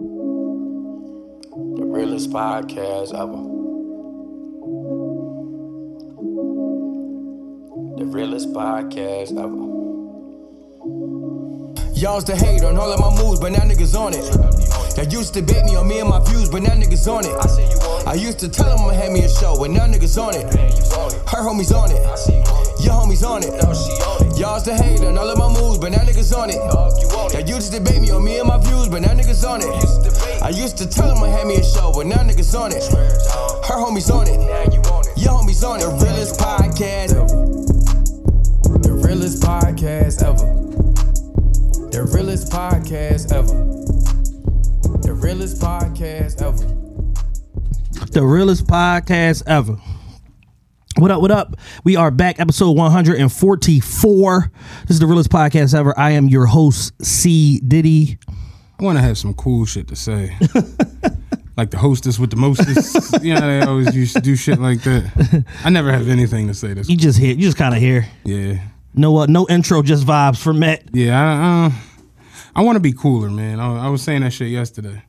The realest podcast ever. The realest podcast ever. Y'all's the hate on all of my moves, but now niggas on it. Y'all used to bait me on me and my views, but now niggas on it. I used to tell them I'ma me a show, but now niggas on it. Her homies on it. Your homies on it. Y'all's the hate on all of my moves, but now niggas on it. Y'all used to debate me on me and my views, but now niggas on it. I used to tell them I'ma me a show, but now niggas on it. Her homies on it. Your homies on it. The realest podcast ever. The realest podcast ever. The realest podcast ever. The realest podcast ever. the realest podcast ever. What up, what up? We are back, episode 144. This is the realest podcast ever. I am your host, C. Diddy. I want to have some cool shit to say. like the hostess with the mostest. you know, they always used to do shit like that. I never have anything to say this. You just here, you just kind of here. Yeah. No, uh, no intro, just vibes for Matt. Yeah, I, uh, I want to be cooler, man. I, I was saying that shit yesterday.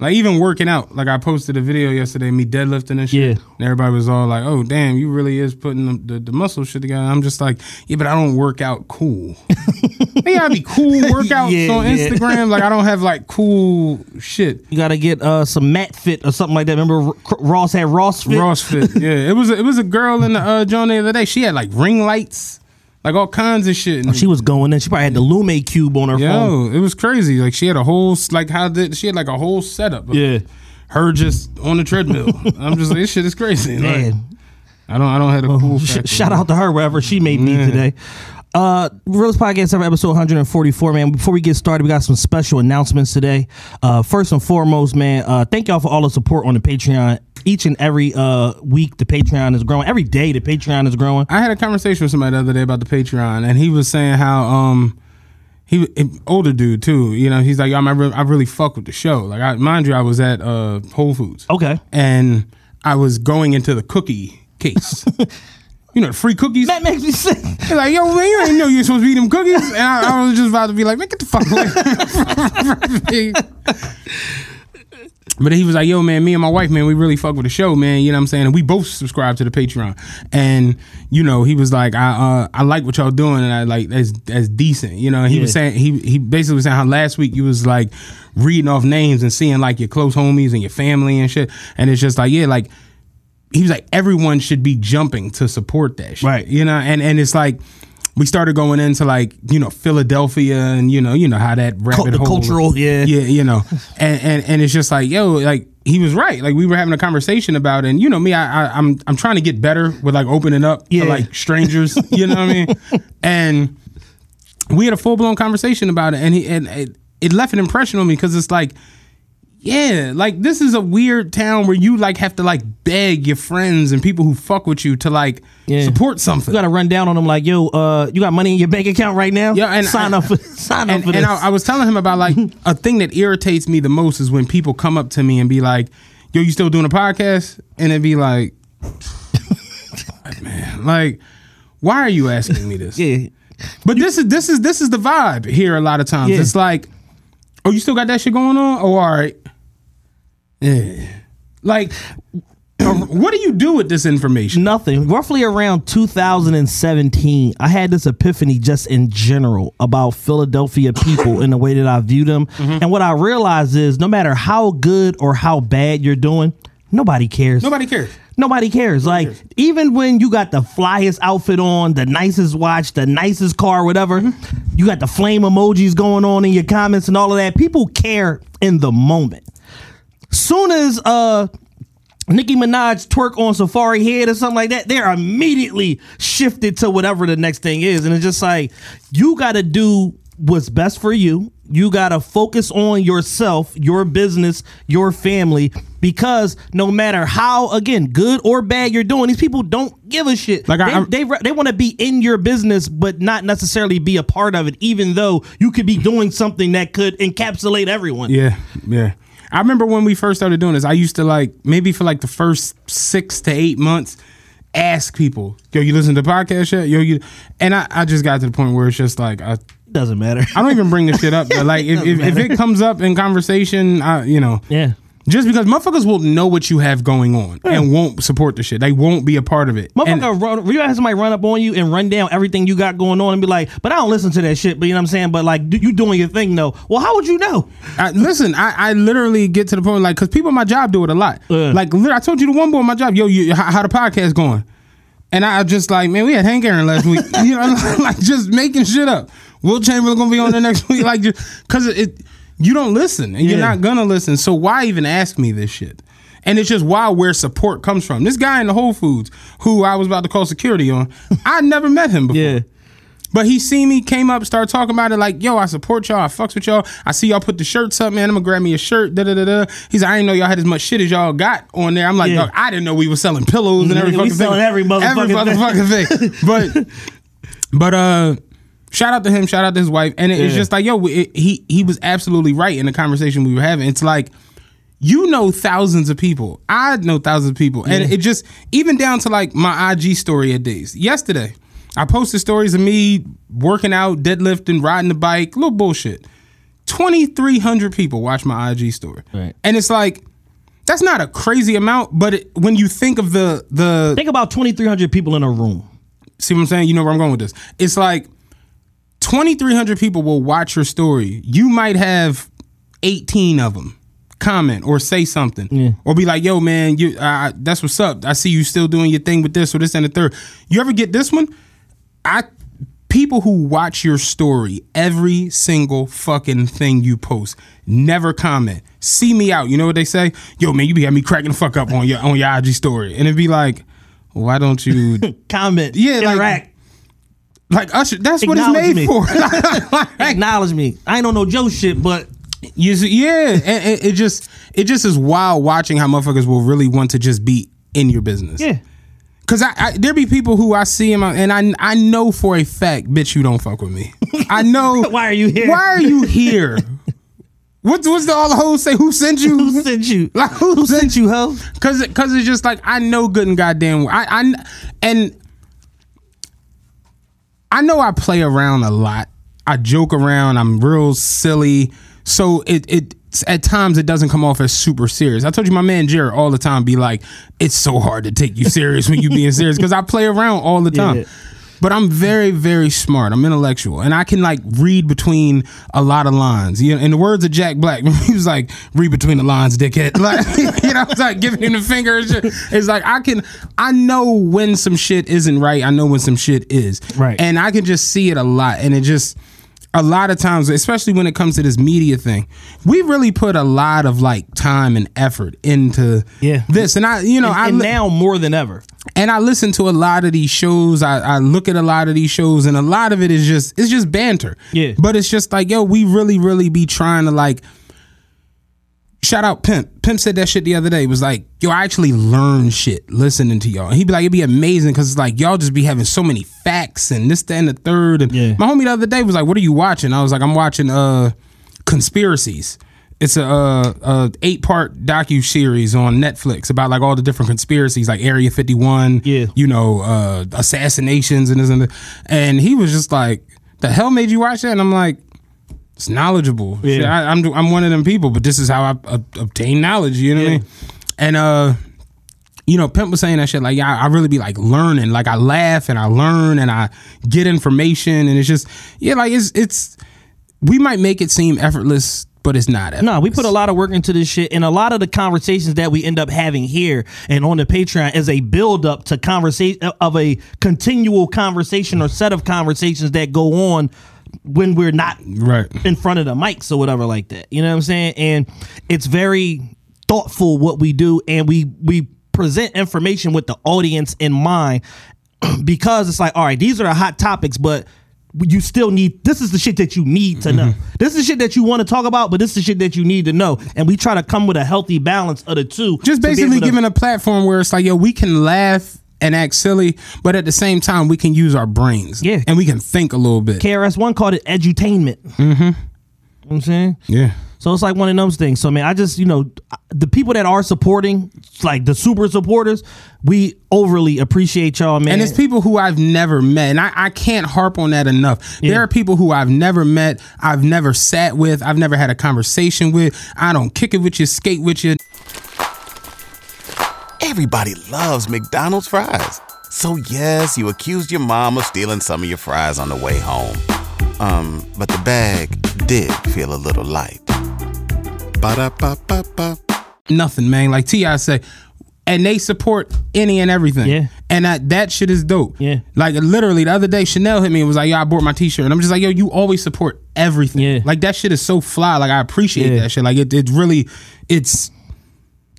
Like even working out, like I posted a video yesterday, me deadlifting and shit. Yeah. And everybody was all like, "Oh, damn, you really is putting the, the, the muscle shit together." I'm just like, "Yeah, but I don't work out cool. they gotta be cool workouts Yeah, on yeah. Instagram. Like I don't have like cool shit. You gotta get uh, some Matt Fit or something like that. Remember Ross had Ross Fit? Ross fit. Yeah, it was a, it was a girl in the uh, joint the other day. She had like ring lights, like all kinds of shit. And She was going in. She probably had the Lume cube on her phone. yo, it was crazy. Like she had a whole like how did she had like a whole setup. of Yeah, her just on the treadmill. I'm just like this shit is crazy. Like. I don't I don't have a cool. Sh- shout out to her wherever she may be Yeah. today. Uh, Realest Podcast episode 144, man. Before we get started, we got some special announcements today. Uh, first and foremost, man, uh, thank y'all for all the support on the Patreon. Each and every uh week, the Patreon is growing. Every day, the Patreon is growing. I had a conversation with somebody the other day about the Patreon, and he was saying how um he older dude too. You know, he's like, I'm, I, re- I really fuck with the show. Like, I, mind you, I was at uh Whole Foods. Okay. and I was going into the cookie case. you know, the free cookies. That makes me sick. He's like, yo, man, you didn't know you were supposed to eat them cookies. And I, I was just about to be like, man, get the fuck away. but he was like, yo, man, me and my wife, man, we really fuck with the show, man. You know what I'm saying? And we both subscribe to the Patreon. And, you know, he was like, I uh, I like what y'all doing. And I like, that's, that's decent. You know, he was saying, he, he basically was saying how last week you was like reading off names and seeing like your close homies and your family and shit. And it's just like, yeah, like, he was like everyone should be jumping to support that shit. Right. You know, and and it's like we started going into like, you know, Philadelphia and you know, you know how that rabbit the hole cultural, yeah. Yeah, you know. and, and and it's just like, yo, like he was right. Like we were having a conversation about it. And you know me, I, I I'm I'm trying to get better with like opening up Yeah. to like strangers, you know what I mean? And we had a full blown conversation about it, and he and it, it left an impression on me because it's like, yeah, like this is a weird town where you like have to like beg your friends and people who fuck with you to like Yeah. support something. You gotta run down on them like, yo, uh, you got money in your bank account right now? Yeah, and sign I- up for sign up for and this. I, I was telling him about like a thing that irritates me the most is when people come up to me and be like, "Yo, you still doing a podcast?" And it'd be like, "Man, like, why are you asking me this?" yeah. But this is this is this is the vibe here. A lot of times, Yeah. it's like, "Oh, you still got that shit going on?" Oh, all right, yeah. Like, what do you do with this information? Nothing. Roughly around 2017, I had this epiphany just in general about Philadelphia people and the way that I view them. Mm-hmm. And what I realized is no matter how good or how bad you're doing, nobody cares. Nobody cares. Nobody cares. Like even when you got the flyest outfit on, the nicest watch, the nicest car, whatever, Mm-hmm. you got the flame emojis going on in your comments and all of that. People care in the moment. Soon as uh Nicki Minaj twerk on Safaree Head or something like that, they're immediately shifted to whatever the next thing is. And it's just like, you got to do what's best for you. You got to focus on yourself, your business, your family, because no matter how, again, good or bad you're doing, these people don't give a shit. Like, I- they, they, they want to be in your business, but not necessarily be a part of it, even though you could be doing something that could encapsulate everyone. Yeah, yeah. I remember when we first started doing this, I used to like maybe for like the first six to eight months ask people, yo, you listen to the podcast yet? Yo, you and I, I just got to the point where it's just like I Doesn't matter. I don't even bring this shit up. But like if, if, if it comes up in conversation, I you know yeah. Just because motherfuckers will know what you have going on hmm. and won't support the shit. They won't be a part of it. Motherfucker, run, you have somebody run up on you and run down everything you got going on and be like, but I don't listen to that shit. But you know what I'm saying? But like, you doing your thing though. Well, how would you know? I, listen, I, I literally get to the point like because people in my job do it a lot. Yeah. Like I told you the one boy in my job, yo, you how, how the podcast going? And I just like, man, we had Hank Aaron last week. you know, like just making shit up. Wilt Chamberlain gonna be on the next week, like just because it, you don't listen and you're not gonna listen. So why even ask me this shit? And it's just why where support comes from. This guy in the Whole Foods, who I was about to call security on, I never met him before. Yeah. But he seen me, came up, started talking about it like, yo, I support y'all. I fucks with y'all. I see y'all put the shirts up, man. I'm gonna grab me a shirt. Da da da da. He's like, I didn't know y'all had as much shit as y'all got on there. I'm like, Yeah. I didn't know we were selling pillows and every We fucking selling thing. every motherfucking every fucking thing. But but uh shout out to him, shout out to his wife. And it- it's Yeah. just like, yo, it, he he was absolutely right in the conversation we were having. It's like you know thousands of people. I know thousands of people. And it just, even down to like my IG story at days. Yesterday, I posted stories of me working out, deadlifting, riding the bike, little bullshit. 2,300 people watch my IG story. Right. And it's like, that's not a crazy amount, but it, when you think of the the Think about 2,300 people in a room. see what I'm saying? You know where I'm going with this. It's like 2,300 people will watch your story. You might have 18 of them comment or say something or be like, yo, man, you uh, that's what's up. I see you still doing your thing with this or this and the third. You ever get this one? I people who watch your story every single fucking thing you post never comment see me out you know what they say yo man you be having me cracking the fuck up on your on your ig story and it'd be like why don't you Comment. Yeah, Interact. like Usher, that's what it's made me. for. Like, acknowledge me. I ain't on no Joe shit, but you see, yeah, and it just it just is wild watching how motherfuckers will really want to just be in your business. yeah. Cause I, I there be people who I see him and I I know for a fact, bitch, you don't fuck with me. I know. Why are you here? Why are you here? What's what's the all the hoes say? Who sent you? Who sent you? Like, who Who sent you, ho? Cause, it- cause it's just like I know good and goddamn. I, I, and I know I play around a lot. I joke around. I'm real silly. So it it at times it doesn't come off as super serious. I told you my man Jared all the time be like, it's so hard to take you serious when you being serious because I play around all the time. Yeah. But I'm very, very smart. I'm intellectual, and I can like read between a lot of lines. You know, in the words of Jack Black, he was like, "Read between the lines, dickhead." Like, you know, it's like giving him the finger. It's like I can, I know when some shit isn't right. I know when some shit is Right. and I can just see it a lot, and it just a lot of times, especially when it comes to this media thing, we really put a lot of like time and effort into Yeah. this, and I, you know, And, I and now more than ever. and I listen to a lot of these shows. I, I look at a lot of these shows, and a lot of it is just it's just banter. Yeah. But it's just like, yo, we really, really be trying to like. Shout out Pimp. Pimp said that shit the other day. Was like, yo, I actually learn shit listening to y'all. And he'd be like, it'd be amazing because it's like y'all just be having so many facts and this, that, and the third. And Yeah. my homie the other day was like, what are you watching? I was like, I'm watching uh conspiracies. It's a, uh, a eight part docu series on Netflix about like all the different conspiracies, like Area 51, Yeah. you know, uh, assassinations and this and that. And he was just like, "The hell made you watch that?" And I'm like, "It's knowledgeable. Yeah. Shit, I, I'm I'm one of them people, but this is how I uh, obtain knowledge." You know what I mean? And uh, you know, Pimp was saying that shit. Like, yeah, I, I really be like learning. Like, I laugh and I learn and I get information, and it's just, yeah, like it's it's. We might make it seem effortless, but it's not. Effortless. No, we put a lot of work into this shit, and a lot of the conversations that we end up having here and on the Patreon is a build up to conversation of a continual conversation or set of conversations that go on when we're not right. in front of the mics or whatever like that. You know what I'm saying? And it's very thoughtful what we do, and we we present information with the audience in mind because it's like, all right, these are the hot topics, but you still need this is the shit that you need to know. Mm-hmm. This is the shit that you want to talk about, but this is the shit that you need to know. And we try to come with a healthy balance of the two. Just basically to- giving a platform where it's like, yo, we can laugh and act silly, but at the same time, we can use our brains. Yeah. And we can think a little bit. KRS One called it edutainment. Mm-hmm. You know what I'm saying? yeah. So it's like one of those things. So man, I just you know the people that are supporting, like the super supporters, we overly appreciate y'all, man. And it's people who I've never met. And I, I can't harp on that enough. Yeah. There are people who I've never met, I've never sat with, I've never had a conversation with. I don't kick it with you, skate with you. Everybody loves McDonald's fries. So yes, you accused your mom of stealing some of your fries on the way home. Um, but the bag did feel a little light. Ba-da-ba-ba-ba. Nothing, man. Like T.I. say, and they support any and everything. Yeah. And that, that shit is dope. Yeah. Like literally the other day, Chanel hit me and was like, yo, I bought my t-shirt. And I'm just like, yo, you always support everything. Yeah. Like that shit is so fly. Like I appreciate Yeah. that shit. Like it, it really, it's,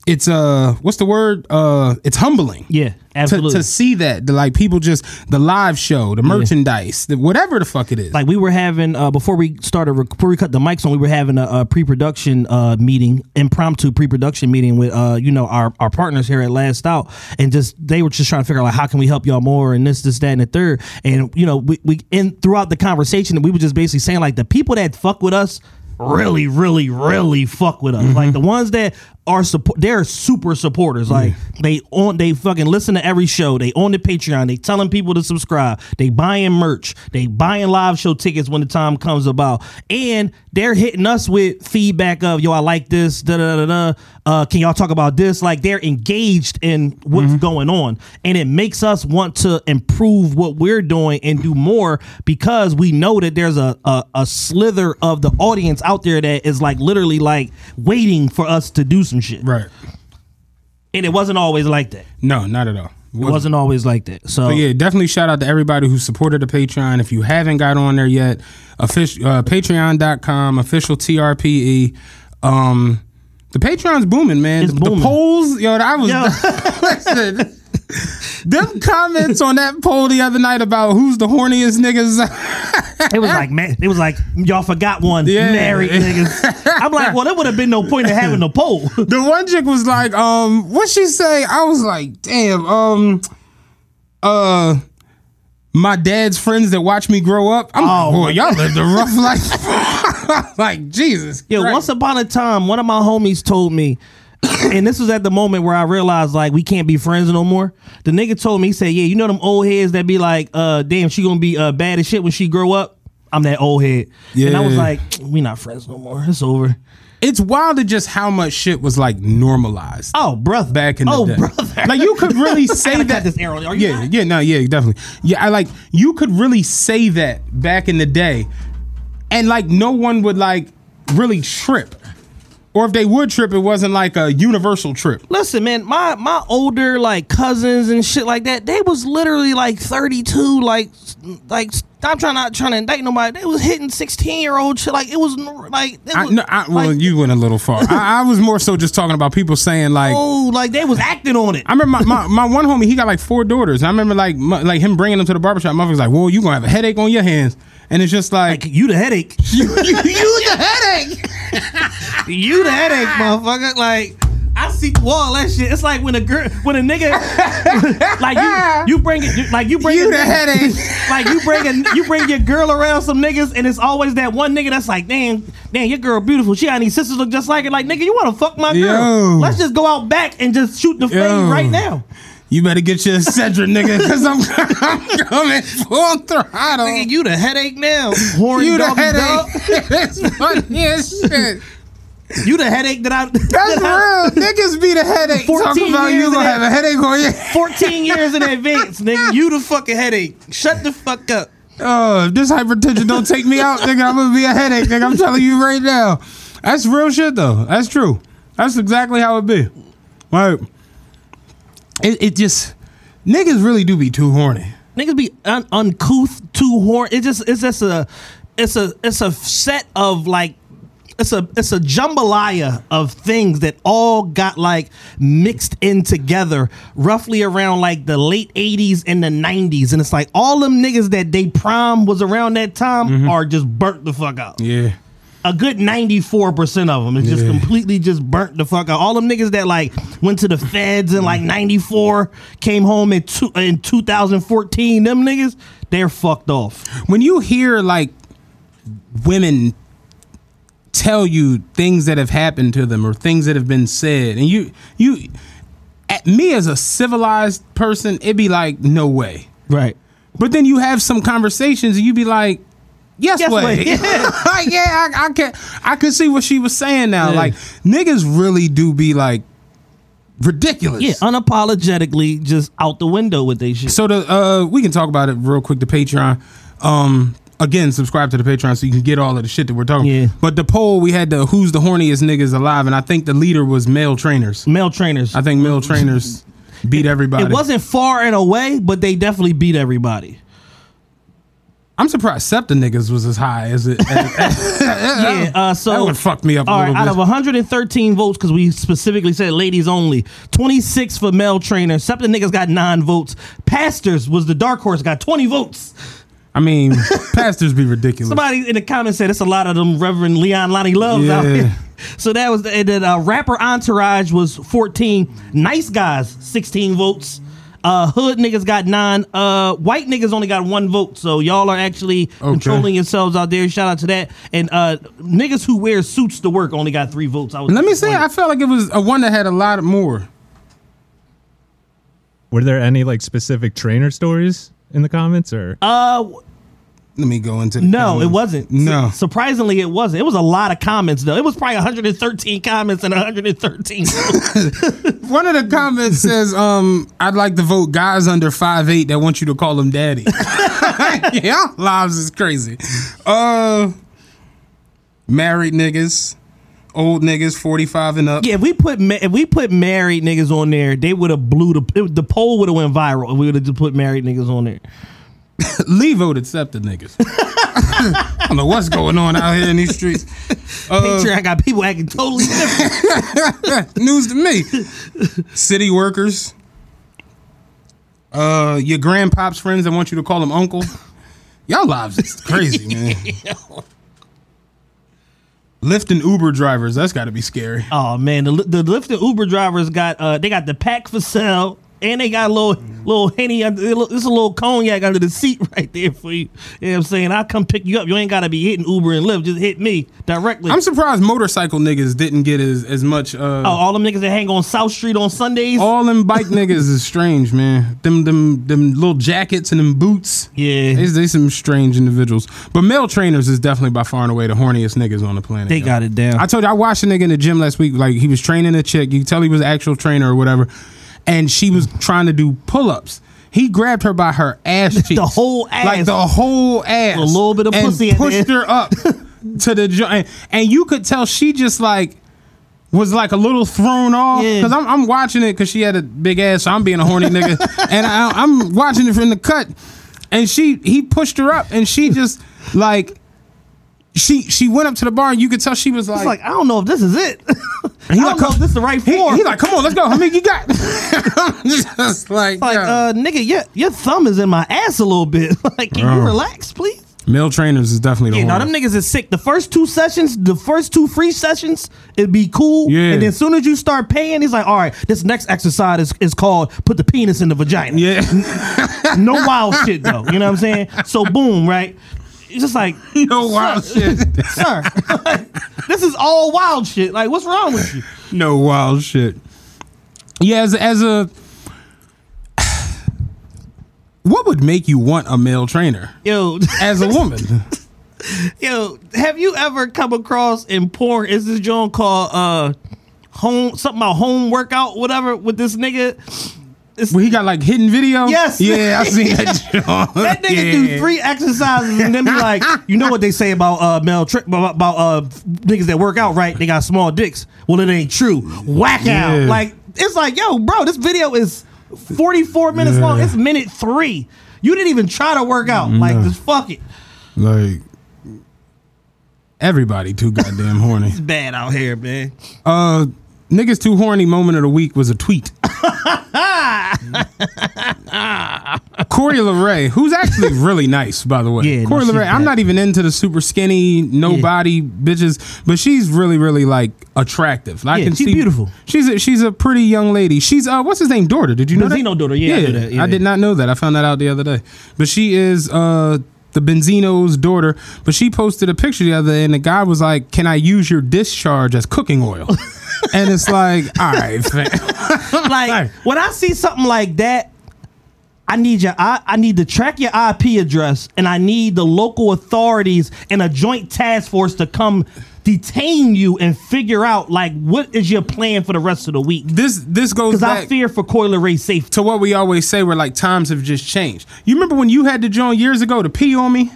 it's uh what's the word? Uh it's humbling. Yeah, to, absolutely. to see that the like people just the live show the merchandise the whatever the fuck it is. Like we were having uh, before we started rec- before we cut the mics on we were having a, a pre-production uh, meeting impromptu pre-production meeting with uh, you know our, our partners here at last out. And just they were just trying to figure out like how can we help y'all more and this this that and the third. And you know we, we in throughout the conversation we were just basically saying like the people that fuck with us really really really fuck with us. Like the ones that are support they're super supporters. Like they on they fucking listen to every show. They on the patreon. They telling people to subscribe. They buying merch. They buying live show tickets when the time comes about. And they're hitting us with feedback of yo i like this da da da da uh can y'all talk about this? Like they're engaged in what's going on. And it makes us want to improve what we're doing and do more because we know that there's a a, a slither of the audience out there that is like literally like waiting for us to do some shit right and it wasn't always like that. no not at all It wasn't always like that. So But yeah, definitely shout out to everybody who supported the Patreon. If you haven't got on there yet, official uh, patreon.com, official TRPE. Um the Patreon's booming, man. It's the, booming. the polls, yo, I was Yo. listen. Them comments on that poll the other night about who's the horniest niggas. it was like man, it was like y'all forgot one Yeah. married niggas. I'm like, well, there would have been no point in having the poll. the one chick was like, um, what she say? I was like, damn, um, uh, my dad's friends that watch me grow up. I'm Oh. like, boy, y'all lived a rough life. like Jesus. Christ. once upon a time, one of my homies told me, and this was at the moment where I realized like we can't be friends no more. The nigga told me, he said, Yeah, you know them old heads that be like, uh, damn, she gonna be uh bad as shit when she grow up. I'm that old head. And I was Yeah. like, we not friends no more. It's over. it's wild to just how much shit was like normalized. Oh, brother. Back in the oh, day, brother. like you could really say that. this arrow. Are you yeah, not? yeah, no, yeah, definitely. Yeah, I like you could really say that back in the day, and like no one would like really trip, or if they would trip, it wasn't like a universal trip. Listen, man, my my older like cousins and shit like that, they was literally like 32, like like I'm trying not trying to indict nobody. They was hitting 16 year old shit. Like it was like, it I, no, I, well, like, you went a little far. I, I was more so just talking about people saying like. oh, like they was acting on it. I remember my, my, my one homie, he got like four daughters. And I remember like mu- like him bringing them to the barbershop. Motherfucker's like, well, you gonna have a headache on your hands. And it's just like, Like you the headache. you, you, you the headache. you the headache, motherfucker. Like I see all that shit. It's like when a girl, when a nigga, like you, you bring it, like you bring You a the headache. like you bring a, you bring your girl around some niggas, and it's always that one nigga that's like, damn, damn, your girl beautiful. She got any sisters look just like it. Like nigga, you want to fuck my girl? Yo. Let's just go out back and just shoot the Yo. right now. You better get your Cedric nigga, because I'm, I'm coming full throttle. Nigga, you the headache now. Horny You the headache. it's funny as shit. You the headache that I. That's real. Niggas be the headache. Talk 14 about years you gonna have a headache on you. 14 years in advance, nigga. You the fucking headache. Shut the fuck up. Oh, if this hypertension don't take me out, nigga, I'm gonna be a headache, nigga. I'm telling you right now. That's real shit though. That's true. That's exactly how it be. Right. It, it just niggas really do be too horny. Niggas be un- uncouth, too horny. It just it's just a it's a it's a set of like it's a it's a jambalaya of things that all got like mixed in together roughly around like the late 80s and the 90s and it's like all them niggas that they prime was around that time mm-hmm. are just burnt the fuck out Yeah. A good 94% of them is just Yeah. completely just burnt the fuck out. All them niggas that like went to the feds in like 94, came home in, two, in 2014, them niggas, they're fucked off. When you hear like women tell you things that have happened to them or things that have been said, and you you at me as a civilized person, it'd be like, no way. Right. But then you have some conversations and you'd be like, yes, Yes way. way. like, yeah, I, I can I can see what she was saying now. Yeah. Like niggas really do be like ridiculous. Yeah, unapologetically just out the window with they shit. So the uh we can talk about it real quick. The Patreon. Um again, subscribe to the Patreon so you can get all of the shit that we're talking. Yeah. But the poll we had the who's the horniest niggas alive, and I think the leader was male trainers. Male trainers. I think male trainers beat everybody. it wasn't far and away, but they definitely beat everybody. I'm surprised SEPTA niggas was as high as it. as- Yeah, uh, so that would fuck me up a All little right, out bit. of 113 votes, because we specifically said ladies only, 26 for male trainers. Septa niggas got nine votes. Pastors was the dark horse, got 20 votes. I mean, pastors be ridiculous. Somebody in the comments said it's a lot of them Reverend Leon Lonnie Loves out Yeah. here. So that was the, and then uh, rapper Entourage was 14. Nice guys 16 votes. Uh, hood niggas got nine. Uh, white niggas only got one vote. So y'all are actually controlling yourselves out there. Shout out to that. And uh, niggas who wear suits to work only got three votes. I was Let me say. I felt like it was a one that had a lot more. Were there any like specific trainer stories in the comments or? Uh, Let me go into the no, comments. it wasn't. No. Su- surprisingly, it wasn't. It was a lot of comments though. It was probably 113 comments and 113. One of the comments says, um, I'd like to vote guys under five eight that want you to call them daddy. yeah, lives is crazy. Uh married niggas, old niggas, 45 and up. yeah, if we put ma- if we put married niggas on there, they would have blew the it, the poll would have went viral. If we would have just put married niggas on there. Lee voted SEPTA niggas. I don't know what's going on out here in these streets. Uh, Patreon got people acting totally different. News to me. City workers. Uh, your grandpop's friends that want you to call them uncle. Y'all lives is crazy, man. Lyft and Uber drivers, that's got to be scary. oh man, the the Lyft and Uber drivers got uh they got the pack for sale. And they got a little little henny. under- It's a little cognac under the seat right there for you. You know what I'm saying? I'll come pick you up. You ain't gotta be hitting Uber and Lyft. Just hit me directly. I'm surprised motorcycle niggas didn't get as, as much. Uh, oh, all them niggas that hang on South Street on Sundays. all them bike niggas is strange, man. Them them them little jackets and them boots. yeah, They, they some strange individuals. But male trainers is definitely by far and away the horniest niggas on the planet. they yo. got it down. I told you I watched a nigga in the gym last week. Like he was training a chick. You can tell he was an actual trainer or whatever. And she was trying to do pull ups. He grabbed her by her ass cheeks, The whole ass. like the whole ass, A little bit of and pussy pushed her up to the joint. And you could tell she just like was like a little thrown off Yeah. because I'm, I'm watching it because she had a big ass, so I'm being a horny nigga, and I, I'm watching it from the cut. And she he pushed her up, and she just like she she went up to the bar, and you could tell she was It's like I don't know if this is it. I he don't like, know if this is the right form. he like, come on, let's go. How many you got? Just like, like, uh, nigga, your your thumb is in my ass a little bit. like, can you relax, please? male trainers is definitely the Yeah, no, them niggas is sick. The first two sessions, the first two free sessions, it'd be cool. Yeah. And then as soon as you start paying, he's like, all right, this next exercise is, is called put the penis in the vagina. yeah, No wild shit though. You know what I'm saying? So boom, right? It's just like no wild shit. sir, this is all wild shit. Like, what's wrong with you? No wild shit. Yeah, as as a what would make you want a male trainer Yo, as a woman? Yo, have you ever come across in porn? Is this joint called uh home something about home workout, whatever, with this nigga? Well, he got like hidden video. Yes. Yeah, I seen that. That nigga yeah. do three exercises and then be like, you know what they say about uh male tri- about, about uh niggas that work out, right? They got small dicks. Well, it ain't true. Whack out. Yeah. Like it's like, yo, bro, this video is 44 minutes long. It's minute three. You didn't even try to work out. Like, just fuck it. Like everybody too goddamn horny. It's bad out here, man. Uh, niggas too horny moment of the week was a tweet. Coi Leray, who's actually really nice, by the way. Yeah, no, Coi she's Leray. I'm not even into the super skinny, no Yeah. body bitches, but she's really, really like attractive. I Yeah, can she's see beautiful. She's a, she's a pretty young lady. She's uh, what's his name? Daughter. Did you know that? Benzino daughter, yeah, I that, yeah. I did not know that. I found that out the other day. But she is uh the Benzino's daughter. But she posted a picture the other day, and the guy was like, "Can I use your discharge as cooking oil?" and it's like, all right, fam. like when I see something like that, I need your I, I need to track your IP address and I need the local authorities and a joint task force to come detain you and figure out like what is your plan for the rest of the week. this this goes Because I fear for Coi Leray's safety. to what we always say, where like times have just changed. You remember when you had to join years ago to pee on me?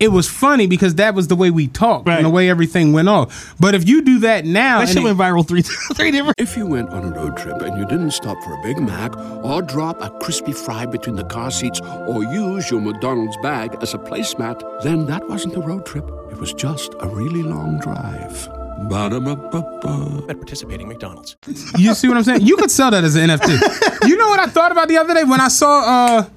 It was funny because that was the way we talked Right. and the way everything went off. But if you do that now, That and shit it- went viral three three different. If you went on a road trip and you didn't stop for a Big Mac or drop a crispy fry between the car seats or use your McDonald's bag as a placemat, then that wasn't a road trip. It was just a really long drive. Ba-da-ba-ba-ba. At participating McDonald's. You see what I'm saying? You could sell that as an NFT. you know what I thought about the other day when I saw uh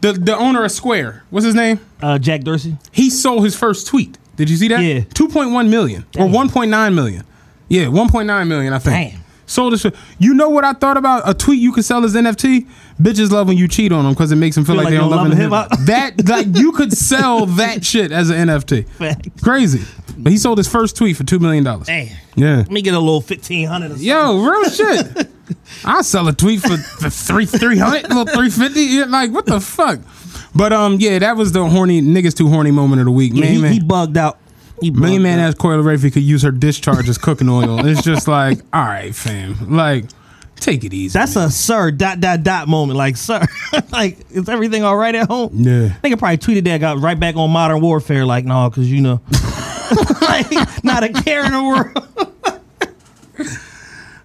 the the owner of Square. What's his name? Uh, Jack Dorsey. He sold his first tweet. Did you see that? Yeah. 2.1 million or 1.9 million. Yeah, 1.9 million, I think. Damn. Sold his. You know what I thought about a tweet you could sell as NFT? Bitches love when you cheat on them because it makes them feel, Feel like, like they don't love him. hip-hop? That like you could sell that shit as an NFT. Facts. Crazy. But he sold his first tweet for two million dollars. Damn. Yeah. Let me get a little fifteen hundred. Yo, real shit. I'll sell a tweet for, for three three hundred, little three fifty. Like what the fuck? But um, yeah, that was the horny niggas too horny moment of the week. Yeah, man, he, man. he bugged out. He bugged Main man out. asked Coi Leray if he could use her discharge as cooking oil. It's just like, all right, fam. Like, take it easy. That's a sir dot dot dot moment. Like sir, like is everything all right at home? Yeah. I think I probably tweeted that, got right back on Modern Warfare. Like no, because you know, like, not a care in the world.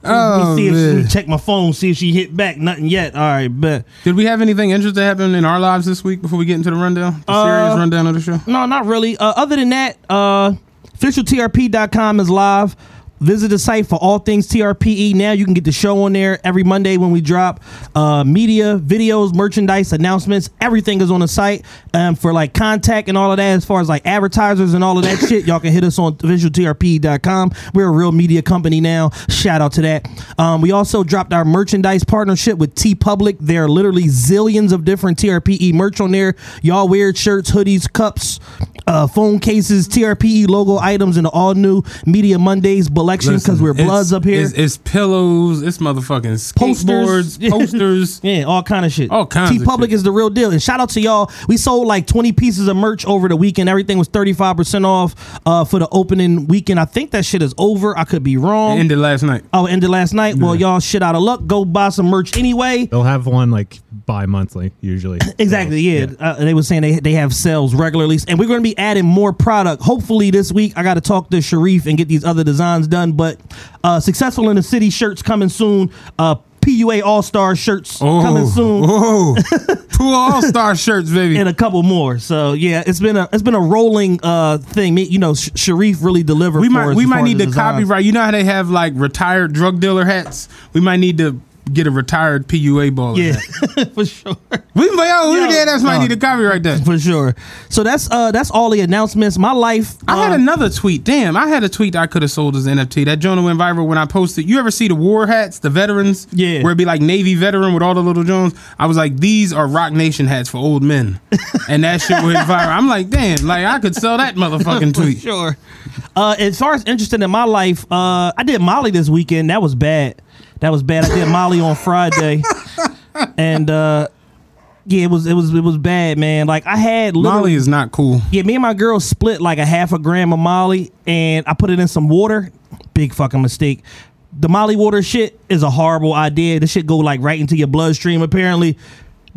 Oh, Let me see if man. let me check my phone, see if she hit back. Nothing yet. All right, but Did we have anything interesting happen in our lives this week before we get into the rundown? The serious rundown of the show? No, not really. Uh, other than that, uh, officialtrp.com is live. Visit the site for all things TRPE. Now you can get the show on there every Monday when we drop uh, media, videos, merchandise, announcements. Everything is on the site. Um, for like contact and all of that, as far as like advertisers and all of that shit, y'all can hit us on officialtrpe.com. We're a real media company now. Shout out to that. Um, we also dropped our merchandise partnership with TeePublic. There are literally zillions of different TRPE merch on there. Y'all weird shirts, hoodies, cups, uh, phone cases, TRPE logo items, and all new Media Mondays collection because we're bloods up here. It's, it's pillows. It's motherfucking Posters. skateboards, posters. Yeah, all kind of shit. All kinds T of Public is the real deal. And shout out to y'all. We sold like 20 pieces of merch over the weekend. Everything was 35% off uh, for the opening weekend. I think that shit is over. I could be wrong. Ended last night. oh, ended last night. Well, y'all shit out of luck. Go buy some merch anyway. They'll have one like bi-monthly usually. Exactly. Yeah, Uh, they were saying they they have sales regularly, and we're going to be adding more product. Hopefully this week. I got to talk to Sharif and get these other designs done. But uh, successful in the city shirts coming soon. Uh, PUA All Star shirts coming soon. Whoa. Two all star shirts, baby. and a couple more. So yeah, it's been a it's been a rolling uh thing. Me, you know, Sh- Sharif really delivered. we for might us we might need to designs. copyright. You know how they have like retired drug dealer hats? We might need to get a retired PUA baller Yeah, for sure, We might oh, Yo, we dead ass might need to copyright that. for sure. So that's uh that's all the announcements. My life. I had uh, another tweet. Damn, I had a tweet that I could have sold as NFT. That Jonah went viral when I posted. You ever see the war hats, the veterans? Yeah. Where it'd be like Navy veteran with all the little Jones. I was like, these are Roc Nation hats for old men. and that shit went viral. I'm like, damn, like I could sell that motherfucking for tweet. sure. Uh, as far as interested in my life, uh, I did Molly this weekend. That was bad. That was bad. I did Molly on Friday, and uh, Yeah, it was it was it was bad, man. Like I had Molly is not cool. Yeah, me and my girl split like a half a gram of Molly, and I put it in some water. Big fucking mistake. The Molly water shit is a horrible idea. This shit go like right into your bloodstream. Apparently,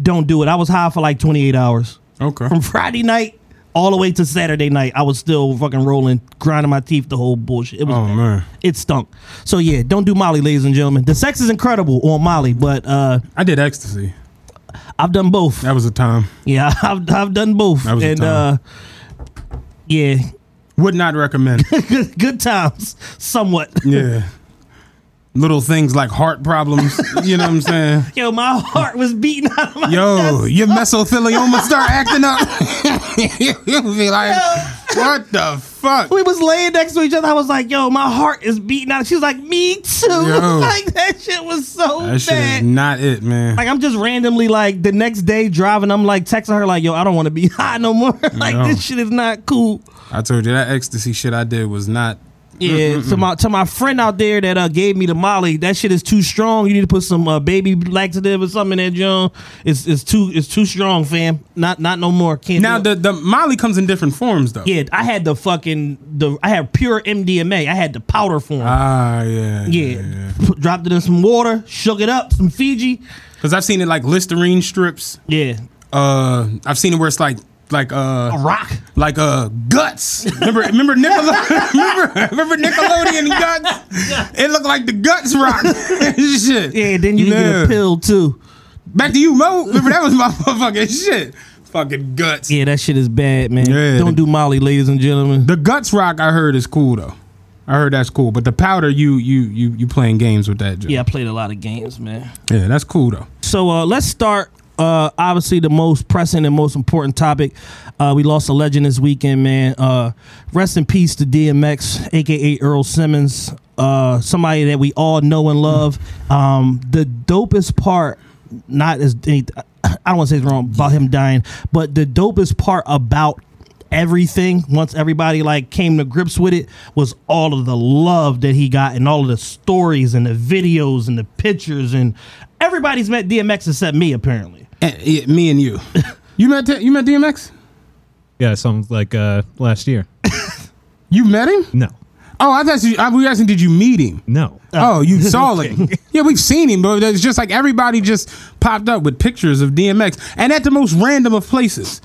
don't do it. I was high for like 28 hours Okay. from Friday night all the way to Saturday night. I was still fucking rolling, grinding my teeth. The whole bullshit. It was Oh man, it stunk. So yeah, don't do Molly, ladies and gentlemen. The sex is incredible on Molly, but uh I did ecstasy. I've done both. That was a time. Yeah, I've I've done both, That was a time. uh, yeah, Would not recommend. good, good times, somewhat. yeah. Little things like heart problems. You know what I'm saying? Yo, my heart was beating out of my Yo, chest. your mesothelioma start acting up. You'll be like, what the fuck? We was laying next to each other. I was like, "Yo, my heart is beating out." She was like, "Me too." Yo. like that shit was so That shit is bad. not it, man. Like I'm just randomly like the next day driving. I'm like texting her like, "Yo, I don't want to be high no more. like No. this shit is not cool." I told you that ecstasy shit I did was not. Yeah, to my to my friend out there that uh, gave me the Molly, that shit is too strong. You need to put some uh, baby laxative or something in that John. It's it's too it's too strong, fam. Not not no more. Can't Now the the Molly comes in different forms though. yeah, I had the fucking the I had pure MDMA. I had the powder form. Ah, yeah, yeah, Put, dropped it in some water, shook it up, some Fiji. Because I've seen it like Listerine strips. Yeah, Uh, I've seen it where it's like like a uh rock. like uh guts. Remember remember Nickelode- remember remember Nickelodeon guts? It looked like the guts rock. shit. Yeah, then you can get Yeah. a pill too. Back to you, Mo. Remember that was my motherfucking shit. Fucking guts. Yeah, that shit is bad, man. Yeah. Don't do Molly, ladies and gentlemen. The guts rock I heard is cool though. I heard that's cool, but the powder you you you you playing games with that. Joe. Yeah, I played a lot of games, man. yeah, that's cool though. So uh, let's start. Uh, obviously, the most pressing and most important topic. Uh, we lost a legend this weekend, man. Uh, rest in peace to DMX, aka Earl Simmons. Uh, somebody that we all know and love. Um, the dopest part, not as I don't want to say it's wrong about him dying, but the dopest part about everything once everybody like came to grips with it was all of the love that he got and all of the stories and the videos and the pictures and everybody's met DMX except me apparently. And, yeah, me and you. You met you met DMX? Yeah, something like uh, last year. You met him? No, Oh, I thought you, I was asking, did you meet him? no. Oh, you saw him. Yeah, we've seen him, but it's just like everybody just popped up with pictures of DMX and at the most random of places.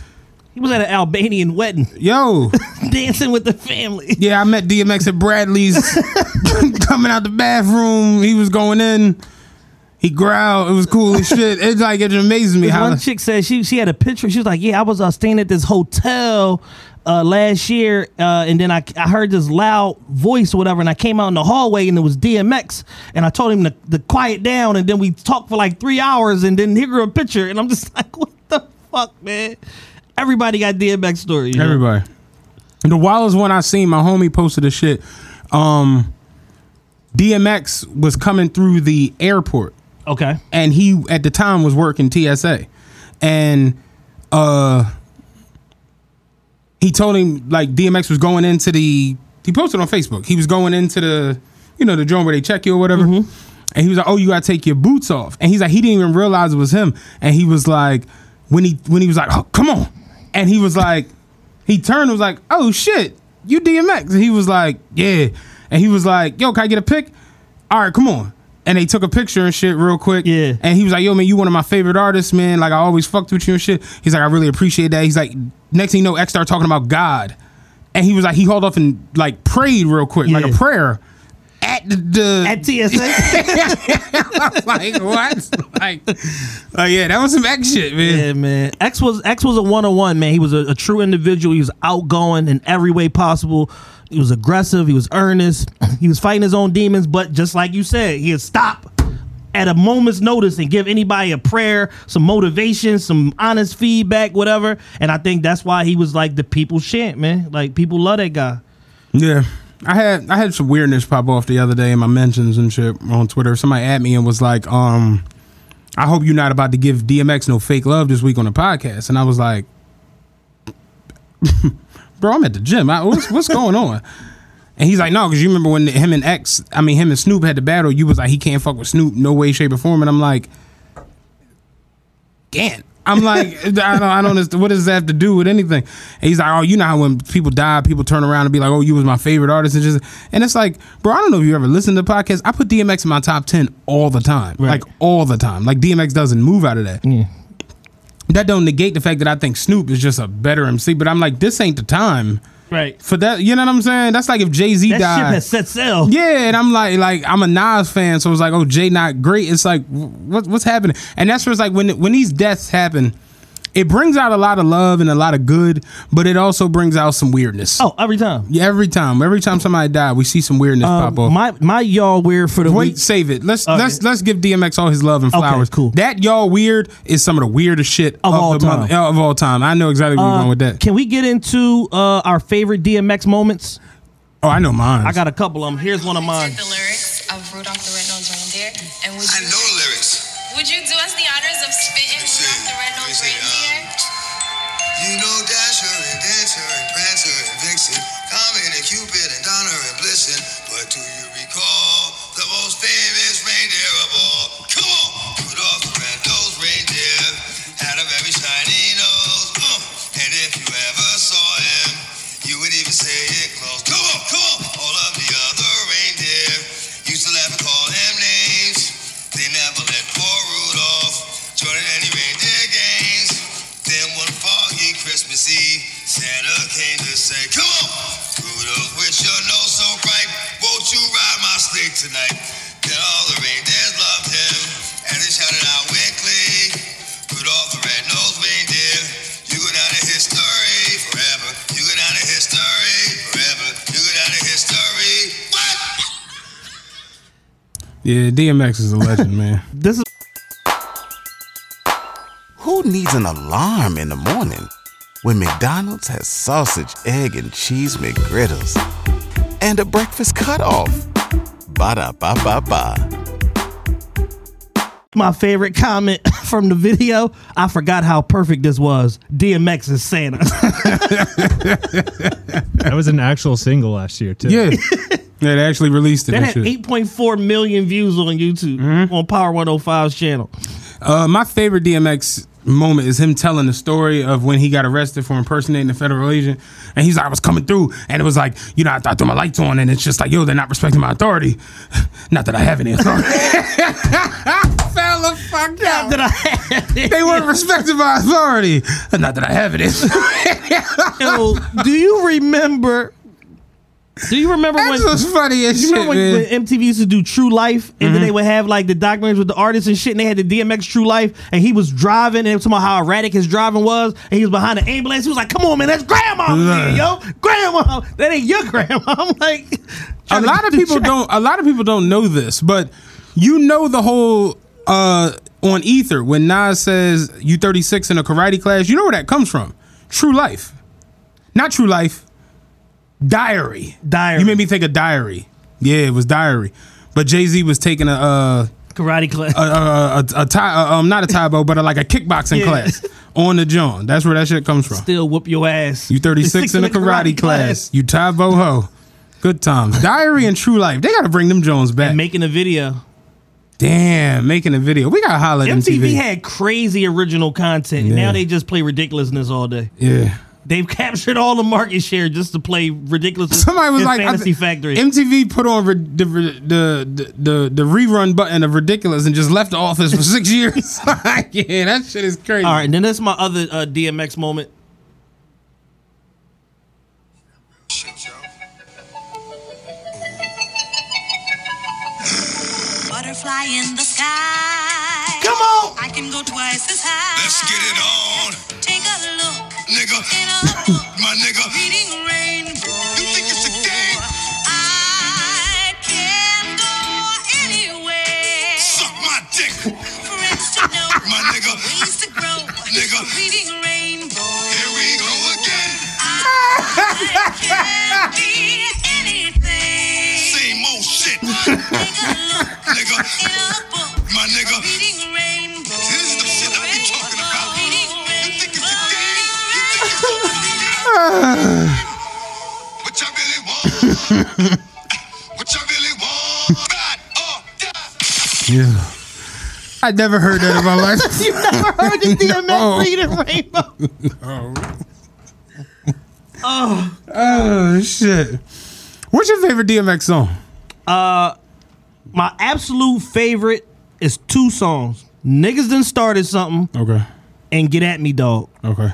He was at an Albanian wedding Yo, dancing with the family. yeah, I met DMX at Bradley's coming out the bathroom. He was going in. He growled. It was cool as shit. It's like it amazes me how one chick said she she had a picture. She was like, "Yeah, I was uh, staying at this hotel uh, last year, uh, and then I I heard this loud voice or whatever, and I came out in the hallway and it was DMX, and I told him to, to quiet down, and then we talked for like three hours, and then he grew a picture, and I'm just like, what the fuck, man? Everybody got DMX stories. you know? Everybody. The wildest one I seen, my homie posted a shit. Um, DMX was coming through the airport, Okay. and he at the time was working TSA, and uh, he told him like DMX was going into the. He posted on Facebook. He was going into the, you know, the joint where they check you or whatever. And he was like, "Oh, you gotta take your boots off." And he's like, he didn't even realize it was him. And he was like, when he when he was like, "Oh, come on," and he was like, he turned and was like, "Oh shit, you DMX?" And he was like, "Yeah," and he was like, "Yo, can I get a pic?" All right, come on. And they took a picture and shit real quick. Yeah. And he was like, "Yo, man, you one of my favorite artists, man. Like I always fucked with you and shit." He's like, "I really appreciate that." He's like, next thing you know, X started talking about God, and he was like, he hauled off and like prayed real quick, like a prayer at the, the At TSA. like what? Like, oh yeah, that was some X shit, man. Yeah, man. X was X was a one on one man. He was a, a true individual. He was outgoing in every way possible. He was aggressive. He was earnest. He was fighting his own demons. But just like you said, he'd stop at a moment's notice and give anybody a prayer, some motivation, some honest feedback, whatever. And I think that's why he was like the people's chant, man. Like people love that guy. Yeah. I had I had some weirdness pop off the other day in my mentions and shit on Twitter. Somebody at me and was like, um, I hope you're not about to give DMX no fake love this week on the podcast. And I was like, Bro, I'm at the gym. I, what's what's going on? And he's like, no, because you remember when him and X, I mean him and Snoop had the battle, you was like, he can't fuck with Snoop, no way, shape, or form. And I'm like, damn. I'm like, I don't, I don't. understand. What does that have to do with anything? And he's like, oh, you know how when people die, people turn around and be like, oh, you was my favorite artist, and just, and it's like, bro, I don't know if you ever listened to the podcast. I put DMX in my top ten all the time, like all the time. Like DMX doesn't move out of that. That don't negate the fact that I think Snoop is just a better MC, but I'm like, this ain't the time Right. for that. You know what I'm saying? That's like if Jay Z That ship has set sail. Yeah, and I'm like, like I'm a Nas fan, so it's like, oh, Jay not great. It's like, what, what's happening? And that's where it's like when when these deaths happen, it brings out a lot of love and a lot of good, but it also brings out some weirdness. Oh, every time. Yeah, every time, every time somebody die, we see some weirdness Uh, pop off. my my y'all weird for the Wait, week. save it. Let's Okay. let's let's give DMX all his love and Okay, flowers. cool. That y'all weird is some of the weirdest shit Of all the time. of all time. I know exactly where you're Uh, going with that. Can we get into uh, our favorite DMX moments? Oh, I know mine. I got a couple of them. Here's one of mine. the lyrics of Rudolph the Red-Nosed Reindeer, and would I you, yeah, DMX is a legend, man. This is Who needs an alarm in the morning when McDonald's has sausage, egg, and cheese McGriddles and a breakfast cutoff? Ba da ba ba ba. my favorite comment from the video. I forgot how perfect this was. DMX is Santa. That was an actual single last year too. Yeah, yeah, they actually released it. that had 8.4 million views on YouTube Mm-hmm. on Power 105's channel. Uh, my favorite DMX moment is him telling the story of when he got arrested for impersonating a federal agent. And he's like, I was coming through, and it was like, you know, I thought threw my lights on, and it's just like, yo, they're not respecting my authority. Not that I have any authority. Fell the fuck out. That I had it. They weren't respecting my authority. Not that I have it. Yo, do you remember? Do you remember That's when? what's funny as You shit, remember when, man. Mm-hmm. when MTV used to do True Life, and then they would have like the documentaries with the artists and shit, and they had the DMX True Life, and he was driving, and it was talking about how erratic his driving was, and he was behind the ambulance. He was like, "Come on, man, that's grandma, Yeah. yo, grandma. That ain't your grandma." I'm like, a lot of people don't a lot of people don't know this, but you know the whole uh on Ether when Nas says you 36 in a karate class, you know where that comes from. True life. Not true life. Diary. Diary. You made me think of diary. Yeah, it was diary. But Jay-Z was taking a uh karate class. a, a, a, a tie, uh, um, not a Tae Bo, but a, like a kickboxing Yeah. class on the John. That's where that shit comes from. Still whoop your ass. You 36 in a karate, class. You Tae Bo ho. Good times. Diary and True Life. They got to bring them Jones back. And making a video. Damn, making a video. We got to holler at MTV, MTV. had crazy original content, and Yeah. now they just play ridiculousness all day. yeah. They've captured all the market share just to play ridiculous. Somebody was like, I Fantasy thi- Factory. MTV put on re- the, the, the, the, the rerun button of Ridiculous and just left the office for six years. yeah, that shit is crazy. all right, and then that's my other uh, DMX moment. Butterfly in the sky. Come on. I can go twice as high. Let's get it on, My nigga. Reading rainbow. You think it's a game? I can go anywhere. Suck my dick, Friends to know. my nigga. Ways to grow. Nigga. Reading rainbow. Here we go again. I can be anything. Same old shit, Take a look nigga. in a book. My nigga. Reading rainbow. Yeah. I never heard that in my life. you never heard the DMX No. reading Rainbow? oh, Oh shit! What's your favorite DMX song? uh, my absolute favorite is two songs. Niggas done started something Okay. and get at me, dog. Okay.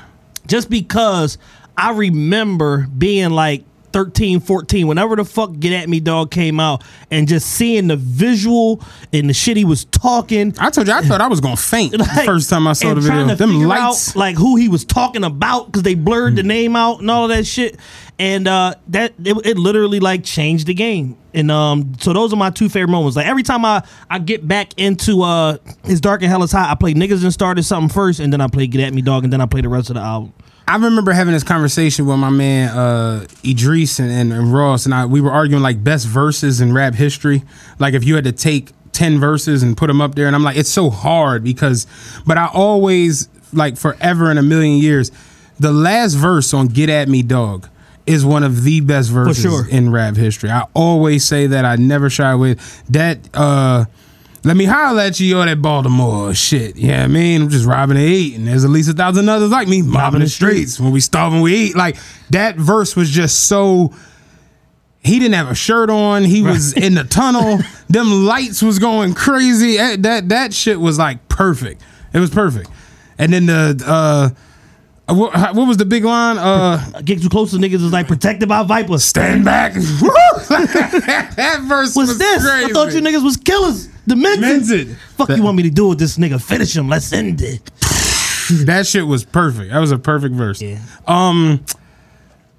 Just because I remember being like 13, 14, whenever the fuck Get At Me Dog came out, and just seeing the visual and the shit he was talking. I told you I thought I was gonna faint the first time I saw the video. Them lights. out, like who he was talking about because they blurred Hmm. the name out and all of that shit. And uh, that it, it literally like changed the game. And um, so those are my two favorite moments. Like every time I I get back into uh, It's Dark and Hell is Hot, I play Niggas and started something first, and then I play Get At Me Dog, and then I play the rest of the album. I remember having this conversation with my man uh, Idris and, and, and Ross, and I we were arguing like best verses in rap history. Like if you had to take ten verses and put them up there, and I'm like, it's so hard because, but I always like forever in a million years, the last verse on "Get at Me, Dog." Is one of the best verses sure. in rap history. I always say that. I never shy away. That uh let me holler at you, or that Baltimore shit. Yeah, I mean, I'm just robbing to eat, and there's at least a thousand others like me mobbing the streets. When we starving, we eat, like that verse was just so. He didn't have a shirt on. He was in the tunnel. Them lights was going crazy. Eh, That that shit was like perfect. It was perfect. And then the uh, what, what was the big line? Uh, Get too close to niggas is like protected by vipers. Stand back. that verse What's was this? crazy. I thought you niggas was killers. Demented. Demented. Fuck you want me to do with this nigga? Finish him. Let's end it. that shit was perfect. That was a perfect verse. Um,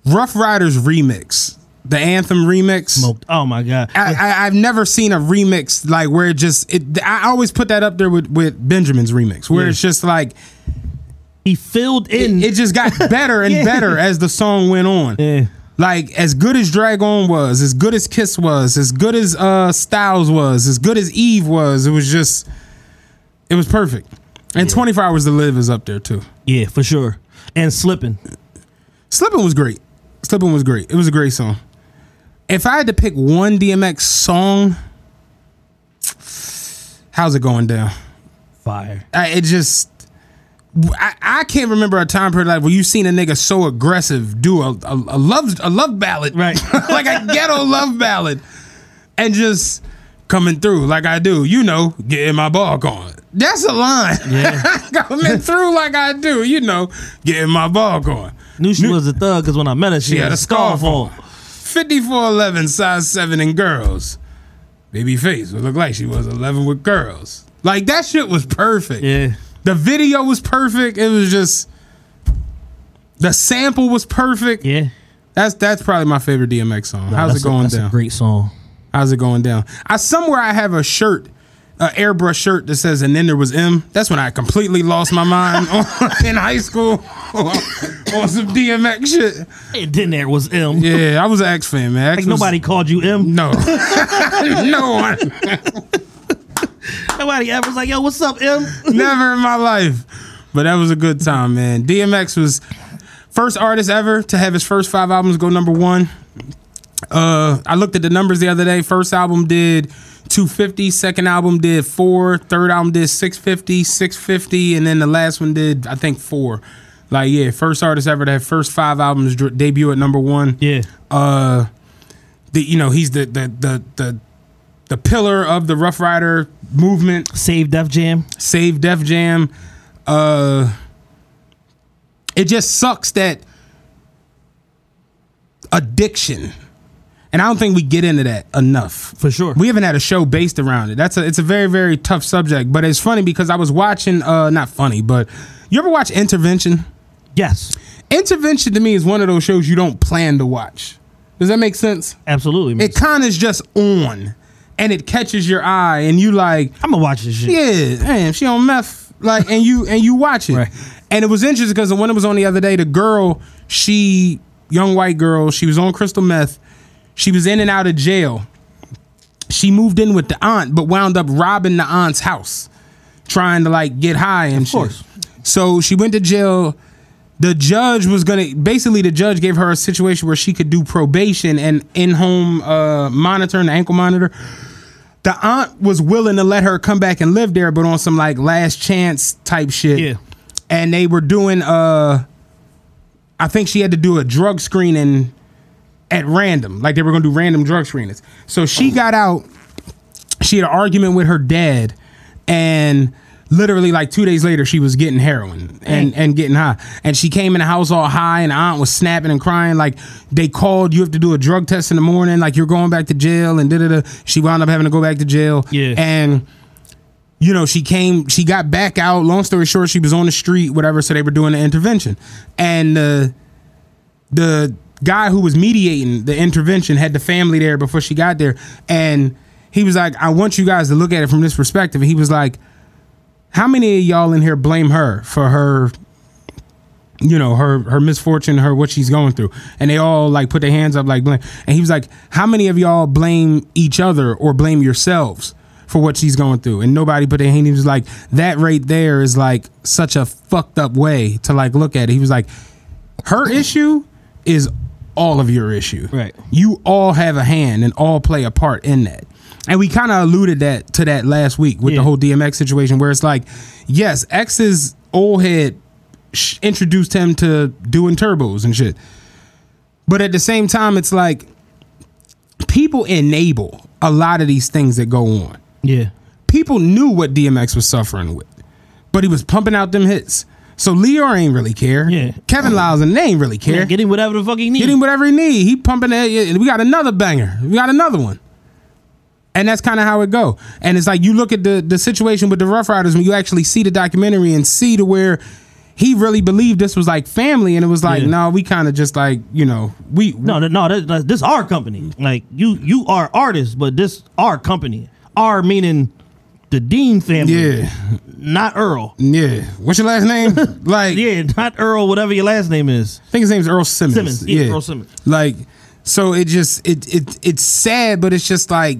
Ruff Ryders remix, the anthem remix. Oh my god! I, I've never seen a remix like where it just. It, I always put that up there with with Benjamin's remix, where Yeah. it's just like he filled in. It, it just got better and Yeah. better as the song went on. Yeah. Like as good as Drag On was, as good as Kiss was, as good as uh Styles was, as good as Eve was, it was just it was perfect. And 24 Hours to Live is up there too. Yeah, for sure. And slipping. Slipping was great. Slipping was great. It was a great song. If I had to pick one DMX song, how's it going down? Fire. I, it just, I, I can't remember a time period like where you've seen a nigga so aggressive do a, a, a love a love ballad, right? like a ghetto love ballad, and just coming through like I do. You know, getting my ball going. That's a line. Yeah. coming through like I do. You know, getting my ball going. Knew she was a thug because when I met her, she, had, a scarf on. 5411, size 7 and girls. Baby face would look like she was 11 with girls. Like that shit was perfect. Yeah. The video was perfect. It was just the sample was perfect. Yeah. That's that's probably my favorite DMX song. Nah, How's it going that's a down? great song. How's it going down? I somewhere I have a shirt, a airbrush shirt that says and then there was M. That's when I completely lost my mind in high school on some DMX shit. And then there was M. Yeah, I was an X fan, man. X Like was- nobody called you M. No. no one. Nobody ever was like, yo, what's up, M? Never in my life. But that was a good time, man. DMX was first artist ever to have his first five albums go number one. Uh, I looked at the numbers the other day. First album did 250, second album did four, third album did 650, 650, and then the last one did, I think, four. Like, yeah, first artist ever to have first five albums debut at number one. Yeah. Uh, the you know he's the the the the the pillar of the Ruff Ryder movement. Save Def Jam. Save Def Jam. Uh, it just sucks that addiction, and I don't think we get into that enough. For sure, we haven't had a show based around it. That's a it's a very very tough subject, but it's funny because I was watching. Uh, not funny, but you ever watch Intervention? Yes. Intervention to me is one of those shows you don't plan to watch. Does that make sense? Absolutely. It kind of is just on, and it catches your eye, and you like, I'm gonna watch this shit. Yeah, damn, she on meth, like, and you and you watch it, and it was interesting because when it was on the other day, the girl, she young white girl, she was on crystal meth, she was in and out of jail. She moved in with the aunt, but wound up robbing the aunt's house, trying to like get high and shit. So she went to jail. The judge was gonna basically the judge gave her a situation where she could do probation and in home uh, monitoring, the ankle monitor. The aunt was willing to let her come back and live there, but on some like last chance type shit. Yeah. And they were doing uh I think she had to do a drug screening at random. Like they were gonna do random drug screenings. So she got out, she had an argument with her dad, and literally like two days later she was getting heroin and, and getting high. And she came in the house all high and aunt was snapping and crying. Like they called, you have to do a drug test in the morning, like you're going back to jail and da da da. She wound up having to go back to jail. Yeah. And you know, she came, she got back out. Long story short, she was on the street, whatever. So they were doing the intervention, and uh, the guy who was mediating the intervention had the family there before she got there, and he was like, "I want you guys to look at it from this perspective." And he was like, "How many of y'all in here blame her for her?" You know her her misfortune, her what she's going through, and they all like put their hands up like blame. And he was like, "How many of y'all blame each other or blame yourselves for what she's going through?" And nobody put their hand. He was like, "That right there is like such a fucked up way to like look at it." He was like, "Her issue is all of your issue. Right. You all have a hand and all play a part in that. And we kind of alluded that to that last week with Yeah. the whole DMX situation, where it's like, yes, X's old head sh- introduced him to doing turbos and shit. But at the same time, it's like people enable a lot of these things that go on. Yeah. People knew what DMX was suffering with, but he was pumping out them hits. So Lyor ain't really care. Yeah. Kevin oh. Liles and they ain't really care. Yeah, get him whatever the fuck he needs. Get him whatever he need. He pumping that. We got another banger. We got another one. And that's kind of how it go. And it's like you look at the the situation with the Ruff Ryders when you actually see the documentary and see to where he really believed this was like family, and it was like, Yeah. no, we kind of just like you know we No, no, no. That- this our company. Like you, you are artists, but this our company. Our meaning the Dean family. Yeah. not Earl. yeah. What's your last name? like Yeah, not Earl. Whatever your last name is. I think his name's Earl Simmons. Simmons, yeah, Earl Simmons. Like, so it just it it it's sad, but it's just like,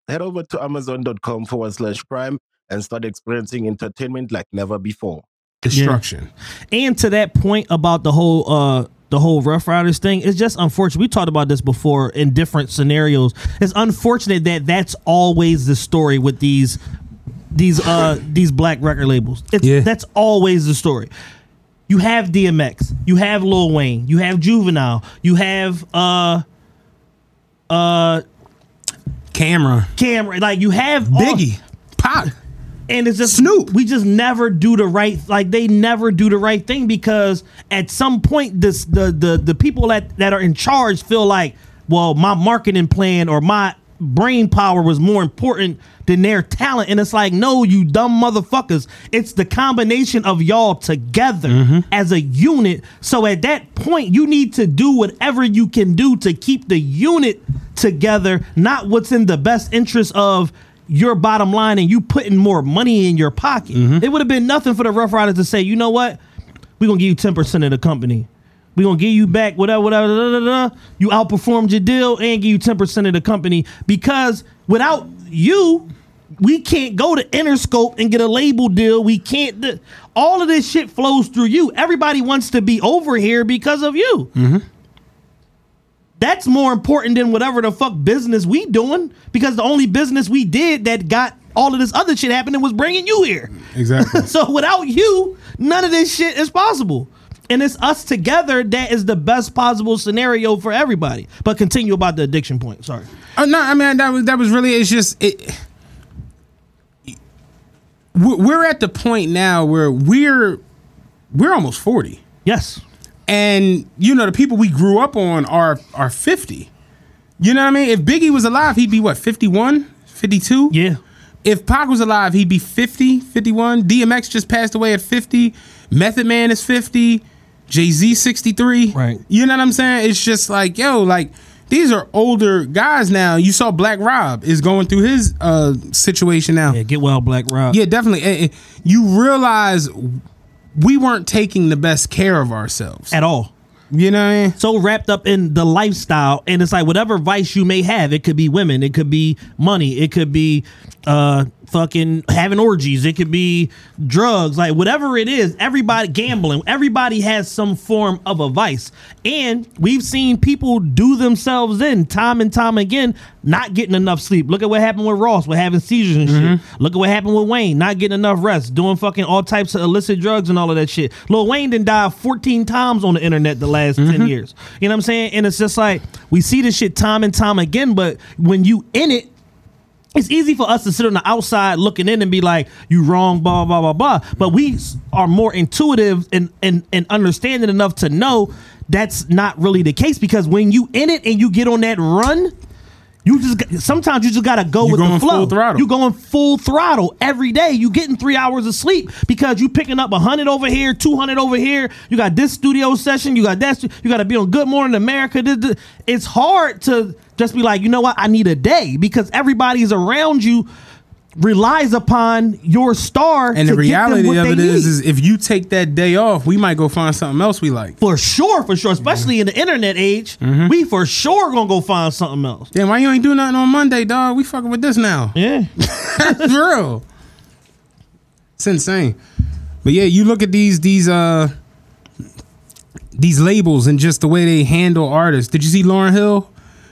Head over to amazon.com forward slash prime and start experiencing entertainment like never before. Destruction. And to that point about the whole uh the whole Ruff Ryders thing, it's just unfortunate. We talked about this before in different scenarios. It's unfortunate that that's always the story with these these uh these black record labels. It's Yeah. that's always the story. You have DMX, you have Lil Wayne, you have Juvenile, you have uh uh Camera. Camera. like you have all- Biggie. Pop. and it's just Snoop. We just never do the right like they never do the right thing because at some point this the the the people that that are in charge feel like well my marketing plan or my brain power was more important than their talent and it's like no you dumb motherfuckers it's the combination of y'all together mm-hmm. as a unit so at that point you need to do whatever you can do to keep the unit together not what's in the best interest of your bottom line and you putting more money in your pocket. Mm-hmm. It would have been nothing for the Ruff Ryders to say, you know what? We're gonna give you 10% of the company. We're gonna give you back whatever, whatever, da, da, da, da. You outperformed your deal and give you 10% of the company because without you, we can't go to Interscope and get a label deal. We can't. do- all of this shit flows through you. Everybody wants to be over here because of you. Mm-hmm. That's more important than whatever the fuck business we doing because the only business we did that got all of this other shit happening was bringing you here. Exactly. So without you, none of this shit is possible. And it's us together that is the best possible scenario for everybody. But continue about the addiction point. Sorry. Uh, no, I mean that was that was really. It's just it. we're at the point now where we're we're almost 40 Yes. and you know the people we grew up on are are 50 you know what i mean if biggie was alive he'd be what 51 52 Yeah. if Pac was alive, he'd be 50, 51. DMX just passed away at 50. Method Man is 50. Jay Z 63. Right. You know what I'm saying? It's just like, yo, like these are older guys now. You saw Black Rob is going through his uh situation now. Yeah, get well, Black Rob. Yeah, definitely. Eh, eh, You realize we weren't taking the best care of ourselves. At all. You know what I mean? So wrapped up in the lifestyle, and it's like whatever vice you may have, it could be women, it could be money, it could be uh fucking having orgies, it could be drugs, like whatever it is, everybody gambling, everybody has some form of a vice. And we've seen people do themselves in time and time again, not getting enough sleep. Look at what happened with Ross with having seizures and shit. Mm-hmm. Look at what happened with Wayne, not getting enough rest, doing fucking all types of illicit drugs and all of that shit. Lil Wayne didn't die 14 times on the internet the last 10 mm-hmm. years. You know what I'm saying? And it's just like we see this shit time and time again, but when you in it, it's easy for us to sit on the outside looking in and be like, you wrong, blah, blah, blah, blah. But we are more intuitive and, and, and understanding enough to know that's not really the case because when you in it and you get on that run, you just sometimes you just gotta go You with the going flow. full throttle. You going full throttle every day. You getting three hours of sleep because you picking up hundred over here, two hundred over here. You got this studio session. You got that. stu- You got to be on Good Morning America. This- this- It's hard to just be like, you know what? I need a day because everybody's around you relies upon your star. And to the reality of it is, is if you take that day off, we might go find something else we like. for sure, for sure, especially in the internet age, Mm-hmm. we for sure gonna go find something else. Damn, why you ain't do nothing on Monday, dog? We fucking with this now. Yeah. For real. It's insane. But yeah, you look at these these uh these labels and just the way they handle artists. Did you see Lauryn Hill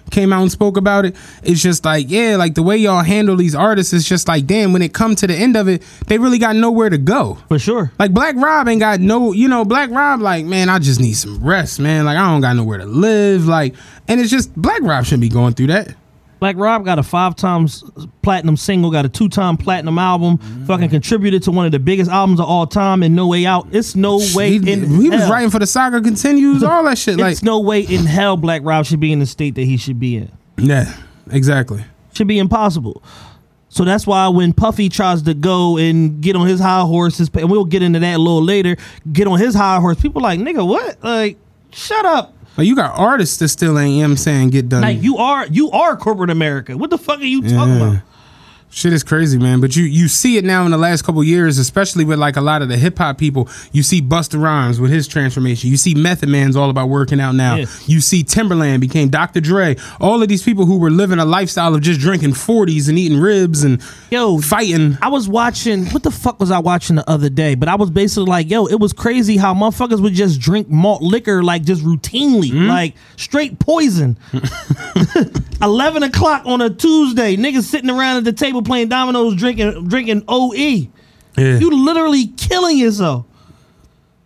came out and spoke about it? It's just like, yeah, like the way y'all handle these artists is just like, damn, when it come to the end of it, they really got nowhere to go. For sure. Like Black Rob ain't got no, you know, Black Rob, like, man, I just need some rest, man. Like, I don't got nowhere to live. Like, and it's just Black Rob shouldn't be going through that. Black Rob got a five times platinum single, got a two time platinum album, Mm-hmm. fucking contributed to one of the biggest albums of all time and No Way Out. It's no way He, in he was writing for the saga continues, all that shit. Like, it's no way in hell Black Rob should be in the state that he should be in. yeah, exactly. Should be impossible. So that's why when Puffy tries to go and get on his high horse, and we'll get into that a little later, get on his high horse, people like, nigga, what? Like, shut up. Like, you got artists that still ain't, you know what I'm saying, get done. Like you are you are corporate America. What the fuck are you talking about? Shit is crazy, man. But you you see it now in the last couple years, especially with like a lot of the hip hop people. You see Busta Rhymes with his transformation. You see Method Man's all about working out now. Yeah. You see Timbaland became Dr. Dre. All of these people who were living a lifestyle of just drinking 40s and eating ribs and Yo, fighting. I was watching what the fuck was I watching the other day? But I was basically like, yo, it was crazy how motherfuckers would just drink malt liquor like just routinely, Hmm? like straight poison. Eleven o'clock on a Tuesday, niggas sitting around at the table playing dominoes, drinking drinking OE. Yeah. You literally killing yourself.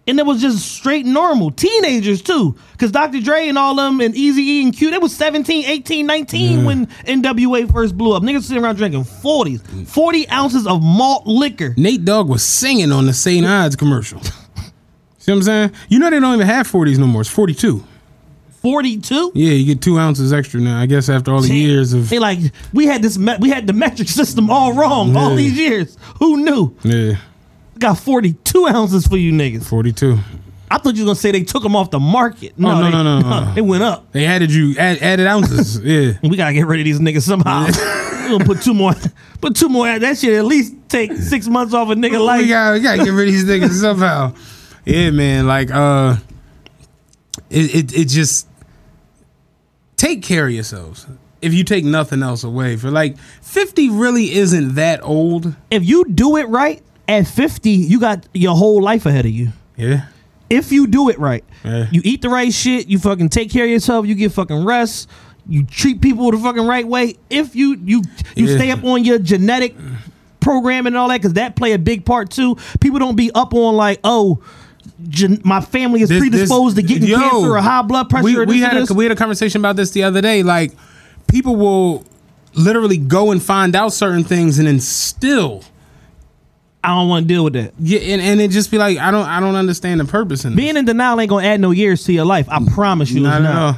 And it was just straight normal. Teenagers too. Cause Dr. Dre and all them and Easy E and Q, they was 17, 18, 19 when NWA first blew up. Niggas sitting around drinking 40s. 40 ounces of malt liquor. Nate Dogg was singing on the St. Ides commercial. See what I'm saying? You know they don't even have 40s no more. It's 42. 42? Yeah, you get two ounces extra now. I guess after all the years of They like, we had this me- we had the metric system all wrong all these years. Who knew? yeah, Got 42 ounces for you niggas. 42. I thought you was gonna say they took them off the market. Oh, no, they, no, no, no. They went up. They added you add, added ounces. Yeah. We gotta get rid of these niggas somehow. we gonna put two more, put two more. That shit at least take six months off a nigga life. we gotta, we gotta get rid of these niggas somehow. Yeah, man. Like, uh, it, it, it just take care of yourselves. If you take nothing else away, for like fifty, really isn't that old. If you do it right at fifty, you got your whole life ahead of you. Yeah, If you do it right, Yeah. you eat the right shit. You fucking take care of yourself. You get fucking rest. You treat people the fucking right way. If you you you Yeah. stay up on your genetic programming and all that, because that play a big part too. People don't be up on like, oh, gen- my family is This- predisposed this- to getting yo, cancer or high blood pressure. We, we this had this. a, we had a conversation about this the other day. Like, people will literally go and find out certain things and then still I don't want to deal with that. Yeah, and, and it just be like I don't I don't understand the purpose in this. Being in denial ain't gonna add no years to your life. I promise you. Not not.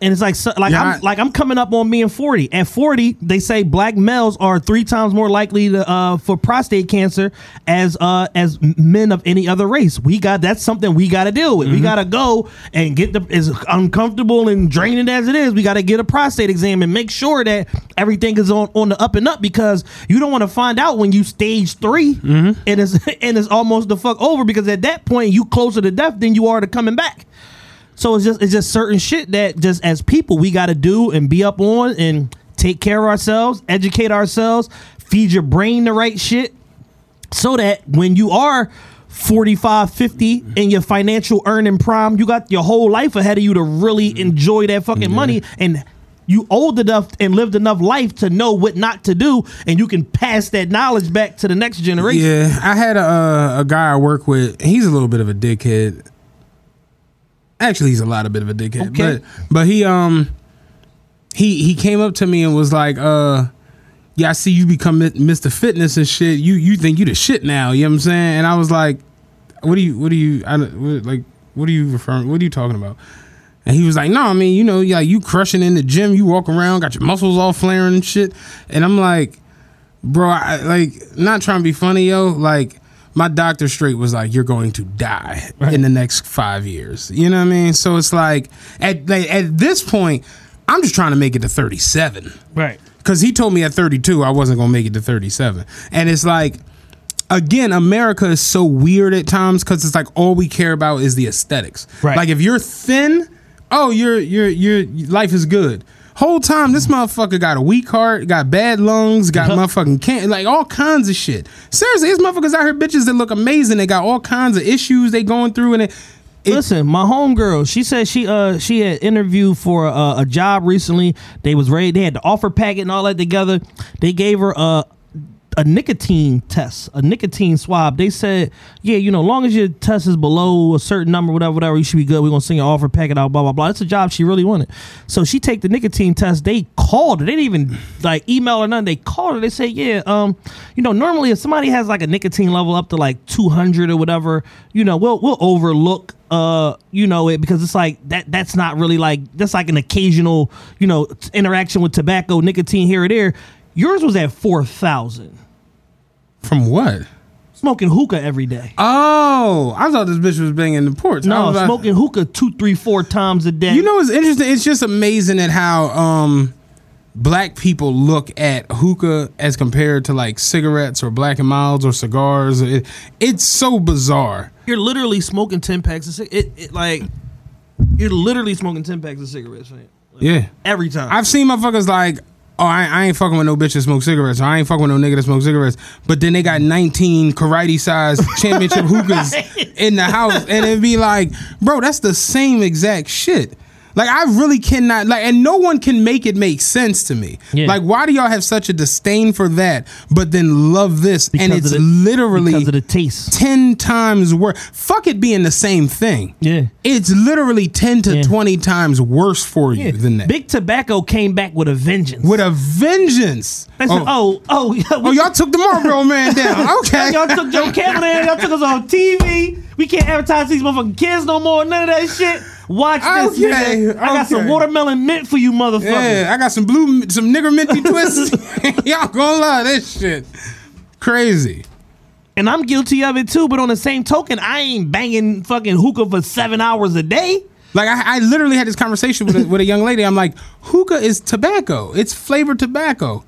And it's like so, like Yeah, I'm I- like I'm coming up on being 40. At 40, they say black males are three times more likely to uh, for prostate cancer as uh, as men of any other race. We got that's something we got to deal with. Mm-hmm. We got to go and get the as uncomfortable and draining as it is. We got to get a prostate exam and make sure that everything is on on the up and up because you don't want to find out when you stage 3 Mm-hmm. and it's and it's almost the fuck over because at that point you closer to death than you are to coming back. So it's just it's just certain shit that just as people we got to do and be up on and take care of ourselves, educate ourselves, feed your brain the right shit so that when you are 45 50 in your financial earning prime, you got your whole life ahead of you to really mm-hmm. enjoy that fucking money and you old enough and lived enough life to know what not to do and you can pass that knowledge back to the next generation. Yeah, I had a a guy I work with. He's a little bit of a dickhead. Actually, he's a lot of bit of a dickhead. Okay. But but he um he he came up to me and was like, uh, yeah, I see you become Mr. Fitness and shit. You you think you the shit now? You know what I'm saying? And I was like, what do you what do you I what, like what are you referring? What are you talking about? And he was like, no, I mean, you know, yeah, you crushing in the gym, you walk around, got your muscles all flaring and shit. And I'm like, bro, I, like, not trying to be funny, yo. Like, my doctor straight was like, you're going to die in the next five years. You know what I mean? So it's like, at like, at this point, I'm just trying to make it to 37. Right. Because he told me at 32 I wasn't going to make it to 37. And it's like, again, America is so weird at times because it's like all we care about is the aesthetics. Right. Like if you're thin, oh, your your your life is good. Whole time, this motherfucker got a weak heart, got bad lungs, got motherfucking can like all kinds of shit. Seriously, these motherfuckers out here bitches that look amazing. They got all kinds of issues they going through, and it, Listen, my homegirl, she said she uh she had interviewed for a, a job recently. They was ready. They had the offer packet and all that together. They gave her a a nicotine test, a nicotine swab. They said, yeah, you know, long as your test is below a certain number, whatever, whatever, you should be good. We're gonna send your offer packet out, blah blah blah. It's a job she really wanted. So she take the nicotine test. They called her. They didn't even like email or nothing. They called her. They say, yeah, um, you know, normally if somebody has like a nicotine level up to like 200 or whatever, you know, we'll we'll overlook uh you know it because it's like that that's not really like that's like an occasional you know interaction with tobacco nicotine here or there yours was at 4000 from what? smoking hookah every day Oh, I thought this bitch was banging the ports. No like- smoking hookah two three four times a day You know what's interesting? It's just amazing at how um black people look at hookah as compared to like cigarettes or black and milds or cigars. It, it's so bizarre. you're literally smoking 10 packs of cig- it, it like you're literally smoking 10 packs of cigarettes man. Yeah. every time I've seen motherfuckers like, oh, I, I ain't fucking with no bitch that smoke cigarettes, or I ain't fucking with no nigga that smoke cigarettes. But then they got 19 karate sized championship hookahs in the house, and it'd be like, bro, that's the same exact shit. Like I really cannot like, and no one can make it make sense to me. Yeah. Like, why do y'all have such a disdain for that, but then love this? and Because it's of the- literally because of the taste ten times worse. Fuck it being the same thing. Yeah. it's literally ten to Yeah. twenty times worse for you Yeah. than that. big tobacco came back with a vengeance with a vengeance. Said, oh, oh, oh yeah, Oh, y'all took the Marlboro man down. Okay. y'all took Joe Camel in. Y'all took us on TV. We can't advertise these motherfucking kids no more. None of that shit. Watch this, Okay, nigga. I got some watermelon mint for you, motherfucker. Yeah, I got some blue, some nigger minty twists. y'all gonna love this shit. Crazy. And I'm guilty of it too. But on the same token, I ain't banging fucking hookah for seven hours a day. Like I, I literally had this conversation with a, with a young lady. I'm like, hookah is tobacco. It's flavored tobacco.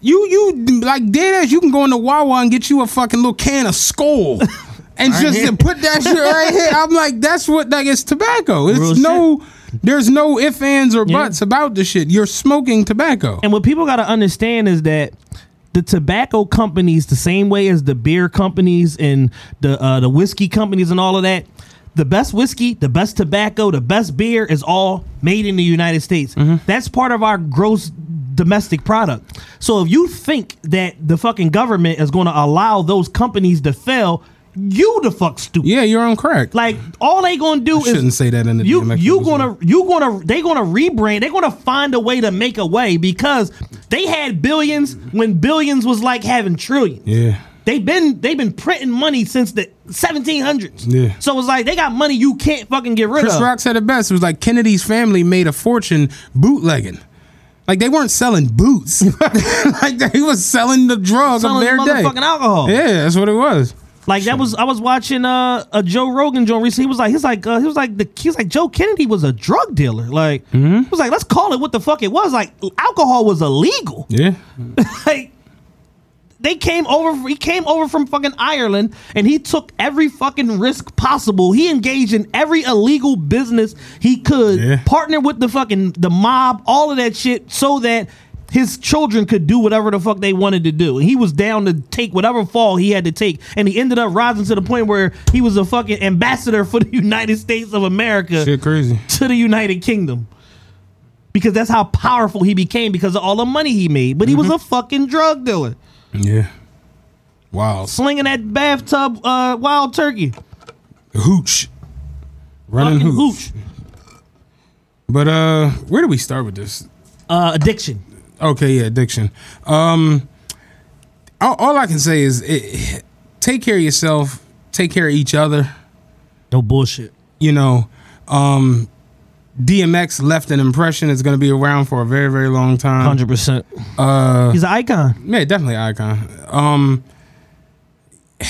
You you like dead ass. You can go into Wawa and get you a fucking little can of Skoal. And Right just here. put that shit right here. I'm like, that's what like it's tobacco. It's Real no, there's no ifs, ands, or Yeah. buts about the shit. You're smoking tobacco. And what people got to understand is that the tobacco companies, the same way as the beer companies and the uh, the whiskey companies and all of that, the best whiskey, the best tobacco, the best beer is all made in the United States. That's part of our gross domestic product. So if you think that the fucking government is going to allow those companies to fail, you the fuck stupid. Yeah, you're on crack. Like all they gonna do is Shouldn't say that in the you DMX you episode. gonna you gonna they gonna rebrand they gonna find a way to make a way because they had billions when billions was like having trillions Yeah. They've been they've been printing money since the 1700s. Yeah. So it's like they got money you can't fucking get rid Chris of. Rock said it best. It was like Kennedy's family made a fortune bootlegging. Like they weren't selling boots. like they was selling the drug Selling of their day. alcohol. Yeah, that's what it was. Like that was I was watching uh, a Joe Rogan joint recently. He was like he's like uh, he was like the he was like Joe Kennedy was a drug dealer. Like Mm-hmm. he was like let's call it what the fuck it was. Like alcohol was illegal. Yeah. like they came over he came over from fucking Ireland and he took every fucking risk possible. He engaged in every illegal business he could, Yeah. partner with the fucking the mob, all of that shit so that his children could do whatever the fuck they wanted to do. And he was down to take whatever fall he had to take. And he ended up rising to the point where he was a fucking ambassador for the United States of America Shit crazy. to the United Kingdom. Because that's how powerful he became because of all the money he made. But he was a fucking drug dealer. Yeah. Wow. Slinging that bathtub uh, wild turkey. Hooch. Running Fucking hooch. But uh where do we start with this? Uh, addiction. Okay, yeah, addiction. Um all, all I can say is it, take care of yourself, take care of each other. No bullshit. You know, um DMX left an impression that's going to be around for a very, very long time. 100%. Uh, He's an icon. Yeah, definitely an icon. Um,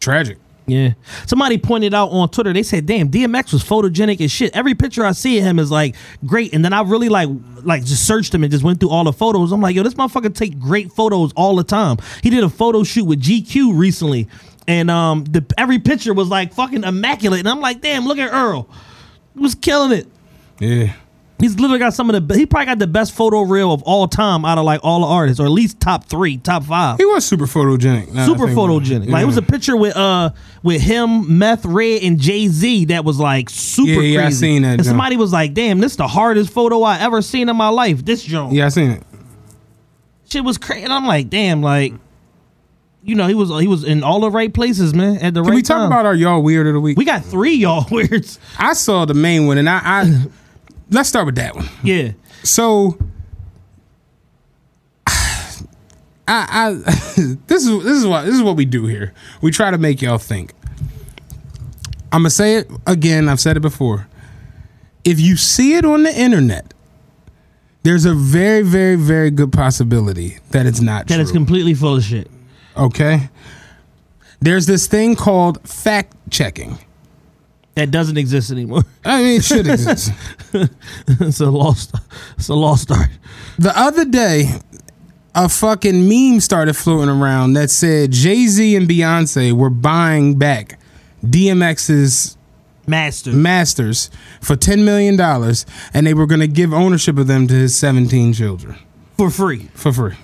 tragic. Yeah. Somebody pointed out on Twitter, they said, damn, DMX was photogenic as shit. Every picture I see of him is like great. And then I really like like just searched him and just went through all the photos. I'm like, yo, this motherfucker take great photos all the time. He did a photo shoot with GQ recently. And um the every picture was like fucking immaculate. And I'm like, damn, look at Earl. He was killing it. Yeah. He's literally got some of the he probably got the best photo reel of all time out of like all the artists, or at least top three, top five. He was super photogenic. I super think about it. photogenic. Like it was a picture with uh with him, Meth Red, and Jay Z that was like super Yeah, yeah, I crazy. seen that And joint. somebody was like, "Damn, this is the hardest photo I ever seen in my life." This joint, Yeah, I seen it. shit was crazy. And I'm like, "Damn, like." You know, he was he was in all the right places, man. At the Can right we talk time. about our y'all weird of the week? We got three y'all weirds. I saw the main one, and I, I let's start with that one. Yeah. So, I, I this is this is what this is what we do here. We try to make y'all think. I'm gonna say it again. I've said it before. If you see it on the internet, there's a very, very, very good possibility that it's not That true. is completely full of shit. Okay. There's this thing called fact checking. That doesn't exist anymore. I mean, it should exist. it's a lost. It's a lost art. The other day, a fucking meme started floating around that said Jay Z and Beyonce were buying back DMX's masters masters for ten million dollars, and they were going to give ownership of them to his seventeen children for free. For free.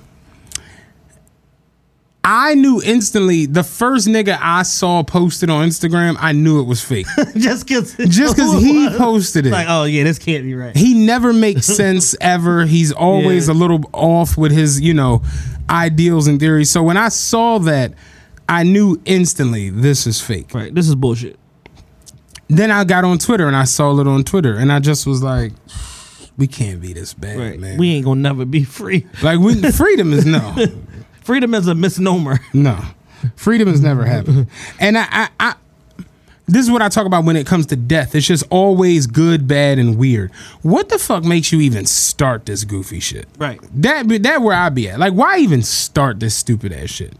I knew instantly the first nigga I saw posted on Instagram, I knew it was fake. just because Just because he posted it. Like, oh yeah, this can't be right. He never makes sense ever. He's always Yeah. a little off with his, you know, ideals and theories. So when I saw that, I knew instantly this is fake. Right. This is bullshit. Then I got on Twitter and I saw it on Twitter and I just was like, we can't be this bad, Right. man. We ain't gonna never be free. like we, freedom is no. Freedom is a misnomer. No. Freedom has never happened. And I, I, I this is what I talk about when it comes to death. It's just always good, bad, and weird. What the fuck makes you even start this goofy shit? Right. That that where I be at. Like, why even start this stupid ass shit?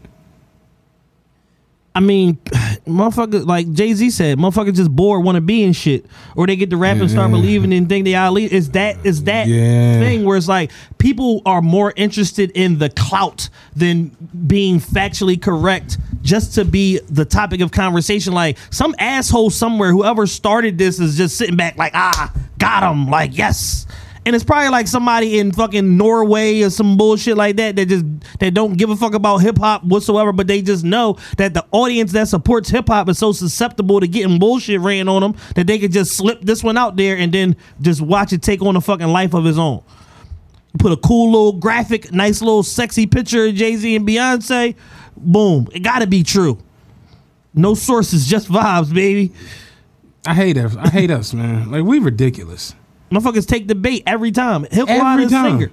I mean, motherfucker, like Jay Z said, motherfuckers just bored, want to be in shit, or they get to rap and start believing and think they out. Is that is that Yeah. thing where it's like people are more interested in the clout than being factually correct, just to be the topic of conversation. Like some asshole somewhere, whoever started this is just sitting back like, ah, got him, like yes. And it's probably like somebody in fucking Norway or some bullshit like that that just that don't give a fuck about hip hop whatsoever, but they just know that the audience that supports hip hop is so susceptible to getting bullshit ran on them that they could just slip this one out there and then just watch it take on a fucking life of its own. Put a cool little graphic, nice little sexy picture of Jay Z and Beyonce. Boom, it got to be true. No sources, just vibes, baby. I hate us. I hate us, man. Like we ridiculous. Motherfuckers take the bait every time. He'll go out Every time. singer.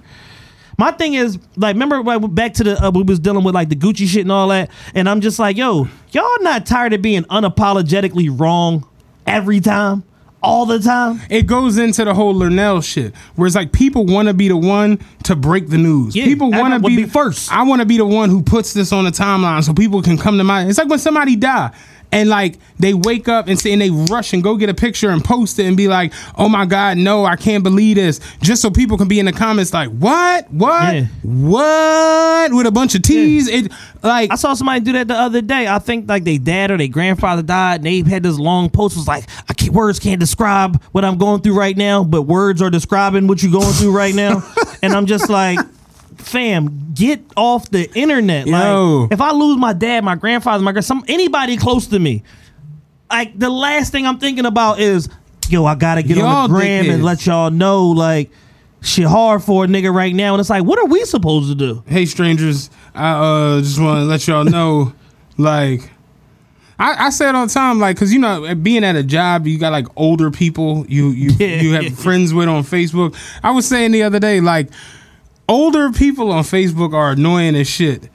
My thing is like, remember like, back to the uh, we was dealing with like the Gucci shit and all that, and I'm just like, yo, y'all not tired of being unapologetically wrong every time, all the time. It goes into the whole Lurnell shit, where it's like people want to be the one to break the news. Yeah, people want to everyone wanna be, be first. I want to be the one who puts this on the timeline so people can come to my. It's like when somebody die. And like they wake up and say and they rush and go get a picture and post it and be like, "Oh my God, no, I can't believe this!" Just so people can be in the comments like, "What? What? Yeah. What?" With a bunch of T's. It like I saw somebody do that the other day. I think like they dad or their grandfather died, and they had this long post was like, I can't, words can't describe what I'm going through right now, but words are describing what you're going through right now. and I'm just like, fam, get off the internet. Yo. Like, if I lose my dad, my grandfather, my grand, some anybody close to me, like the last thing I'm thinking about is, yo, I gotta get Y'all on the gram and let y'all know, like. Shit hard for a nigga right now, and it's like, what are we supposed to do? hey strangers i uh just want to let y'all know like I, I all the time like because you know being at a job you got like older people you you Yeah. you have friends with on facebook i was saying the other day like older people on facebook are annoying as shit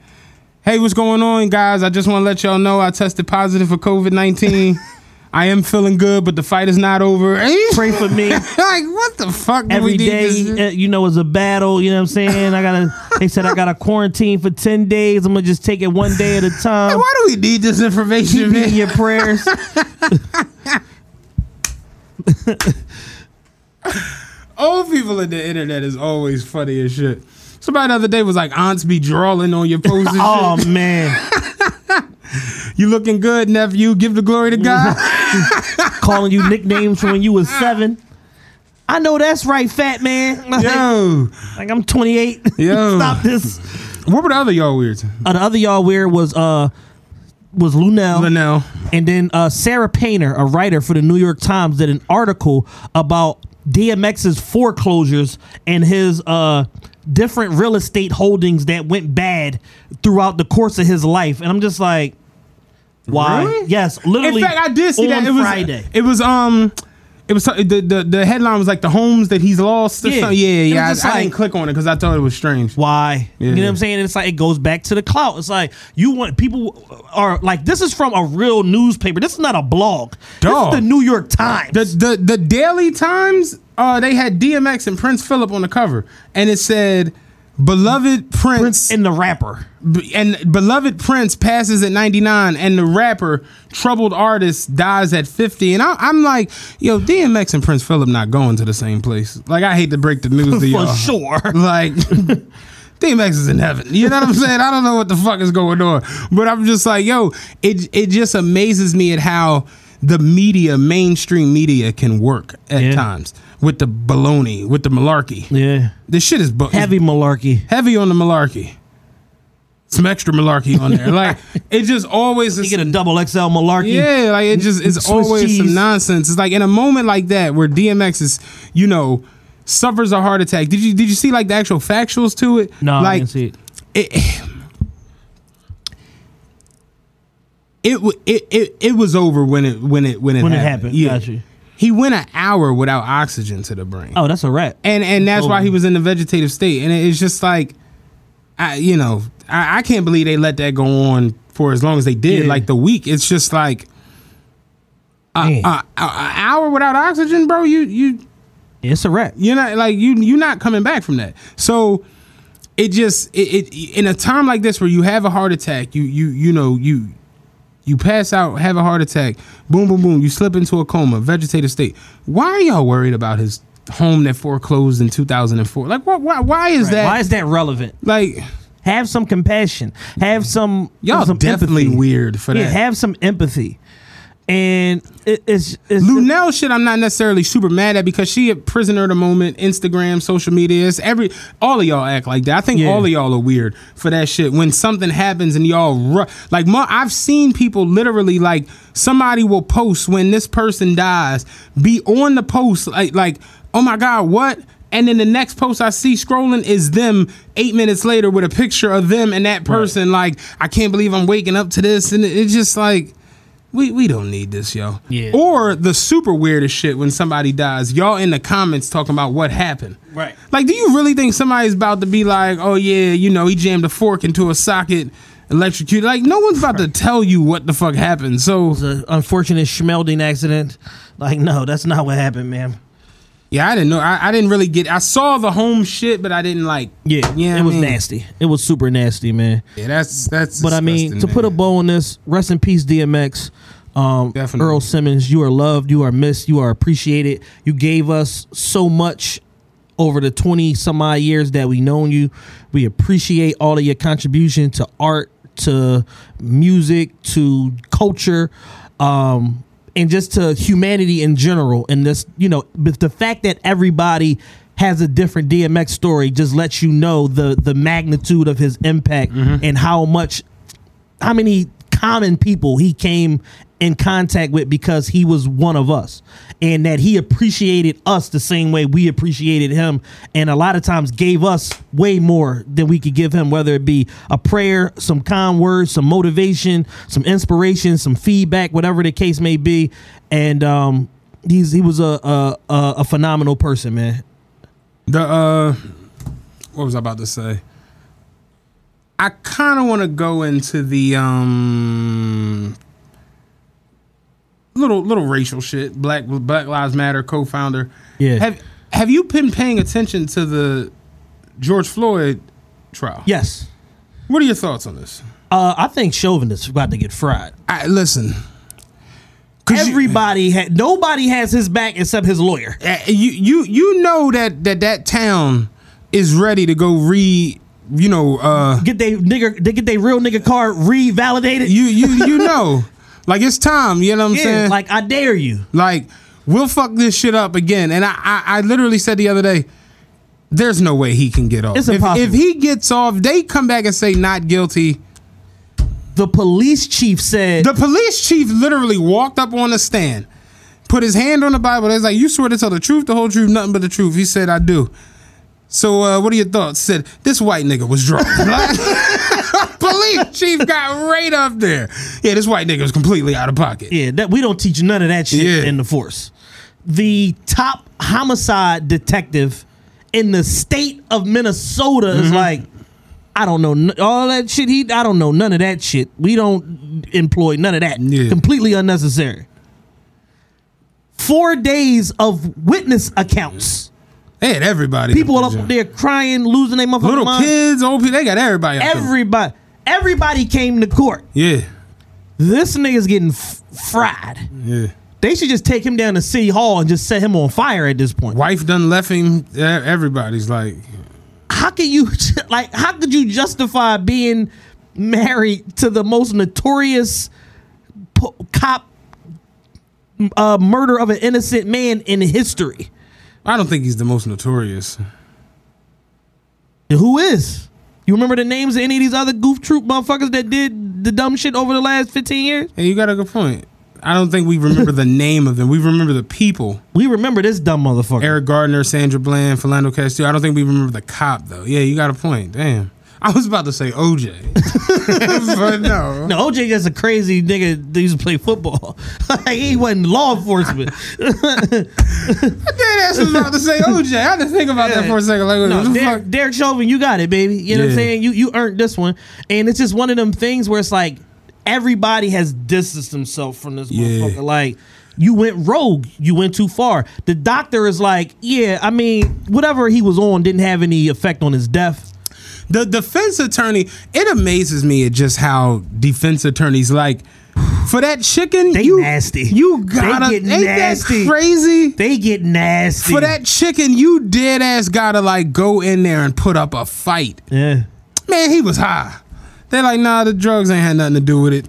hey what's going on guys i just want to let y'all know i tested positive for covid-19 i am feeling good but the fight is not over Pray for me. like what the fuck do every we day, uh, you know, is a battle. You know what I'm saying? I gotta. They said I gotta quarantine for ten days. I'm gonna just take it one day at a time. why do we need this information Keep man your prayers. Old people in the internet is always funny as shit. Somebody the other day was like, aunts be drawing on your posts oh shit. man, You looking good, nephew. Give the glory to God. calling you nicknames from when you was seven. I know that's right, fat man. Like, Yo. like, I'm 28. Yo. Stop this. What were the other y'all weirds? Uh, the other y'all weird was uh was Lunel. Linnell. And then uh, Sarah Painter, a writer for the New York Times, did an article about DMX's foreclosures and his uh, different real estate holdings that went bad throughout the course of his life. And I'm just like, why? Really? Yes, literally. In fact, I did see on that. It was Friday. It was um it was the, the the headline was like the homes that he's lost. Or Yeah. something. yeah, yeah. I, just I didn't click on it because I thought it was strange. Why? You know what I'm saying? It's like it goes back to the clout. It's like you want people are like this is from a real newspaper. This is not a blog. Dog. This is the New York Times. The the the Daily Times, uh, they had DMX and Prince Philip on the cover, and it said, "Beloved Prince, Prince and the rapper. and beloved Prince passes at 99, and the rapper troubled artist dies at 50." And I, I'm like, "Yo, DMX and Prince Philip not going to the same place." Like, I hate to break the news to y'all, For sure. Like. DMX is in heaven. You know what I'm saying? I don't know what the fuck is going on. But I'm just like, yo, it it just amazes me at how the media, mainstream media, can work at Yeah. times with the baloney, with the malarkey. Yeah. This shit is bu- Heavy malarkey. heavy on the malarkey. Some extra malarkey on there. Like it just always You is get a double XL malarkey. yeah, like it just it's Swiss always some nonsense. It's like in a moment like that where DMX is, you know, suffers a heart attack. Did you did you see like the actual factuals to it? No, I didn't see it. it it, it it it was over when it when it when it When it happened. happened. Yeah. Got you. He went an hour without oxygen to the brain. Oh, that's a wrap. And and that's why he was in the vegetative state. And it's just like I you know, I, I can't believe they let that go on for as long as they did, Yeah. like the week. It's just like a, Man. a, a, a hour without oxygen, bro. You you It's a wrap. you're not like you you're not coming back from that. So it just it, it in a time like this where you have a heart attack, you you you know you you pass out, have a heart attack, boom boom boom, you slip into a coma, vegetative state. Why are y'all worried about his home that foreclosed in 2004? Like what why why is that Why is that relevant? like Have some compassion. Have some y'all some definitely empathy. weird for Yeah, that. have some empathy. And it, it's, it's Lunel shit I'm not necessarily super mad at because she a prisoner of the moment, Instagram, social media. It's every all of y'all act like that. I think Yeah. all of y'all are weird for that shit. When something happens and y'all ru- like mo- I've seen people literally like somebody will post when this person dies, be on the post like like, oh my God, what? And then the next post I see scrolling is them eight minutes later with a picture of them and that person. Like, I can't believe I'm waking up to this. And it's just like, we we don't need this, yo. Yeah. Or the super weirdest shit when somebody dies, y'all in the comments talking about what happened. Right. Like, do you really think somebody's about to be like, oh yeah, you know, he jammed a fork into a socket, electrocuted? Like, no one's about to tell you what the fuck happened. So The unfortunate Schmelding accident. Like, no, that's not what happened, man. Yeah, I didn't know. I, I didn't really get. I saw the home shit, but I didn't like. Yeah, Yeah, it was nasty. It was super nasty, man. Yeah, that's that's. But I mean, to disgusting, put a bow on this, rest in peace, DMX. Um, Definitely. Earl Simmons, you are loved, you are missed, you are appreciated. You gave us so much over the 20 some odd years that we known you. We appreciate all of your contribution to art, to music, to culture, um, and just to humanity in general. And this, you know, but the fact that everybody has a different DMX story just lets you know the the magnitude of his impact mm-hmm. and how much how many common people he came in contact with because he was one of us. And that he appreciated us the same way we appreciated him. And a lot of times gave us way more than we could give him whether it be a prayer some kind words some motivation some inspiration some feedback whatever the case may be. And um he's he was a a, a, phenomenal person man. The uh what was I about to say? I kind of want to go into the um little little racial shit. Black Black Lives Matter co-founder. Yeah. Have Have you been paying attention to the George Floyd trial? yes What are your thoughts on this? uh i think chauvin is about to get fried I listen. everybody had nobody has his back except his lawyer uh, you you you know that that that town is ready to go re you know uh get they nigga they get their real nigga card revalidated. you you you know like it's time you know what i'm yeah, saying like I dare you. Like, we'll fuck this shit up again. And I, I, I literally said the other day, there's no way he can get off. It's if, impossible. if he gets off, they come back and say not guilty. The police chief said The police chief literally walked up on the stand, put his hand on the Bible. They's like, "You swear to tell the truth, the whole truth, nothing but the truth." He said, "I do." So, uh, what are your thoughts? Said this white nigga was drunk. police chief got right up there. Yeah, this white nigga was completely out of pocket. Yeah, that we don't teach none of that shit Yeah. in the force. The top homicide detective in the state of Minnesota Mm-hmm. is like, I don't know all that shit. He, I don't know none of that shit. We don't employ none of that. Yeah. Completely unnecessary. Four days of witness accounts. They had everybody. People up up there. crying, losing their motherfucking little mind. kids, old people. They got everybody. up. Everybody, everybody came to court. Yeah, This nigga's getting f- fried. yeah. They should just take him down to City Hall and just set him on fire at this point. Wife done left him. Everybody's like, How can you like? How could you justify being married to the most notorious po- cop uh, murder of an innocent man in history? I don't think he's the most notorious. Who is? You remember the names of any of these other goof troop motherfuckers that did the dumb shit over the last fifteen years? Hey, you got a good point. I don't think we remember the name of them. We remember the people. We remember this dumb motherfucker. Eric Gardner, Sandra Bland, Philando Castile. I don't think we remember the cop though. Yeah, you got a point. Damn. I was about to say OJ, but no. No, OJ just a crazy nigga that used to play football. like he wasn't law enforcement. Dead ass was about to say OJ. I had to think about that for a second. Like, what No, the Derek, fuck? Derek Chauvin, you got it, baby. You know what I'm Yeah. saying? You you earned this one, and it's just one of them things where it's like everybody has distanced themselves from this Yeah. motherfucker. Like you went rogue, you went too far. The doctor is like, yeah, I mean, whatever he was on didn't have any effect on his death. The defense attorney, it amazes me at just how defense attorneys like for that chicken. They you nasty. You gotta They get ain't nasty. that crazy? They get nasty For that chicken, you dead ass gotta like go in there and put up a fight. Yeah. Man, he was high. They're like, nah, the drugs ain't had nothing to do with it.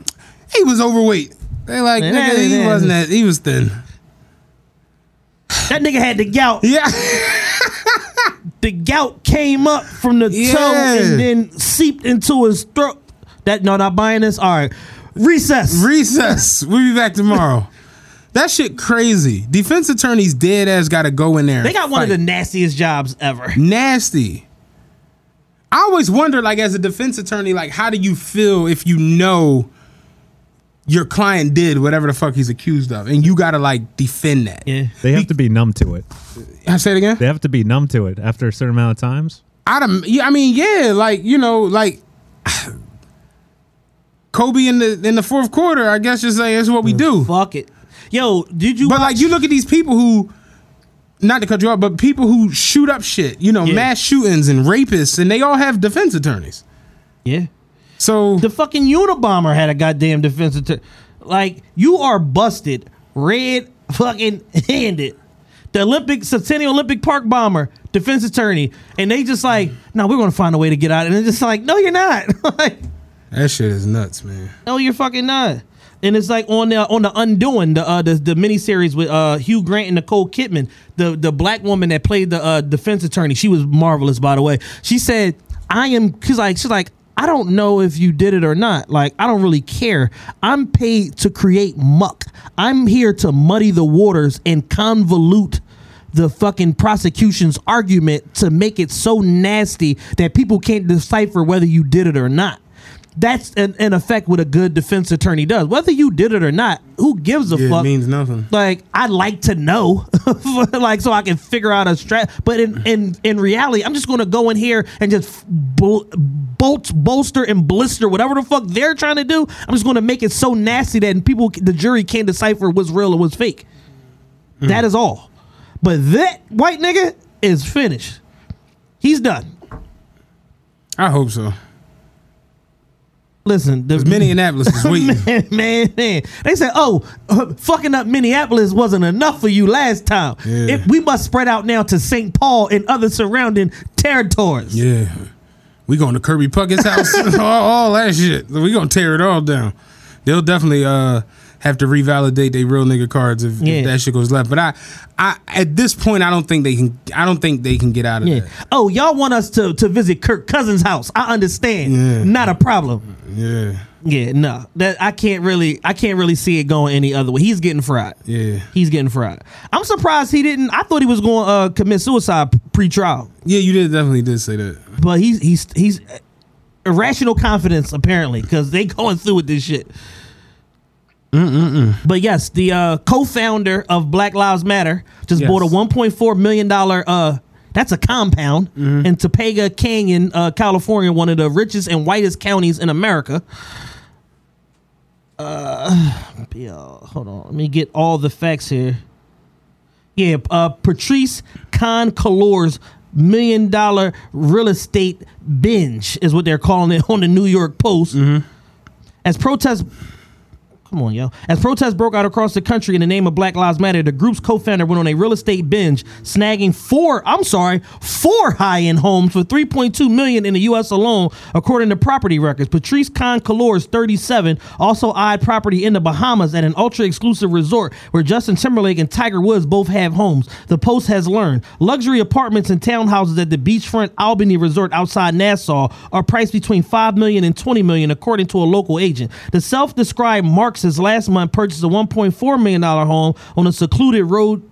He was overweight. They like, nigga, he wasn't that. He was thin. That nigga had the gout. Yeah. the gout came up from the toe and then seeped into his throat. That no, not buying this. All right, recess. Recess. we'll be back tomorrow. That shit crazy. Defense attorneys dead ass gotta go in there. they got one of the nastiest jobs ever. nasty. I always wonder, like, as a defense attorney, like, how do you feel if you know your client did whatever the fuck he's accused of, and you gotta like defend that. Yeah. They have to be numb to it. I say it again. They have to be numb to it after a certain amount of times. I don't, yeah, I mean, yeah, like you know, like Kobe in the in the fourth quarter. I guess just say it's what we do. Fuck it. Yo, did you? But like, you look at these people who, not to cut you off, but people who shoot up shit. You know, Yeah. mass shootings and rapists, and they all have defense attorneys. Yeah. So the fucking Unabomber had a goddamn defense attorney. Like you are busted, red fucking handed. The Olympic Centennial Olympic Park bomber, defense attorney, and they just like, no, we're gonna find a way to get out. And it's just like, no, you're not. like, That shit is nuts, man. no, you're fucking not. And it's like on the on the Undoing, the uh, the the miniseries with uh, Hugh Grant and Nicole Kidman, the the black woman that played the uh, defense attorney. She was marvelous, by the way. She said, "I am," she's like, she's like, I don't know if you did it or not. Like, I don't really care. I'm paid to create muck. I'm here to muddy the waters and convolute the fucking prosecution's argument to make it so nasty that people can't decipher whether you did it or not. That's in, in effect what a good defense attorney does. Whether you did it or not, who gives a Yeah, it fuck? means nothing. Like I'd like to know, like so I can figure out a strat. But in in in reality, I'm just going to go in here and just bol- bolt, bolster, and blister whatever the fuck they're trying to do. I'm just going to make it so nasty that people, the jury, can't decipher what's real and what's fake. Mm. That is all. But that white nigga is finished. He's done. I hope so. Listen, the Minneapolis is waiting. man, man, man. They said, "Oh, fucking up Minneapolis wasn't enough for you last time. Yeah. It, we must spread out now to St. Paul and other surrounding territories." Yeah. We going to Kirby Puckett's house, all, all that shit. We gonna tear it all down. They'll definitely uh have to revalidate their real nigga cards if, Yeah. if that shit goes left. But I, I at this point, I don't think they can. I don't think they can get out of Yeah. that. Oh, y'all want us to to visit Kirk Cousins' house? I understand. Not a problem. Yeah, Yeah, no. That I can't really I can't really see it going any other way. He's getting fried. yeah, He's getting fried. I'm surprised he didn't. I thought he was going to uh, commit suicide pre-trial. yeah. You did definitely did say that. but he's he's he's irrational confidence apparently because they going through with this shit. Mm-mm-mm. But yes, the uh, co-founder of Black Lives Matter just Yes. bought a 1.4 million dollar. Uh, that's a compound in Topanga Canyon, uh, California, one of the richest and whitest counties in America. Uh, hold on, let me get all the facts here. Yeah, uh, Patrice Khan Kalor's million dollar real estate binge is what they're calling it on the New York Post. As protests Come on, yo. As protests broke out across the country in the name of Black Lives Matter, the group's co-founder went on a real estate binge, snagging four, I'm sorry, four high-end homes for 3.2 million in the US alone, according to property records. Patrisse Khan-Cullors, 37, also eyed property in the Bahamas at an ultra-exclusive resort where Justin Timberlake and Tiger Woods both have homes. The Post has learned luxury apartments and townhouses at the beachfront Albany Resort outside Nassau are priced between 5 million and 20 million according to a local agent. The self-described Marxist last month purchased a 1.4 million dollar home on a secluded road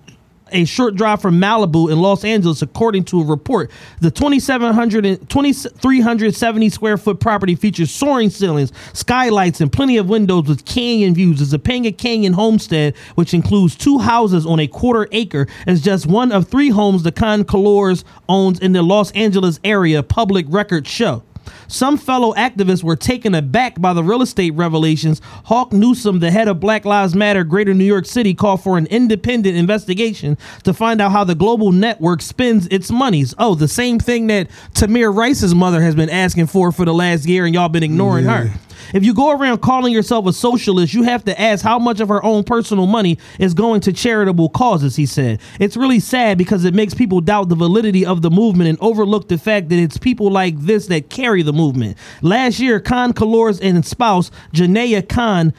a short drive from Malibu in Los Angeles, according to a report. The 2,700 2,370 square foot property features soaring ceilings, skylights, and plenty of windows with canyon views. The Topanga Canyon homestead, which includes two houses on a quarter acre, is just one of three homes the Khan-Cullors owns in the Los Angeles area, public records show. Some fellow activists were taken aback by the real estate revelations. Hawk Newsom, the head of Black Lives Matter Greater New York City, called for an independent investigation to find out how the global network spends its monies. Oh, the same thing that Tamir Rice's mother has been asking for for the last year, and y'all been ignoring her. If you go around calling yourself a socialist, you have to ask how much of her own personal money is going to charitable causes, he said. It's really sad because it makes people doubt the validity of the movement and overlook the fact that it's people like this that carry the movement. Last year, Khan-Cullors and spouse, Janaya Khan,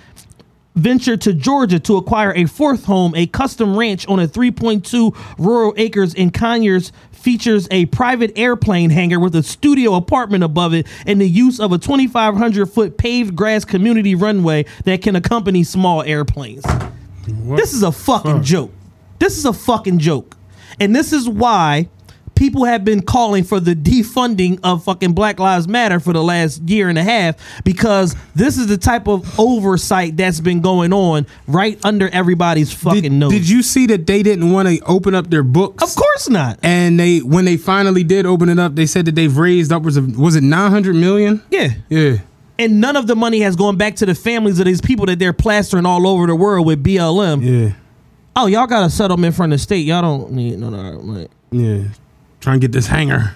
ventured to Georgia to acquire a fourth home, a custom ranch on a 3.2 rural acres in Conyers. Features a private airplane hangar with a studio apartment above it and the use of a 2,500 foot paved grass community runway that can accompany small airplanes. This is a fucking joke. This is a fucking joke. And this is why people have been calling for the defunding of fucking Black Lives Matter for the last year and a half because this is the type of oversight that's been going on right under everybody's fucking Did, nose. did you see that they didn't want to open up their books? Of course not. And they when they finally did open it up, they said that they've raised upwards of was it nine hundred million? Yeah. Yeah. And none of the money has gone back to the families of these people that they're plastering all over the world with BLM. Yeah. Oh, y'all got a settlement from the state. Y'all don't need no, no, like, Yeah. Try and get this hanger.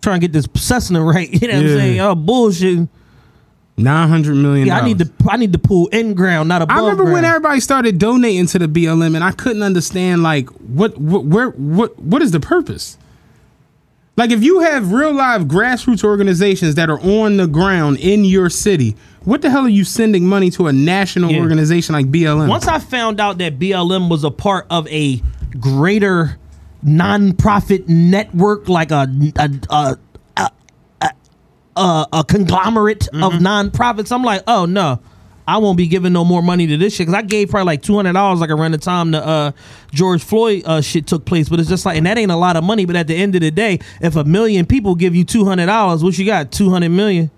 trying to get this Cessna right. You know what Yeah. I'm saying? Y'all bullshit. Nine hundred million. Yeah, I need to I need to pull in ground, not above I remember when everybody started donating to the BLM, and I couldn't understand like what, what, where, what, what is the purpose? Like, if you have real live grassroots organizations that are on the ground in your city, what the hell are you sending money to a national Yeah. organization like BLM? Once I found out that BLM was a part of a greater nonprofit network, like a a a, a, a, a conglomerate of Mm-hmm. nonprofits, I'm like, oh no. I won't be giving no more money to this shit because I gave probably like two hundred dollars like around the time the uh, George Floyd uh, shit took place. But it's just like, and that ain't a lot of money. But at the end of the day, if a million people give you two hundred dollars, what you got? Two hundred million.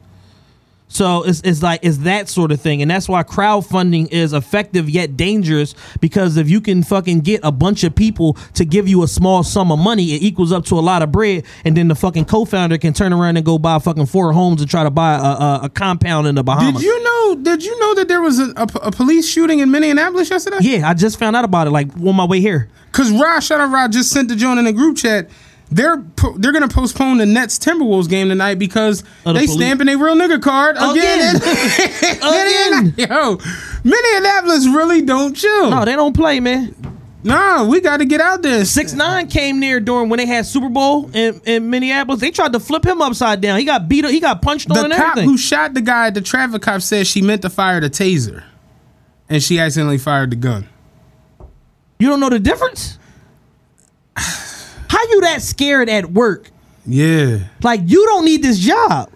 So it's, it's like it's that sort of thing, and that's why crowdfunding is effective yet dangerous. Because if you can fucking get a bunch of people to give you a small sum of money, it equals up to a lot of bread, and then the fucking co-founder can turn around and go buy fucking four homes and try to buy a, a, a compound in the Bahamas. did you know? Did you know that there was a, a, a police shooting in Minneapolis yesterday? Yeah, I just found out about it like on my way here. Cause Rod, shout out Rod, just sent the joint in the group chat. They're po- they're gonna postpone the Nets Timberwolves game tonight because the they police. stamping a real nigga card again. Again. Yo, Minneapolis really don't chill. No, they don't play, man. Nah, we got to get out there. Six nine came near during when they had Super Bowl in, in Minneapolis. They tried to flip him upside down. He got beat. up. He got punched on The cop everything. who shot the guy, the traffic cop, said she meant to fire the taser, and she accidentally fired the gun. You don't know the difference? How you that scared at work? Yeah, Like you don't need this job.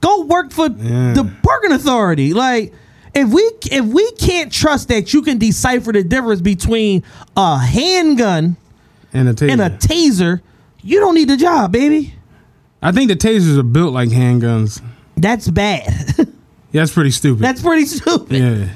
Go work for the parking authority. Like if we if we can't trust that you can decipher the difference between a handgun and a taser. and a taser, you don't need the job, baby. I think the tasers are built like handguns. That's bad. Yeah, that's pretty stupid. That's pretty stupid. yeah.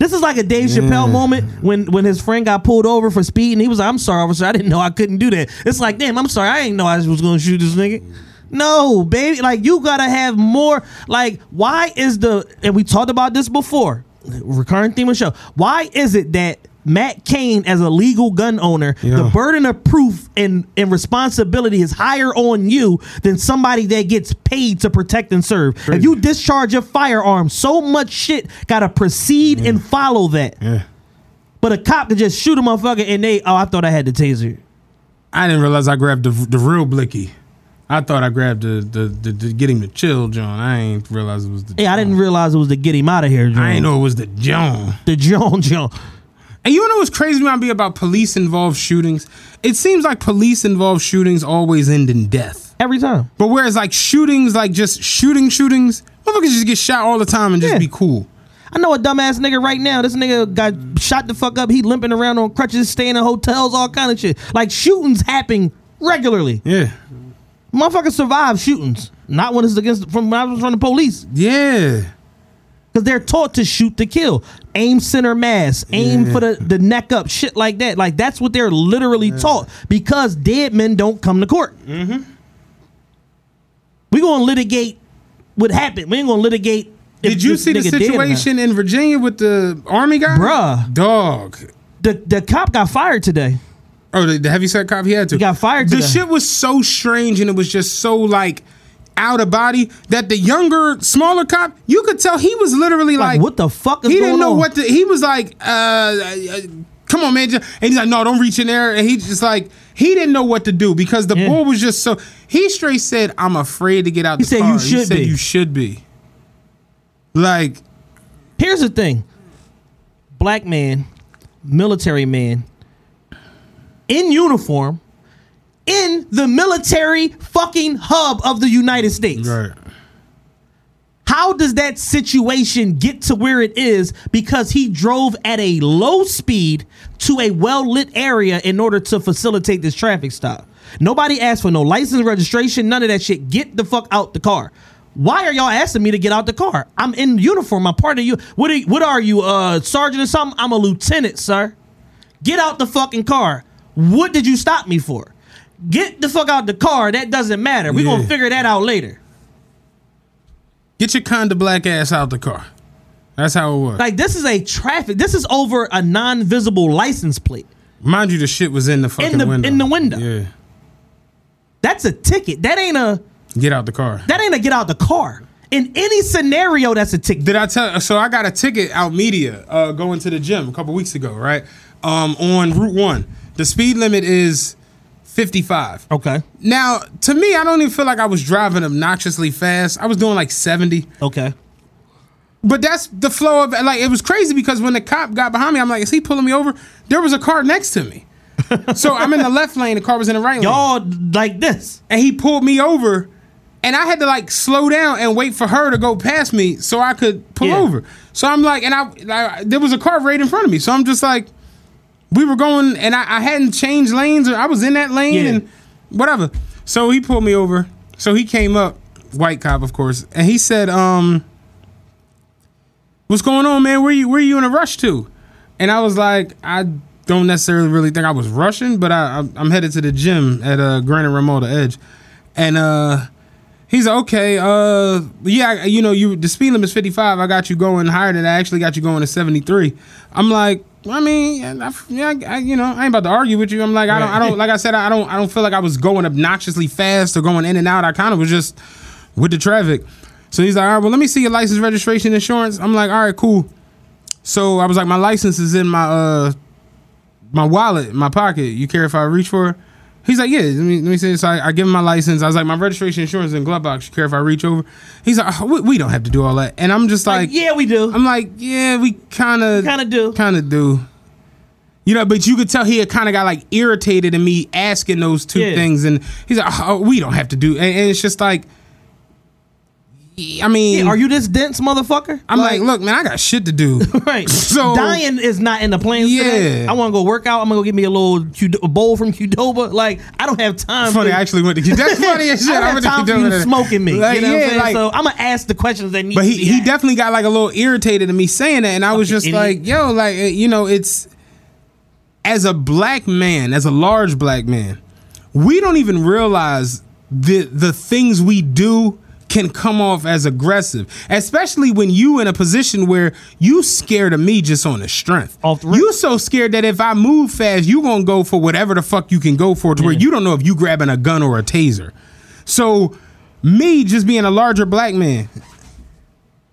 This is like a Dave Chappelle moment when when his friend got pulled over for speed and he was like, "I'm sorry, officer, I didn't know I couldn't do that." It's like, damn, I'm sorry, I didn't know I was going to shoot this nigga. No, baby, like you gotta have more. Like, why is the and we talked about this before, recurring theme of the show. Why is it that Matt Cain, as a legal gun owner, the burden of proof and, and responsibility is higher on you than somebody that gets paid to protect and serve. If you discharge a firearm, so much shit gotta proceed and follow that. Yeah. But a cop could just shoot a motherfucker and they, oh, I thought I had the taser. I didn't realize I grabbed the the real blicky. I thought I grabbed the the, the, the get him to chill John. I ain't realize it was the. Yeah, I didn't realize it was to get him out of here. John. I ain't know it was the John. the John John. And you know what's crazy about be about police involved shootings? It seems like police involved shootings always end in death. Every time. But whereas like shootings, like just shooting shootings, motherfuckers just get shot all the time and just Yeah. be cool. I know a dumbass nigga right now. This nigga got shot the fuck up. He limping around on crutches, staying in hotels, all kind of shit. Like shootings happen regularly. Yeah. Motherfuckers survive shootings. Not when it's against from when I was from the police. Yeah. Cause they're taught to shoot to kill. Aim center mass. Aim Yeah. for the, the neck up. Shit like that. Like that's what they're literally taught. Because dead men don't come to court. Mm-hmm. We gonna litigate what happened. We ain't gonna litigate. Did you see the nigga dead or not. situation in Virginia with the army guy? Bruh. Dog. The the cop got fired today. Oh, the, the heavy set cop he had to. He got fired The today. shit was so strange and it was just so like out of body that the younger, smaller cop, you could tell he was literally Like, like, what the fuck is he didn't know on? what to, he was like, uh, uh, come on, man. And he's like, no, don't reach in there. And he's just like, he didn't know what to do because the Yeah. bull was just so. He straight said, I'm afraid to get out He the said, car. "You he should said, be." you should be. Like, Here's the thing. Black man, military man, in uniform, in the military fucking hub of the United States. right. How does that situation get to where it is? Because he drove at a low speed to a well lit area in order to facilitate this traffic stop. Nobody asked for no license, registration, none of that shit. Get the fuck out the car. Why are y'all asking me to get out the car? I'm in uniform. I'm part of you. What are you, what are you, uh, sergeant or something? I'm a lieutenant, sir. Get out the fucking car. What did you stop me for? Get the fuck out the car. That doesn't matter. We're Yeah. gonna figure that out later. Get your kinda black ass out the car. That's how it was. Like this is a traffic. This is over a non-visible license plate. Mind you, the shit was in the fucking In the window. in the window. Yeah. That's a ticket. That ain't a Get out the car. that ain't a get out the car. In any scenario, that's a ticket. Did I tell? So I got a ticket out media uh, going to the gym a couple weeks ago, right? Um, on Route One, the speed limit is fifty five. Okay. Now, to me, I don't even feel like I was driving obnoxiously fast. I was doing like seventy. Okay. But that's the flow of like it was crazy because when the cop got behind me, I'm like, is he pulling me over? There was a car next to me. so I'm in the left lane, the car was in the right lane. Y'all like this. And he pulled me over and I had to like slow down and wait for her to go past me so I could pull Yeah. over. So I'm like, and I, I there was a car right in front of me. So I'm just like, we were going and I, I hadn't changed lanes or I was in that lane Yeah. and whatever. So he pulled me over. So he came up, white cop, of course, and he said, um, what's going on, man? Where you where you in a rush to? And I was like, I don't necessarily really think I was rushing, but I, I'm- I'm headed to the gym at uh, Granite Ramona Edge, and uh, he's like, okay, uh, yeah, you know, you the speed limit is 55. I got you going higher than. I actually got you going to 73. I'm like. I mean, I, yeah, I, you know, I ain't about to argue with you. I'm like, I don't, I don't, like I said, I don't, I don't feel like I was going obnoxiously fast or going in and out. I kind of was just with the traffic. So he's like, all right, well, let me see your license, registration, insurance. I'm like, all right, cool. So I was like, my license is in my uh my wallet, my pocket. You care if I reach for it? He's like, yeah. Let me let me say. So I, I give him my license. I was like, my registration, insurance, in glove box. You care if I reach over? He's like, oh, we, we don't have to do all that. And I'm just like, yeah, we do. I'm like, yeah, we kind of kind of do, kind of do. You know, but you could tell he had kind of got like irritated in me asking those two Yeah. things, and he's like, oh, we don't have to do. And, and it's just like, I mean, are you this dense motherfucker? I'm like, look, man, I got shit to do. right. So dying is not in the plans. today. Yeah. I want to go work out. I'm gonna go get me a little Qd- a bowl from Qdoba. Like I don't have time. Funny, for, I actually went to. That's funny as shit. I don't I have to time for you today. smoking me. Like, you know what yeah, I'm saying? like- so I'm gonna ask the questions that need. But to he, he asked. definitely got like a little irritated in me saying that, and I was just idiot. like, yo, like uh, you know, it's as a black man, as a large black man, we don't even realize the the things we do can come off as aggressive, especially when you in a position where you scared of me just on the strength. you so scared that if I move fast, you gonna go for whatever the fuck you can go for, to where you don't know if you grabbing a gun or a taser. So, me just being a larger black man,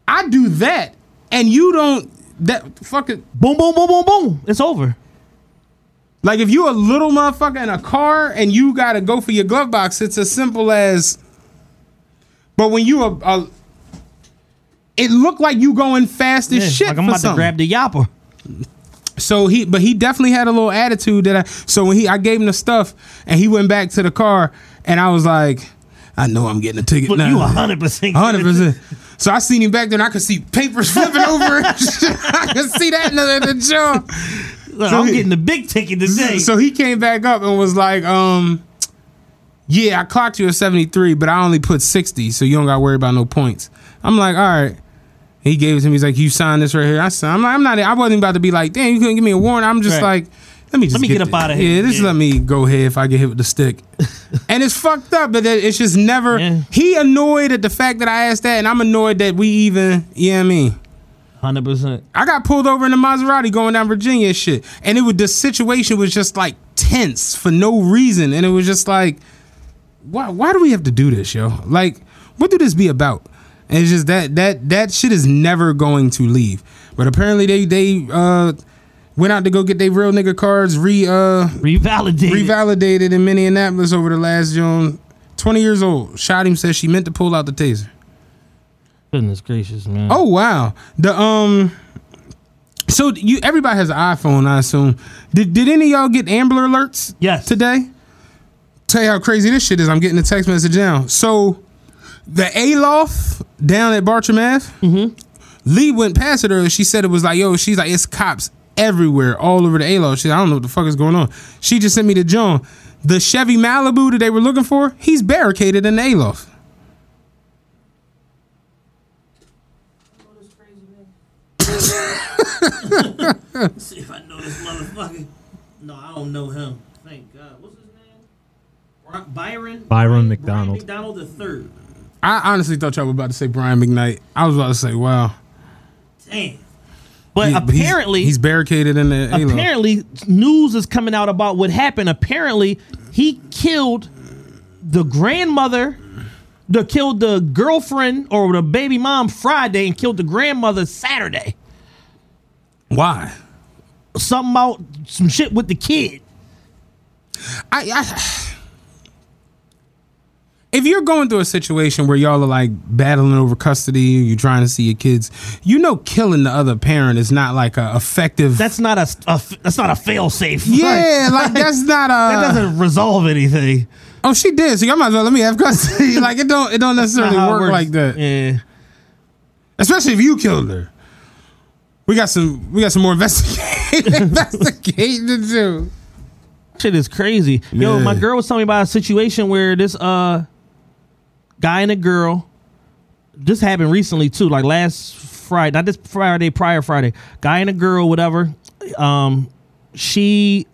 I do that, and you don't. That fucking boom, boom, boom, boom, boom. It's over. Like if you a little motherfucker in a car and you gotta go for your glove box, it's as simple as. But when you a, a it looked like you going fast as Yeah, shit. like I'm about to grab the yapper. So he, but he definitely had a little attitude that I. So when he, I gave him the stuff, and he went back to the car, and I was like, I know I'm getting a ticket But now. you 100% hundred percent. So I seen him back there, and I could see papers flipping over. I could see that in the, the jaw. Look, I'm getting the big ticket today. So he came back up and was like, um, yeah, I clocked you at 73, but I only put 60, so you don't gotta worry about no points. I'm like, all right. He gave it to me. He's like, you sign this right here. I signed. I'm like, I'm not. I wasn't about to be like, damn, you couldn't give me a warrant. I'm just Right. like, let me just Let me get up the- outta Yeah, here. just Yeah. let me go ahead if I get hit with the stick. and it's fucked up, but it's just never. He annoyed at the fact that I asked that, and I'm annoyed that we even. You know I mean? Hundred percent. I got pulled over in a Maserati going down Virginia and shit. And it was the situation was just like tense for no reason. And it was just like, why why do we have to do this, yo? Like, what do this be about? And it's just that that that shit is never going to leave. But apparently they they uh went out to go get their real nigga cards re uh revalidated revalidated in Minneapolis over the last June. 20 years old. Shot him says she meant to pull out the taser. Goodness gracious, man. Oh wow. The um so you everybody has an iPhone, I assume. Did did any of y'all get Amber alerts? Yes. Today? Tell you how crazy this shit is. I'm getting a text message now. So the Aloft down at Bartram Ave. Mm-hmm. Lee went past it earlier. She said it was like, yo, she's like, it's cops everywhere, all over the Aloft. She, I don't know what the fuck is going on. She just sent me to John. The Chevy Malibu that they were looking for, he's barricaded in the Aloft. See if I know this motherfucker. No, I don't know him. Thank God. What's his name? Bry- Byron. Byron Brian McDonald. McDonald the third. I honestly thought y'all were about to say Brian McKnight. I was about to say, wow. Damn. But He- apparently, he's, barricaded in the Aloft. apparently, news is coming out about what happened. Apparently, he killed the grandmother, the killed the girlfriend or the baby mom Friday, and killed the grandmother Saturday. Why? Something about some shit with the kid. I, I if you're going through a situation where y'all are like battling over custody, you're trying to see your kids, you know, killing the other parent is not like a effective. That's not a, a that's not a fail safe. yeah, like that's not a. that doesn't resolve anything. Oh, she did. So y'all might as well let me have custody. like it don't. It don't necessarily Not how it work like that. Yeah. Especially if you killed her. We got some. We got some more investigating investigating to do. Shit is crazy. Yo, Yeah. my girl was telling me about a situation where this uh guy and a girl. This happened recently too, like last Friday, not this Friday, prior Friday. Guy and a girl, whatever. Um, she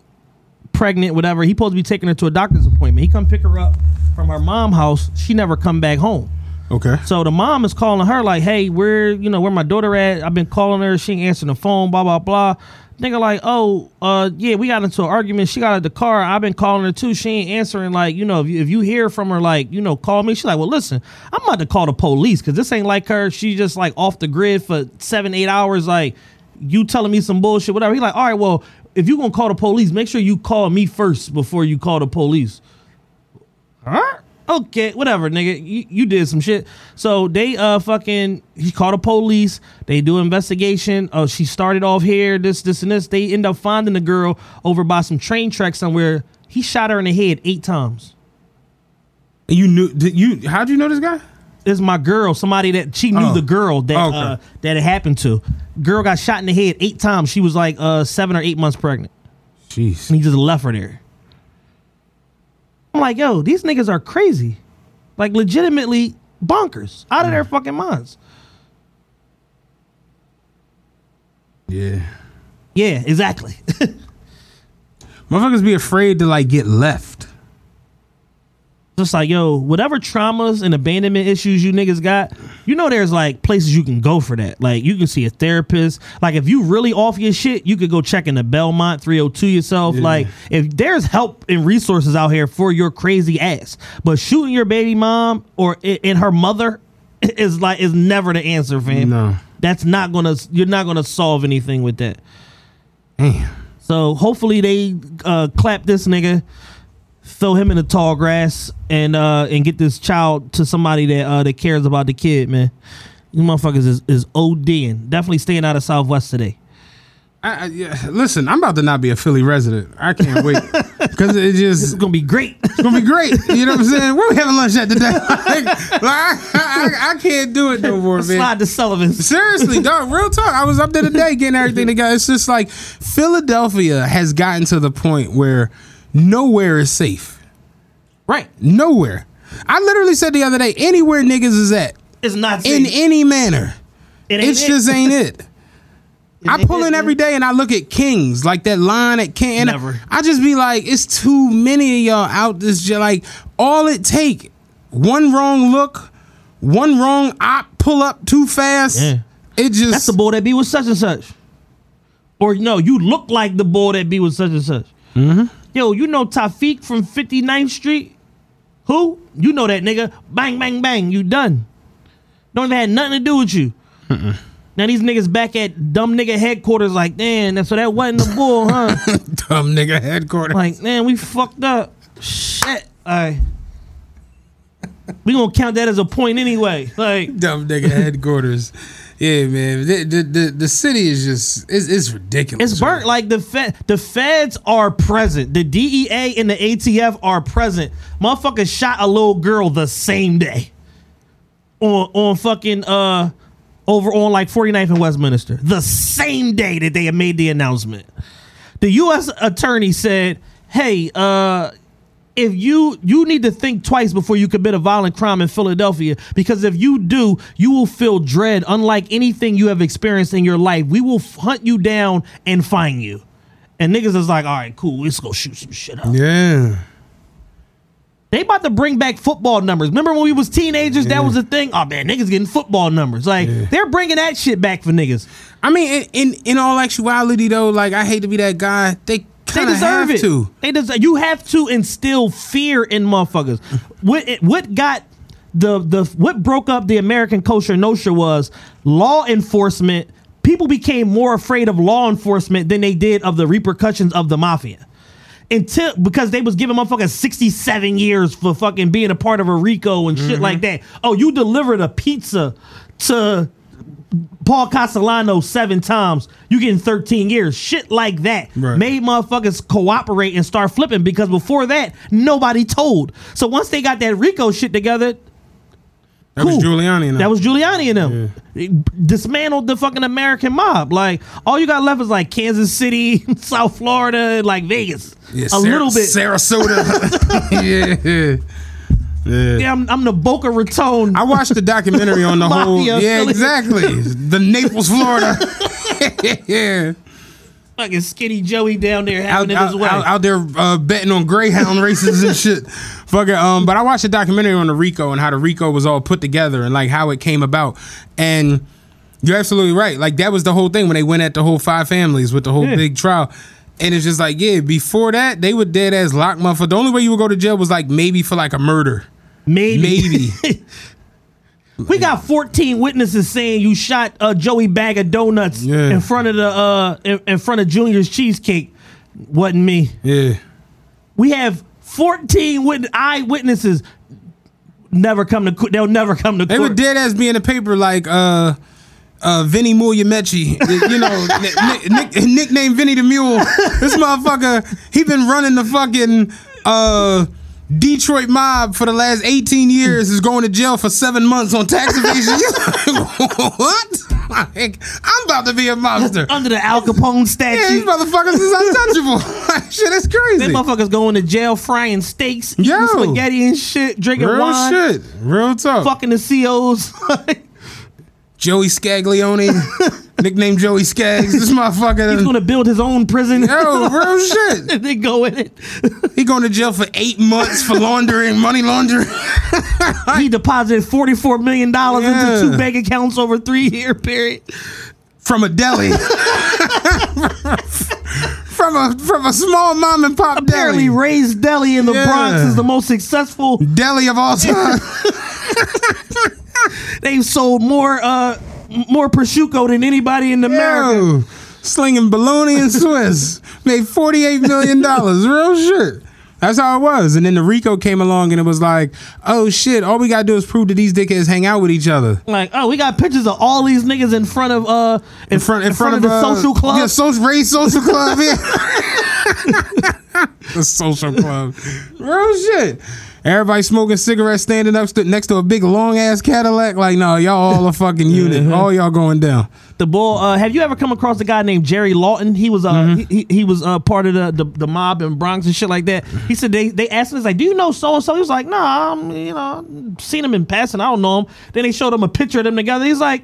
pregnant, whatever. He supposed to be taking her to a doctor's appointment. He come pick her up from her mom house. She never come back home. Okay. So the mom is calling her like, "Hey, where you know where my daughter at? I've been calling her. She ain't answering the phone. Blah blah blah." Nigga like, "Oh, uh, yeah, we got into an argument. She got out of the car. I've been calling her too. She ain't answering. Like, you know, if you, if you hear from her, like, you know, call me." She's like, "Well, listen, I'm about to call the police because this ain't like her. She just like off the grid for seven eight hours. Like, you telling me some bullshit, whatever." He like, "All right, well, if you gonna call the police, make sure you call me first before you call the police." Huh? Okay, whatever, nigga. You, you did some shit. So they uh fucking he called the police. They do investigation. Oh, she started off here, this, this, and this. They end up finding the girl over by some train tracks somewhere. He shot her in the head eight times. You knew did you? How'd you know this guy? This is my girl. Somebody that she knew Oh. the girl that Okay. uh, that it happened to. Girl got shot in the head eight times. She was like uh seven or eight months pregnant. Jeez. And he just left her there. I'm like, yo, these niggas are crazy. Like legitimately bonkers. Out of mm. their fucking minds. Yeah. Yeah, exactly. Motherfuckers be afraid to like get left. Just like, yo, whatever traumas and abandonment issues you niggas got, you know there's like places you can go for that. Like you can see a therapist. Like if you really off your shit, you could go check in the Belmont 302 yourself. Yeah. Like if there's help and resources out here for your crazy ass. But shooting your baby mom or and her mother is like is never the answer, fam. No. That's not gonna you're not gonna solve anything with that. Damn. So hopefully they uh, clap this nigga, throw him in the tall grass, and uh, and get this child to somebody that uh, that cares about the kid, man. You motherfuckers is, is ODing. Definitely staying out of Southwest today. I, I, yeah, listen, I'm about to not be a Philly resident. I can't wait because it just It's gonna be great. it's gonna be great. You know what I'm saying? Where we having lunch at today? like, like, I, I, I can't do it no more, man. Slide to Sullivan. Seriously, dog. Real talk. I was up there today getting everything together. It's just like Philadelphia has gotten to the point where nowhere is safe. Right. Nowhere. I literally said the other day, anywhere niggas is at, It's not in any manner, It it just ain't it. I pull it, in every day and I look at Kings, like that line at King. And Never. I just be like, it's too many of y'all out this. j- Like, all it take one wrong look, one wrong op pull up too fast. Yeah. It just That's the boy that be with such and such. Or no, you look like the boy that be with such and such. Mm-hmm. Yo, you know Tafiq from 59th Street? Who? You know that nigga. Bang, bang, bang. You done. Don't even had nothing to do with you. Now these niggas back at dumb nigga headquarters like, damn, that's so that wasn't the bull, huh? dumb nigga headquarters. like, man, we fucked up. Shit. All right. We gonna count that as a point anyway. Like, dumb nigga headquarters. Yeah, man. The, the, the, the city is just it's, it's ridiculous. It's burnt. Like the Fed, the feds are present. The DEA and the ATF are present. Motherfucker shot a little girl the same day. on on fucking uh over on like 49th and Westminster the same day that they had made the announcement. The U.S. attorney said, "Hey, uh." If you you need to think twice before you commit a violent crime in Philadelphia, because if you do, you will feel dread unlike anything you have experienced in your life. We will hunt you down and find you. And niggas is like, all right, cool, let's go shoot some shit up. Yeah. They about to bring back football numbers. Remember when we was teenagers? That was the thing. Oh man, niggas getting football numbers. Like they're bringing that shit back for niggas. I mean, in, in in all actuality, though, like I hate to be that guy. They They deserve it. to. They deserve. You have to instill fear in motherfuckers. what what got the the what broke up the American Cosa Nostra was law enforcement. People became more afraid of law enforcement than they did of the repercussions of the mafia. Until because they was giving motherfuckers 67 years for fucking being a part of a RICO and shit mm-hmm. like that. Oh, you delivered a pizza to Paul Castellano seven times, you getting 13 years. Shit like that Right. made motherfuckers cooperate and start flipping because before that, nobody told. So once they got that Rico shit together, That was Giuliani. And that was Giuliani and them. It dismantled the fucking American mob. Like all you got left is like Kansas City, South Florida, like Vegas. yeah, a Sar- little bit. Sarasota. yeah. Yeah. Yeah, I'm, I'm the Boca Raton. I watched the documentary on the whole. Yeah, exactly. The Naples, Florida. yeah. fucking skinny Joey down there Out, having it out, his way. out, out there uh, betting on greyhound races and shit. Fucking um, but I watched a documentary on the Rico and how the Rico was all put together and like how it came about. And you're absolutely right. Like that was the whole thing when they went at the whole five families with the whole Yeah. big trial. And it's just like, yeah, before that, they were dead as lock motherfucker. The only way you would go to jail was like maybe for like a murder. Maybe. Maybe. We got 14 witnesses saying you shot a Joey bag of donuts Yeah. in front of the uh in, in front of Junior's cheesecake. Wasn't me. yeah. We have 14 wit- eyewitnesses. Never come to court. They'll never come to court. They were dead as be in the paper like uh uh Vinny Mugliamechi, you know, nick, nick, nickname Vinny the Mule. This motherfucker, he been running the fucking uh Detroit mob for the last 18 years is going to jail for seven months on tax evasion. What? Like, I'm about to be a monster. Under the Al Capone statue. Yeah, these motherfuckers is untouchable. Like, shit, that's crazy. Them motherfuckers going to jail frying steaks, Yo. eating spaghetti and shit, drinking Real wine, shit. Real talk. fucking the COs. Joey Scaglione, nickname Joey Skaggs. This motherfucker. He's gonna build his own prison. Yo, real shit. and they go in it. He going to jail for eight months for laundering, money laundering. he deposited forty four million dollars Yeah. into two bank accounts over three year period. from a deli. from a from a small mom and pop Apparently, deli. Ray's Deli in the Yeah. Bronx is the most successful. Deli of all time. They've sold more uh more prosciutto than anybody in America. Yo, slinging bologna and Swiss. Made $48 million. Real shit. That's how it was. And then the Rico came along and it was like, oh shit, all we gotta do is prove that these dickheads hang out with each other. Like, oh, we got pictures of all these niggas in front of uh in, In front, in front, of, the uh, social club. Yeah, social, Ray's social club. Yeah. the social club. Real shit. Everybody smoking cigarettes, standing up st- next to a big long ass Cadillac. Like, no, y'all all a fucking unit. All y'all going down. The bull. Uh, have you ever come across a guy named Jerry Lawton? He was uh Mm-hmm. he, he, he was uh, part of the, the the mob in Bronx and shit like that. He said they they asked him, he's like, "Do you know so and so?" He was like, "Nah, I'm, you know, seen him in passing. I don't know him." Then they showed him a picture of them together. He's like,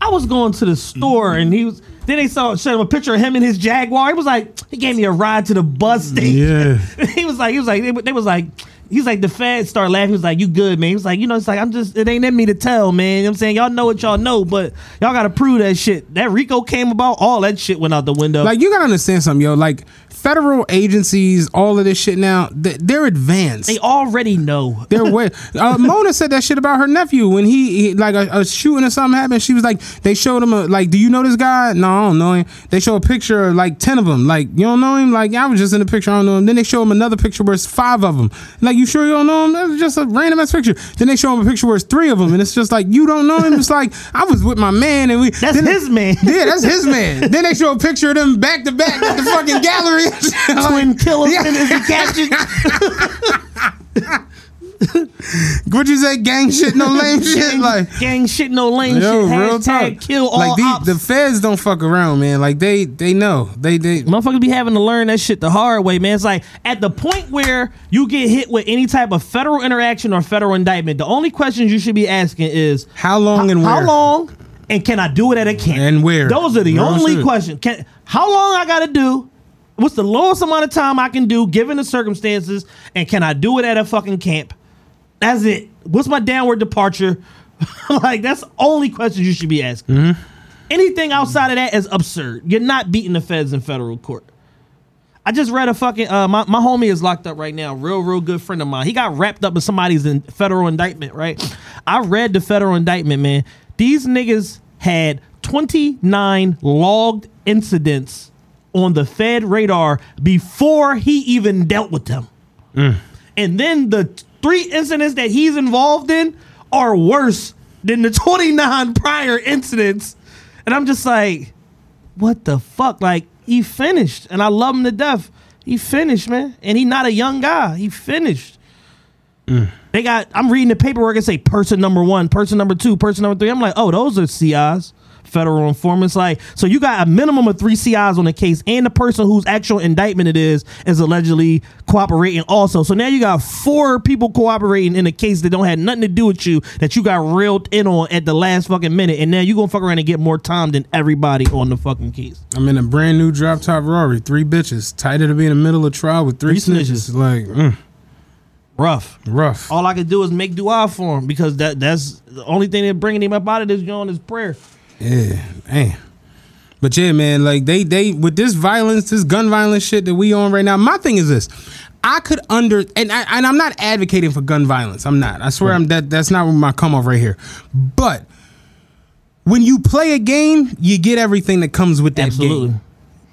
"I was going to the store and he was." Then they saw showed him a picture of him and his Jaguar. He was like, he gave me a ride to the bus station. Yeah. he was like, he was like, they, they was like, he's like, the feds started laughing. He was like, you good, man. He was like, you know, it's like, I'm just, it ain't in me to tell, man. You know what I'm saying? Y'all know what y'all know, but y'all got to prove that shit. That Rico came about, all that shit went out the window. Like, you gotta understand something, yo. Like, federal agencies, all of this shit now, they're advanced. they already know. They're way. Uh, Mona said that shit about her nephew when he, he like a, a shooting or something happened. She was like, they showed him a like, do you know this guy? No, I don't know him. They show a picture of like ten of them. Like, you don't know him? Like, I was just in the picture. I don't know him. Then they show him another picture where it's five of them. Like, you sure you don't know him? That's just a random ass picture. Then they show him a picture where it's three of them, and it's just like you don't know him. It's like I was with my man, and we. That's then- his man. Yeah, that's his man. then they show a picture of them back to back at the fucking gallery. Twin in his caption. What you say? Gang shit, no lame shit. gang, Like gang shit, no lame Yo, shit. real Hashtag talk. kill all like the, ops. the feds don't fuck around, man. Like they they know. They they Motherfuckers be having to learn that shit the hard way, man. It's like at the point where you get hit with any type of federal interaction or federal indictment, the only questions you should be asking is how long and where? how long and can I do it at a camp? And where? Those are the Real only shit. questions. Can how long I gotta do? What's the lowest amount of time I can do given the circumstances? And can I do it at a fucking camp? That's it. What's my downward departure? like that's only questions you should be asking. Mm-hmm. Anything outside of that is absurd. You're not beating the feds in federal court. I just read a fucking uh, my, my homie is locked up right now. Real, real good friend of mine. He got wrapped up in somebody's in federal indictment, right? I read the federal indictment, man. These niggas had 29 logged incidents on the Fed radar before he even dealt with them. Mm. And then the three incidents that he's involved in are worse than the 29 prior incidents. And I'm just like, what the fuck? Like, he finished. And I love him to death. He finished, man. And he not a young guy. He finished. Mm. They got, I'm reading the paperwork and say person number one, person number two, person number three. I'm like, oh, those are CIs, federal informants. Like, so you got a minimum of three CIs on the case, and the person whose actual indictment it is is allegedly cooperating also. So now you got four people cooperating in a case that don't have nothing to do with you that you got reeled in on at the last fucking minute, and now you gonna fuck around and get more time than everybody on the fucking case. I'm in a brand new drop top Rari, three bitches, tighter to be in the middle of trial with three, Three snitches. Like, mm, Rough. rough. All I can do is make dua for him because that that's the only thing that bringing him up out of this joint is prayer. Yeah, man. But yeah, man, like they they with this violence, this gun violence shit that we on right now. My thing is this: I could under and I, and I'm not advocating for gun violence. I'm not. I swear, I'm that that's not my come off right here. But when you play a game, you get everything that comes with that Absolutely. game.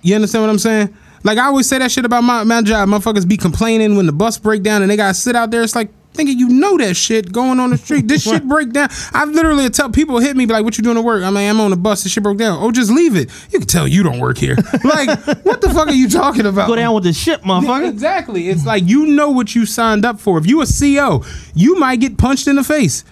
You understand what I'm saying? Like I always say that shit about my, my job. Motherfuckers be complaining when the bus break down and they gotta sit out there. It's like thinking you know that shit going on the street. This shit break down. I literally tell people hit me be like, "What you doing to work?" I'm like, "I'm on the bus. This shit broke down." Oh, just leave it. You can tell you don't work here. like, what the fuck are you talking about? Go down with the shit, motherfucker. Exactly. It's like you know what you signed up for. If you a CO, you might get punched in the face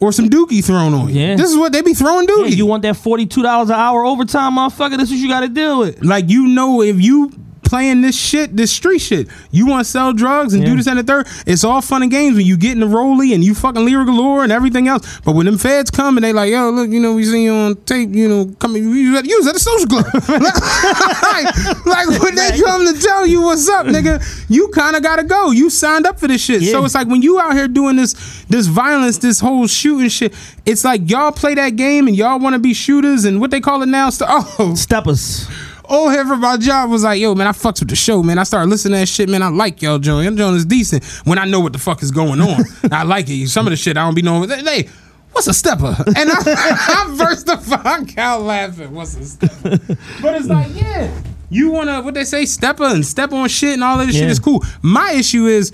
or some dookie thrown on you. Yeah. This is what they be throwing Yeah, dookie. you want that forty two dollars an hour overtime, motherfucker? This is what you got to deal with. Like you know, if you playing this shit, this street shit, you want to sell drugs and do this and the third. It's all fun and games when you get in the rollie and you fucking lyric galore and everything else. But when them feds come and they like, yo, look, you know, we seen you on tape, you know, coming, you was at, you was at a social club. like, like when they come to tell you what's up, nigga, you kind of gotta go. You signed up for this shit. So it's like when you out here doing this, this violence, this whole shooting shit. It's like y'all play that game and y'all want to be shooters and what they call it now. st- Oh, Steppers. Old head from my job was like, yo, man, I fucks with the show, man. I started listening to that shit, man. I like y'all, Joe. Y'all Joe is decent when I know what the fuck is going on. I like it. Some of the shit I don't be knowing. Hey, what's a stepper? And I, I burst the fuck out laughing. What's a stepper? But it's like, yeah, you wanna what they say, stepper and step on shit and all that shit is cool. My issue is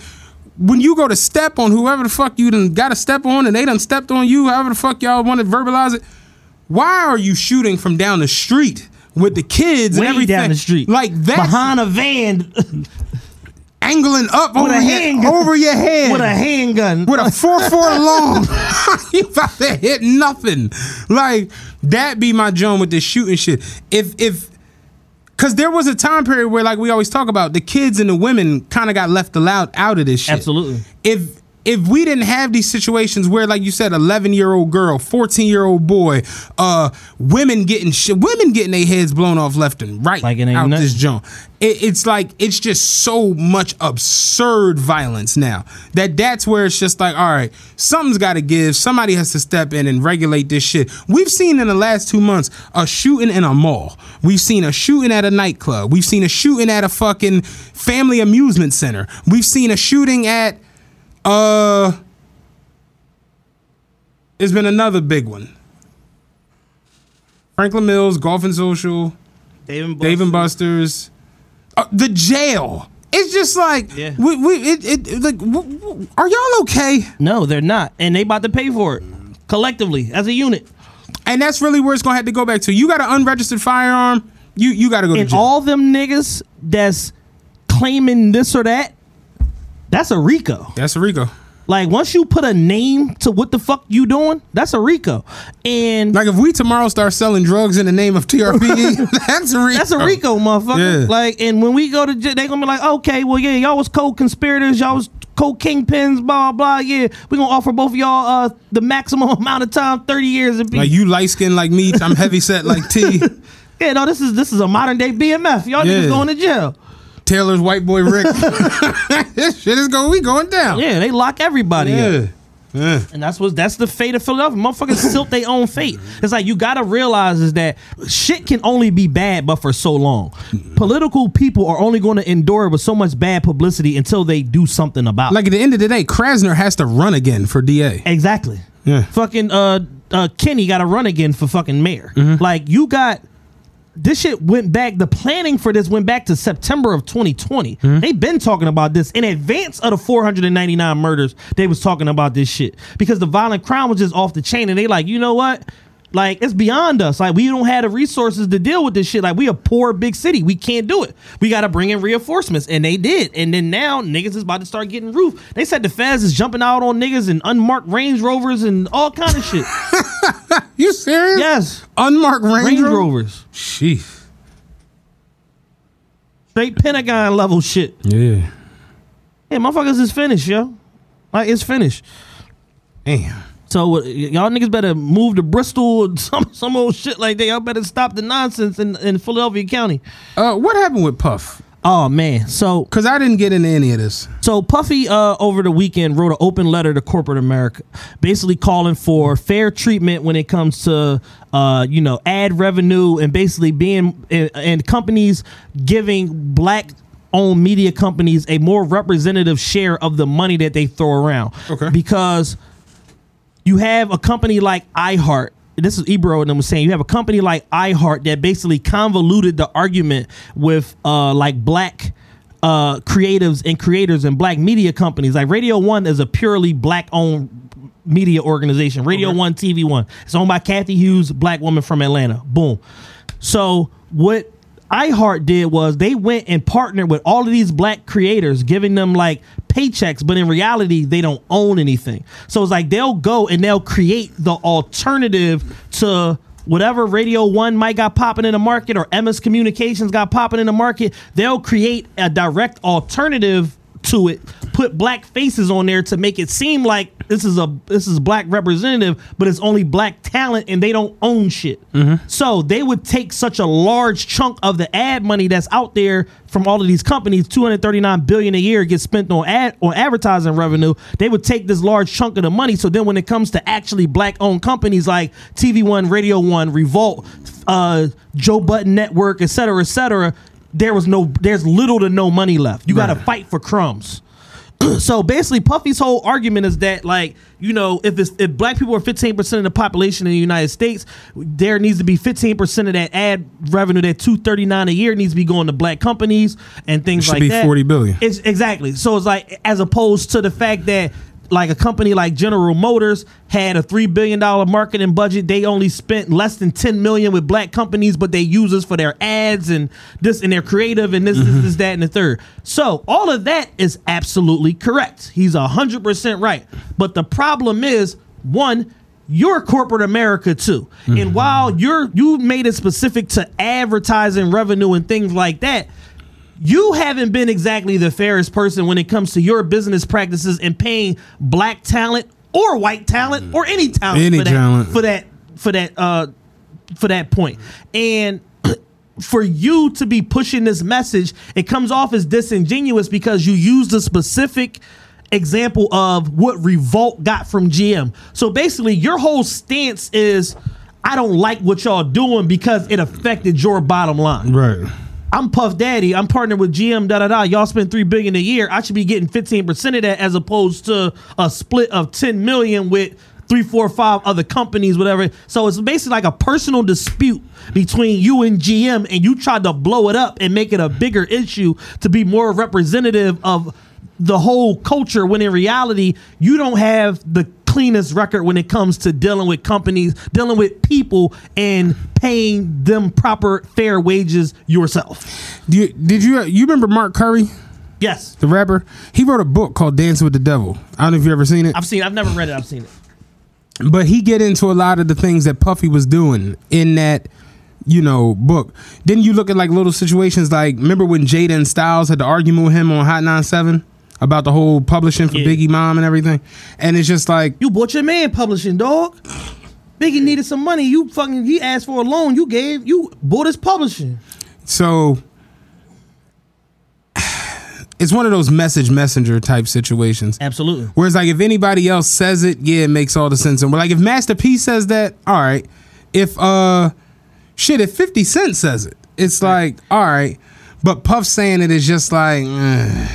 when you go to step on whoever the fuck you done got to step on and they done stepped on you, however the fuck y'all want to verbalize it, why are you shooting from down the street with the kids Way and everything down the street. like that Behind a van angling up with over, a your, over your head with a handgun. with a four four long. you about to hit nothing. Like that be my joint with this shooting shit. If if Cause there was a time period where, like we always talk about, the kids and the women kind of got left allowed out of this shit. Absolutely. If if we didn't have these situations where, like you said, eleven year old girl, fourteen year old boy, uh, women getting shit, women getting their heads blown off left and right Like it ain't out nothing. this joint. It, it's like it's just so much absurd violence now that that's where it's just like, all right, something's got to give. Somebody has to step in and regulate this shit. We've seen in the last two months a shooting in a mall. We've seen a shooting at a nightclub. We've seen a shooting at a fucking family amusement center. We've seen a shooting at uh. It's been another big one. Franklin Mills, Golf and Social, Dave and Dave and Buster's, uh, the jail. It's just like Yeah. we, we it, it it- like w- w- are y'all okay? No, they're not, and they about to pay for it collectively as a unit. And that's really where it's gonna have to go back to. You got an unregistered firearm. You you got to go to And jail. all them niggas that's claiming this or that, that's a RICO. that's a RICO. Like once you put a name to what the fuck you doing, that's a RICO. And Like if we tomorrow start selling drugs in the name of TRP, that's a RICO. That's a RICO, motherfucker. Yeah. Like, and when we go to jail, they gonna be like, okay, well, yeah, y'all was co-conspirators, y'all was co-kingpins, blah blah. Yeah, we gonna offer both of y'all uh the maximum amount of time, thirty years. Be, Like you light skinned like me, I'm heavy set like T. yeah, no, this is this is a modern day BMF. Y'all Yeah. niggas going to jail. Taylor's white boy Rick. this shit is going, we going down. Yeah, they lock everybody up. Yeah. Yeah. And that's what that's the fate of Philadelphia. Motherfuckers silt their own fate. It's like you gotta realize is that shit can only be bad but for so long. Political people are only going to endure with so much bad publicity until they do something about it. Like at the end of the day, Krasner has to run again for DA. Exactly. Yeah. Fucking uh uh Kenney got to run again for fucking mayor. Mm-hmm. Like you got this shit went back. The planning for this went back to September of 2020. Mm-hmm. They've been talking about this in advance of the 499 murders. They was talking about this shit because the violent crime was just off the chain, and they like, you know what? Like it's beyond us. Like we don't have the resources to deal with this shit. Like we a poor big city. We can't do it. We got to bring in reinforcements, and they did. And then now niggas is about to start getting roof. They said the feds is jumping out on niggas and unmarked Range Rovers and all kind of shit. You serious? yes, Unmarked Range, Range Rover? Rovers, Sheesh. straight Pentagon level shit. Yeah. Yeah, motherfuckers is finished, yo. Like it's finished. Damn. So uh, y'all niggas better move to Bristol or some some old shit like that. Y'all better stop the nonsense in, in Philadelphia County. Uh, what happened with Puff? Oh man, so Because I didn't get into any of this. So Puffy uh, over the weekend wrote an open letter to corporate America, basically calling for fair treatment when it comes to uh, you know ad revenue and basically being and, and companies giving black owned media companies a more representative share of the money that they throw around. Okay. Because you have a company like iHeart. This is Ebro and them was saying you have a company like iHeart that basically convoluted the argument with uh like black uh creatives and creators and black media companies. Like Radio One is a purely black owned media organization. Radio One, TV One. It's owned by Cathy Hughes, black woman from Atlanta. Boom. So what iHeart did was they went and partnered with all of these black creators, giving them like paychecks, but in reality, they don't own anything. So it's like they'll go and they'll create the alternative to whatever Radio One might got popping in the market or MS Communications got popping in the market. They'll create a direct alternative to it, put black faces on there to make it seem like this is a this is black representative, but it's only black talent and they don't own shit. So they would take such a large chunk of the ad money that's out there from all of these companies, 239 billion a year gets spent on ad on advertising revenue. They would take this large chunk of the money. So then when it comes to actually black owned companies like TV One, Radio One, Revolt, uh, Joe Budden Network, et cetera, et cetera, there was no there's little to no money left. You gotta fight for crumbs. so basically Puffy's whole argument is that like you know if it's if black people are 15% of the population in the United States there needs to be 15% of that ad revenue that 239 a year needs to be going to black companies and things It should like be that 40 billion. it's exactly so it's like as opposed to the fact that like a company like General Motors had a three billion dollar marketing budget. They only spent less than ten million with black companies, but they use us for their ads and this and their creative and this, this, mm-hmm. this, that, and the third. So all of that is absolutely correct. He's hundred percent right. But the problem is one. You're corporate America too, and mm-hmm. while you're you made it specific to advertising revenue and things like that, you haven't been exactly the fairest person when it comes to your business practices and paying black talent or white talent or any talent Any for that talent. for that for that uh for that point. And for you to be pushing this message, it comes off as disingenuous because you used a specific example of what Revolt got from GM. So basically, your whole stance is I don't like what y'all doing because it affected your bottom line. Right. I'm Puff Daddy. I'm partnered with GM. Da da da. Y'all spend three billion a year. I should be getting 15 percent of that, as opposed to a split of 10 million with three, four, five other companies, whatever. So it's basically like a personal dispute between you and GM, and you tried to blow it up and make it a bigger issue to be more representative of the whole culture. When in reality, you don't have the cleanest record when it comes to dealing with companies, dealing with people, and paying them proper fair wages yourself. Do you, did you you remember Mark Curry? Yes, the rapper. He wrote a book called Dancing with the Devil. I don't know if you've ever seen it. I've seen. I've never read it. I've seen it. but he get into a lot of the things that Puffy was doing in that you know book. Then you look at like little situations like remember when Jada and Styles had the argument with him on Hot 97 about the whole publishing for Yeah. Biggie Mom and everything, and it's just like You bought your man publishing, dog. Biggie needed some money. You fucking he asked for a loan. You gave. You bought his publishing. so. It's one of those message messenger type situations. Absolutely. Whereas like if anybody else says it, yeah, it makes all the sense. And we're like if Master P says that, all right. If uh shit, if 50 Cent says it, it's like, all right. But Puff saying it is just like eh,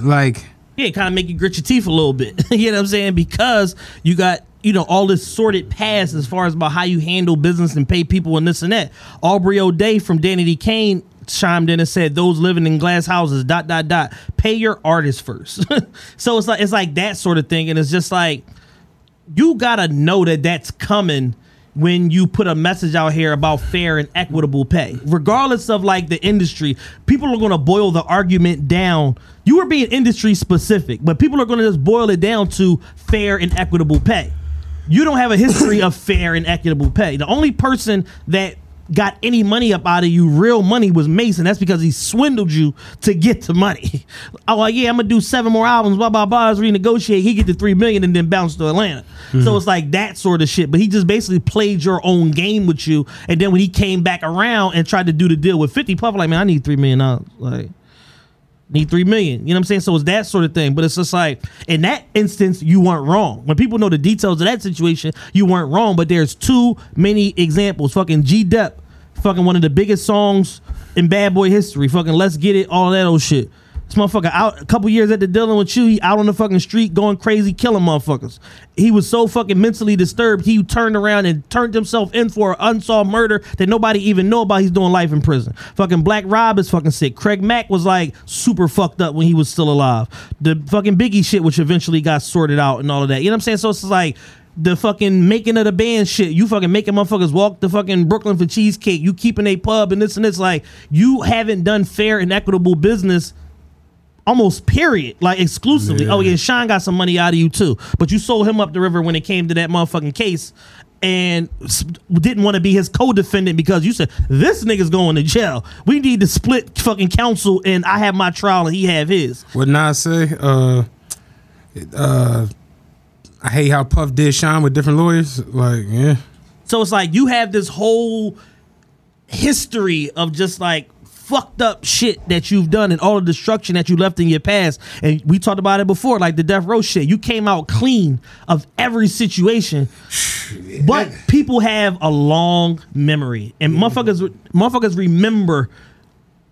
like Yeah, kind of make you grit your teeth a little bit. you know what I'm saying? Because you got you know all this sorted past as far as about how you handle business and pay people and this and that. Aubrey O'Day from Danity Kane chimed in and said, "Those living in glass houses, dot dot dot, pay your artist first. so it's like it's like that sort of thing, and it's just like you gotta know that that's coming when you put a message out here about fair and equitable pay. Regardless of like the industry people are going to boil the argument down. You were being industry specific but people are going to just boil it down to fair and equitable pay. You don't have a history of fair and equitable pay. The only person that got any money up out of you, real money was Mason. That's because he swindled you to get the money. Oh, like, yeah, I'm gonna do seven more albums, blah blah blah. Let's renegotiate. He get the three million and then bounce to Atlanta. So hmm. it's like that sort of shit. But he just basically played your own game with you. And then when he came back around and tried to do the deal with 50, Puff like, man, I need three million dollars. Like, need three million. You know what I'm saying? So it's that sort of thing. But it's just like in that instance, you weren't wrong. When people know the details of that situation, you weren't wrong. But there's too many examples. Fucking G Dep, fucking one of the biggest songs in bad boy history. Fucking Let's Get It, all that old shit. This motherfucker out a couple years after dealing with you, he out on the fucking street going crazy, killing motherfuckers. He was so fucking mentally disturbed, he turned around and turned himself in for an unsolved murder that nobody even know about. He's doing life in prison. Fucking Black Rob is fucking sick. Craig Mack was like super fucked up when he was still alive. The fucking Biggie shit, which eventually got sorted out and all of that. You know what I'm saying? So it's like the fucking making of the band shit. You fucking making motherfuckers walk to fucking Brooklyn for cheesecake. You keeping a pub and this and this. Like you haven't done fair and equitable business almost period, like exclusively. Oh yeah, Shyne got some money out of you too, but you sold him up the river when it came to that motherfucking case. And didn't want to be his co-defendant because you said this nigga's going to jail. We need to split fucking counsel, and I have my trial and he have his. what Nas say? Uh uh I hate how Puff did Shyne with different lawyers. Like, yeah. So it's like you have this whole history of just like fucked up shit that you've done and all the destruction that you left in your past. And we talked about it before, like the death row shit. You came out clean of every situation. But people have a long memory. And motherfuckers motherfuckers remember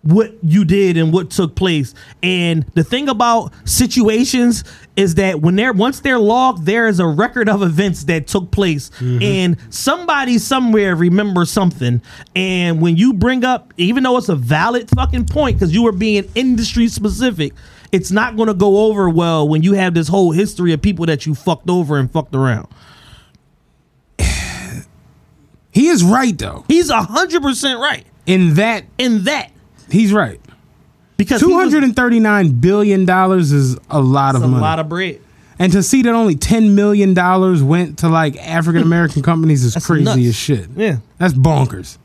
what you did and what took place. And the thing about situations is that when they're once they're logged, there is a record of events that took place. Mm-hmm. And somebody somewhere remembers something. And when you bring up, even though it's a valid fucking point, because you were being industry specific, it's not gonna go over well when you have this whole history of people that you fucked over and fucked around. He is right though. He's a hundred percent right. In that In that. He's right. Because Two hundred and thirty nine billion dollars is a lot of a money. A lot of bread. and to see that only ten million dollars went to like African American companies is That's crazy nuts. as shit. Yeah. That's bonkers.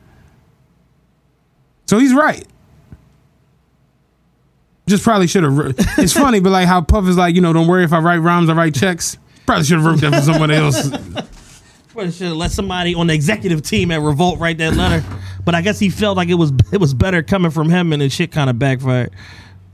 So he's right. Just probably should have. It's funny, but like how Puff is like, you know, don't worry if I write rhymes, I write checks. Probably should have wrote that for someone else. Should have let somebody on the executive team at Revolt write that letter. But I guess he felt like it was it was better coming from him, and the shit kind of backfired.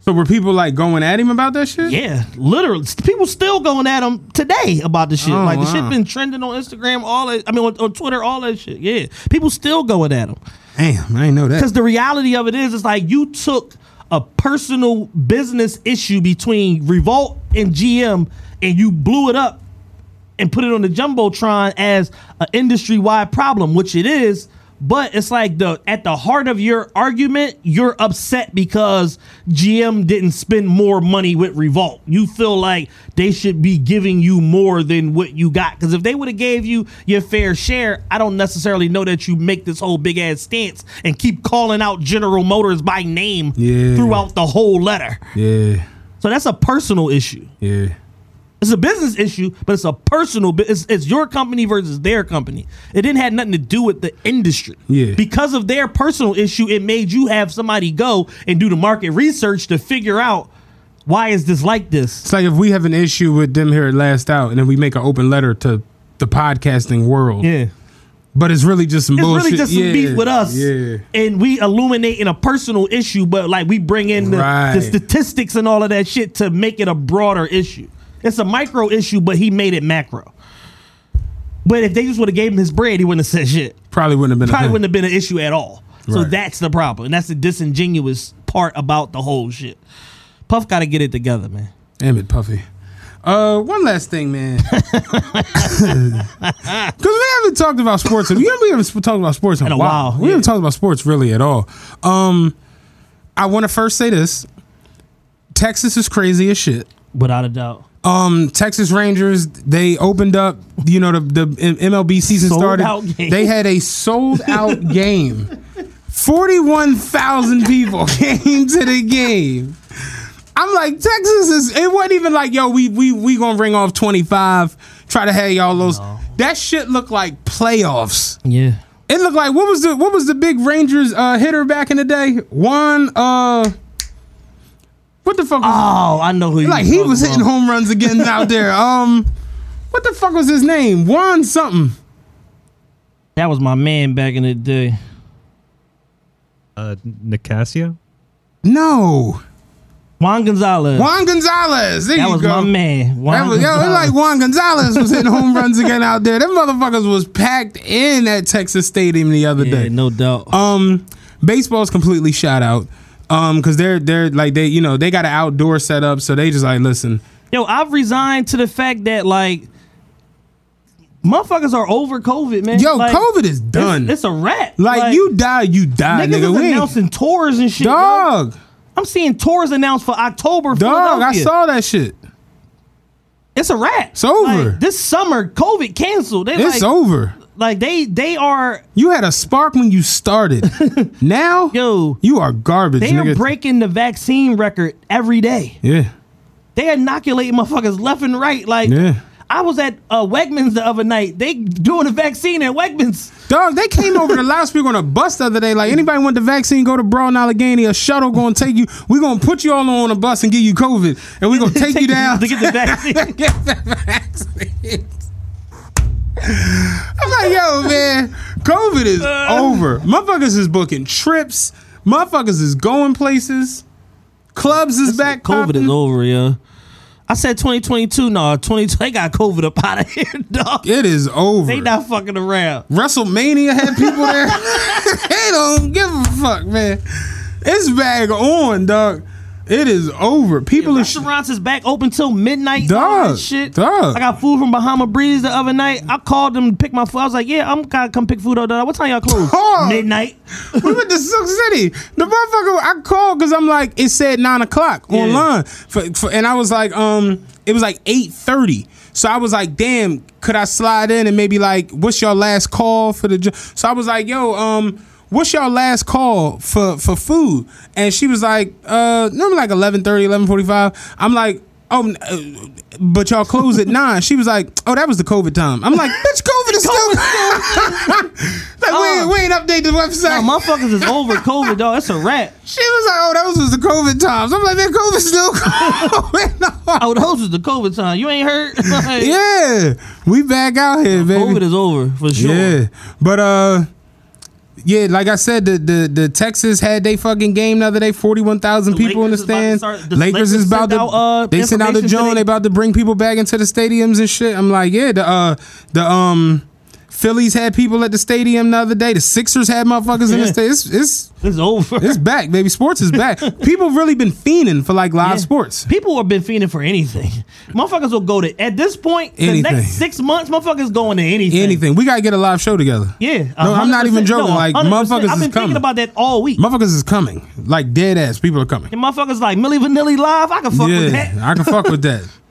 So were people like going at him about that shit? Yeah, literally, people still going at him today about the shit. Oh, like the shit been trending on Instagram, all that. I mean, on, on Twitter, all that shit. Yeah, people still going at him. Damn, I didn't know that. Because the reality of it is, it's like you took a personal business issue between Revolt and GM and you blew it up and put it on the jumbotron as an industry wide problem, which it is. But it's like the at the heart of your argument, you're upset because GM didn't spend more money with Revolt. You feel like they should be giving you more than what you got. Because if they would have gave you your fair share, I don't necessarily know that you make this whole big ass stance and keep calling out General Motors by name Yeah. throughout the whole letter. yeah. So that's a personal issue. Yeah. It's a business issue, but it's a personal. It's, it's your company versus their company. It didn't have nothing to do with the industry. Yeah. Because of their personal issue, it made you have somebody go and do the market research to figure out why is this like this. It's like if we have an issue with them here at Last Out, and then we make an open letter to the podcasting world. Yeah. But it's really just some bullshit. It's bullshit. really just some yeah. beef with us. Yeah. And we illuminate in a personal issue, but like we bring in the, Right. the statistics and all of that shit to make it a broader issue. It's a micro issue, but he made it macro. But if they just would have gave him his bread, he wouldn't have said shit. Probably wouldn't have been. Probably a wouldn't have been an issue at all. So Right. that's the problem. And that's the disingenuous part about the whole shit. Puff got to get it together, man. Damn it, Puffy. Uh, one last thing, man. Because we haven't talked about sports. We haven't, we haven't talked about sports in, In a while. while, We haven't talked about sports really at all. Um, I want to first say this: Texas is crazy as shit. Without a doubt. Um, Texas Rangers they opened up. You know the the MLB season Sold started. They had a sold out game. Forty one thousand people came to the game. I'm like Texas is. It wasn't even like yo. We we we gonna ring off twenty five. Try to have y'all those. That shit looked like playoffs. Yeah. It looked like what was the what was the big Rangers uh, hitter back in the day? One Uh, what the fuck? Was, Oh, I know who you like he was hitting home runs again out there. Um, what the fuck was his name? Juan something. That was my man back in the day. Uh, Nicasio? No, Juan Gonzalez. Juan Gonzalez. There that you was go. my man. Juan That was, yo, it Gonzalez. like Juan Gonzalez was hitting home runs again out there. Them motherfuckers was packed in at Texas Stadium the other yeah, day. no doubt. Um, baseball's completely shot out. Um, cause they're they're like they you know they got an outdoor setup, so they just like listen. Yo, I've resigned to the fact that like motherfuckers are over COVID, man. Yo, Like, COVID is done. It's, it's a wrap. Like, you die, you die, niggas nigga. is announcing tours and shit. yo. dog, I'm seeing tours announced for October. dog. I saw that shit. It's a wrap. It's over. Like, this summer, COVID canceled. They It's like, over. Like they they are You had a spark when you started. now, yo, you are garbage, they are breaking the vaccine record every day. yeah, They inoculating motherfuckers left and right. Like yeah. I was at uh, Wegmans the other night. They doing a vaccine at Wegmans. Dog, they came over the loudspeaker on a bus the other day. Like anybody want the vaccine, go to Broad and Allegheny. A shuttle gonna take you. We gonna put you all on a bus and give you COVID, and we gonna take, you down to get the vaccine. get the vaccine. I'm like, yo, man, COVID is Uh. over. Motherfuckers is booking trips. Motherfuckers is going places. Clubs is back. COVID popping. is over, yeah. I said 2022. No, 20. They got COVID up out of here, dog. It is over. They not fucking around. WrestleMania had people there. they don't give a fuck, man. It's back on, dog. It is over. People are sh- Restaurants is back open till midnight. Dog, shit. dog. I got food from Bahama Breeze the other night. I called them to pick my food. I was like, "Yeah, I'm gonna come pick food up." What time y'all close? Dog. Midnight. we went to Silk City. The motherfucker, I called because I'm like, it said nine o'clock Yeah. online, for, for, and I was like, um, it was like eight thirty. So I was like, damn, could I slide in and maybe like, what's your last call for the? jo-" So I was like, yo, um. What's your last call for for food? And she was like, uh, normally like 11.30, 11.45. I'm like, oh, uh, but y'all close at nine. She was like, oh, that was the COVID time. I'm like, bitch, COVID is still. like, we, ain't, we ain't update the website. No, motherfuckers is over COVID, dog. That's a wrap. She was like, "Oh, those was was the COVID times." I'm like, "Man, COVID still on." Oh, those was the COVID time. You ain't heard? Like, Yeah, we back out here, baby. COVID is over for sure. Yeah, but uh, yeah, like I said, the the, the Texas had they fucking game the other day. Forty one thousand The people in the Lakers about to stands. start- the Lakers, Lakers is about to out, uh, they sent out the today. They about to bring people back into the stadiums and shit. I'm like, yeah, the uh the um. Phillies had people at the stadium the other day. The Sixers had motherfuckers in the Yeah. stadium. It's, it's It's over. it's back, baby. Sports is back. People really been fiending for like live Yeah. sports. People have been fiending for anything. Motherfuckers will go to at this point. The Anything. next six months, motherfuckers going to anything. Anything. We gotta get a live show together. Yeah, No, I'm not even joking. No, like 100%. motherfuckers I've been thinking about that all week. Motherfuckers is coming. Like dead ass. People are coming. And motherfuckers like Milli Vanilli live. I can fuck with that. I can fuck with that.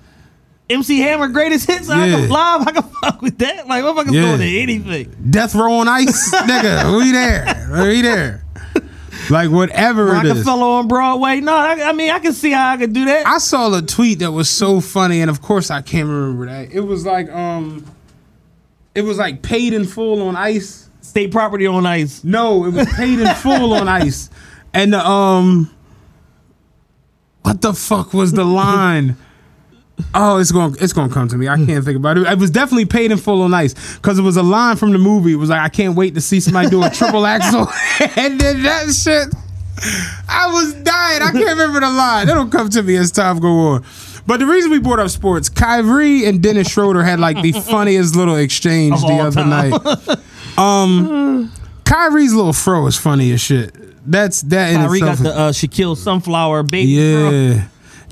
MC Hammer greatest hits. I can live. I can fuck with that. Like what motherfuckers Yeah. going to anything. Death row on ice, nigga. Who we there. We there. like whatever it is. Roc-A-Fella on Broadway. No, I, I mean I can see how I could do that. I saw a tweet that was so funny, and of course I can't remember that. It was like um, it was like paid in full on ice. State property on ice. No, it was paid in full on ice, and the um, what the fuck was the line? Oh, it's going it's going to come to me. I can't think about it. It was definitely paid in full on ice because it was a line from the movie. It was like I can't wait to see somebody do a triple axel, and then that shit. I was dying. I can't remember the line. It'll come to me as time go on. But the reason we brought up sports, Kyrie and Dennis Schroeder had like the funniest little exchange the other time. night. Um, Kyrie's little fro is funny as shit. That's that in Kyrie got the uh, Shaquille Sunflower baby. yeah,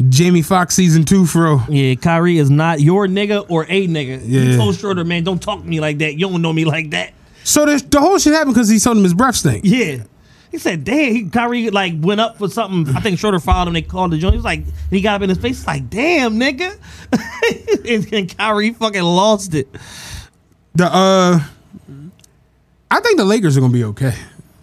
Jamie Foxx season two fro. Yeah, Kyrie is not your nigga or a nigga. Yeah. He told Schroeder, man, don't talk to me like that. You don't know me like that. So the, the whole shit happened because he told him his breath stink. Yeah. He said, damn, he, Kyrie like went up for something. I think Schroeder followed him. They called the joint. He was like, he got up in his face. He's like, damn, nigga. and, and Kyrie fucking lost it. The uh, I think the Lakers are gonna be okay.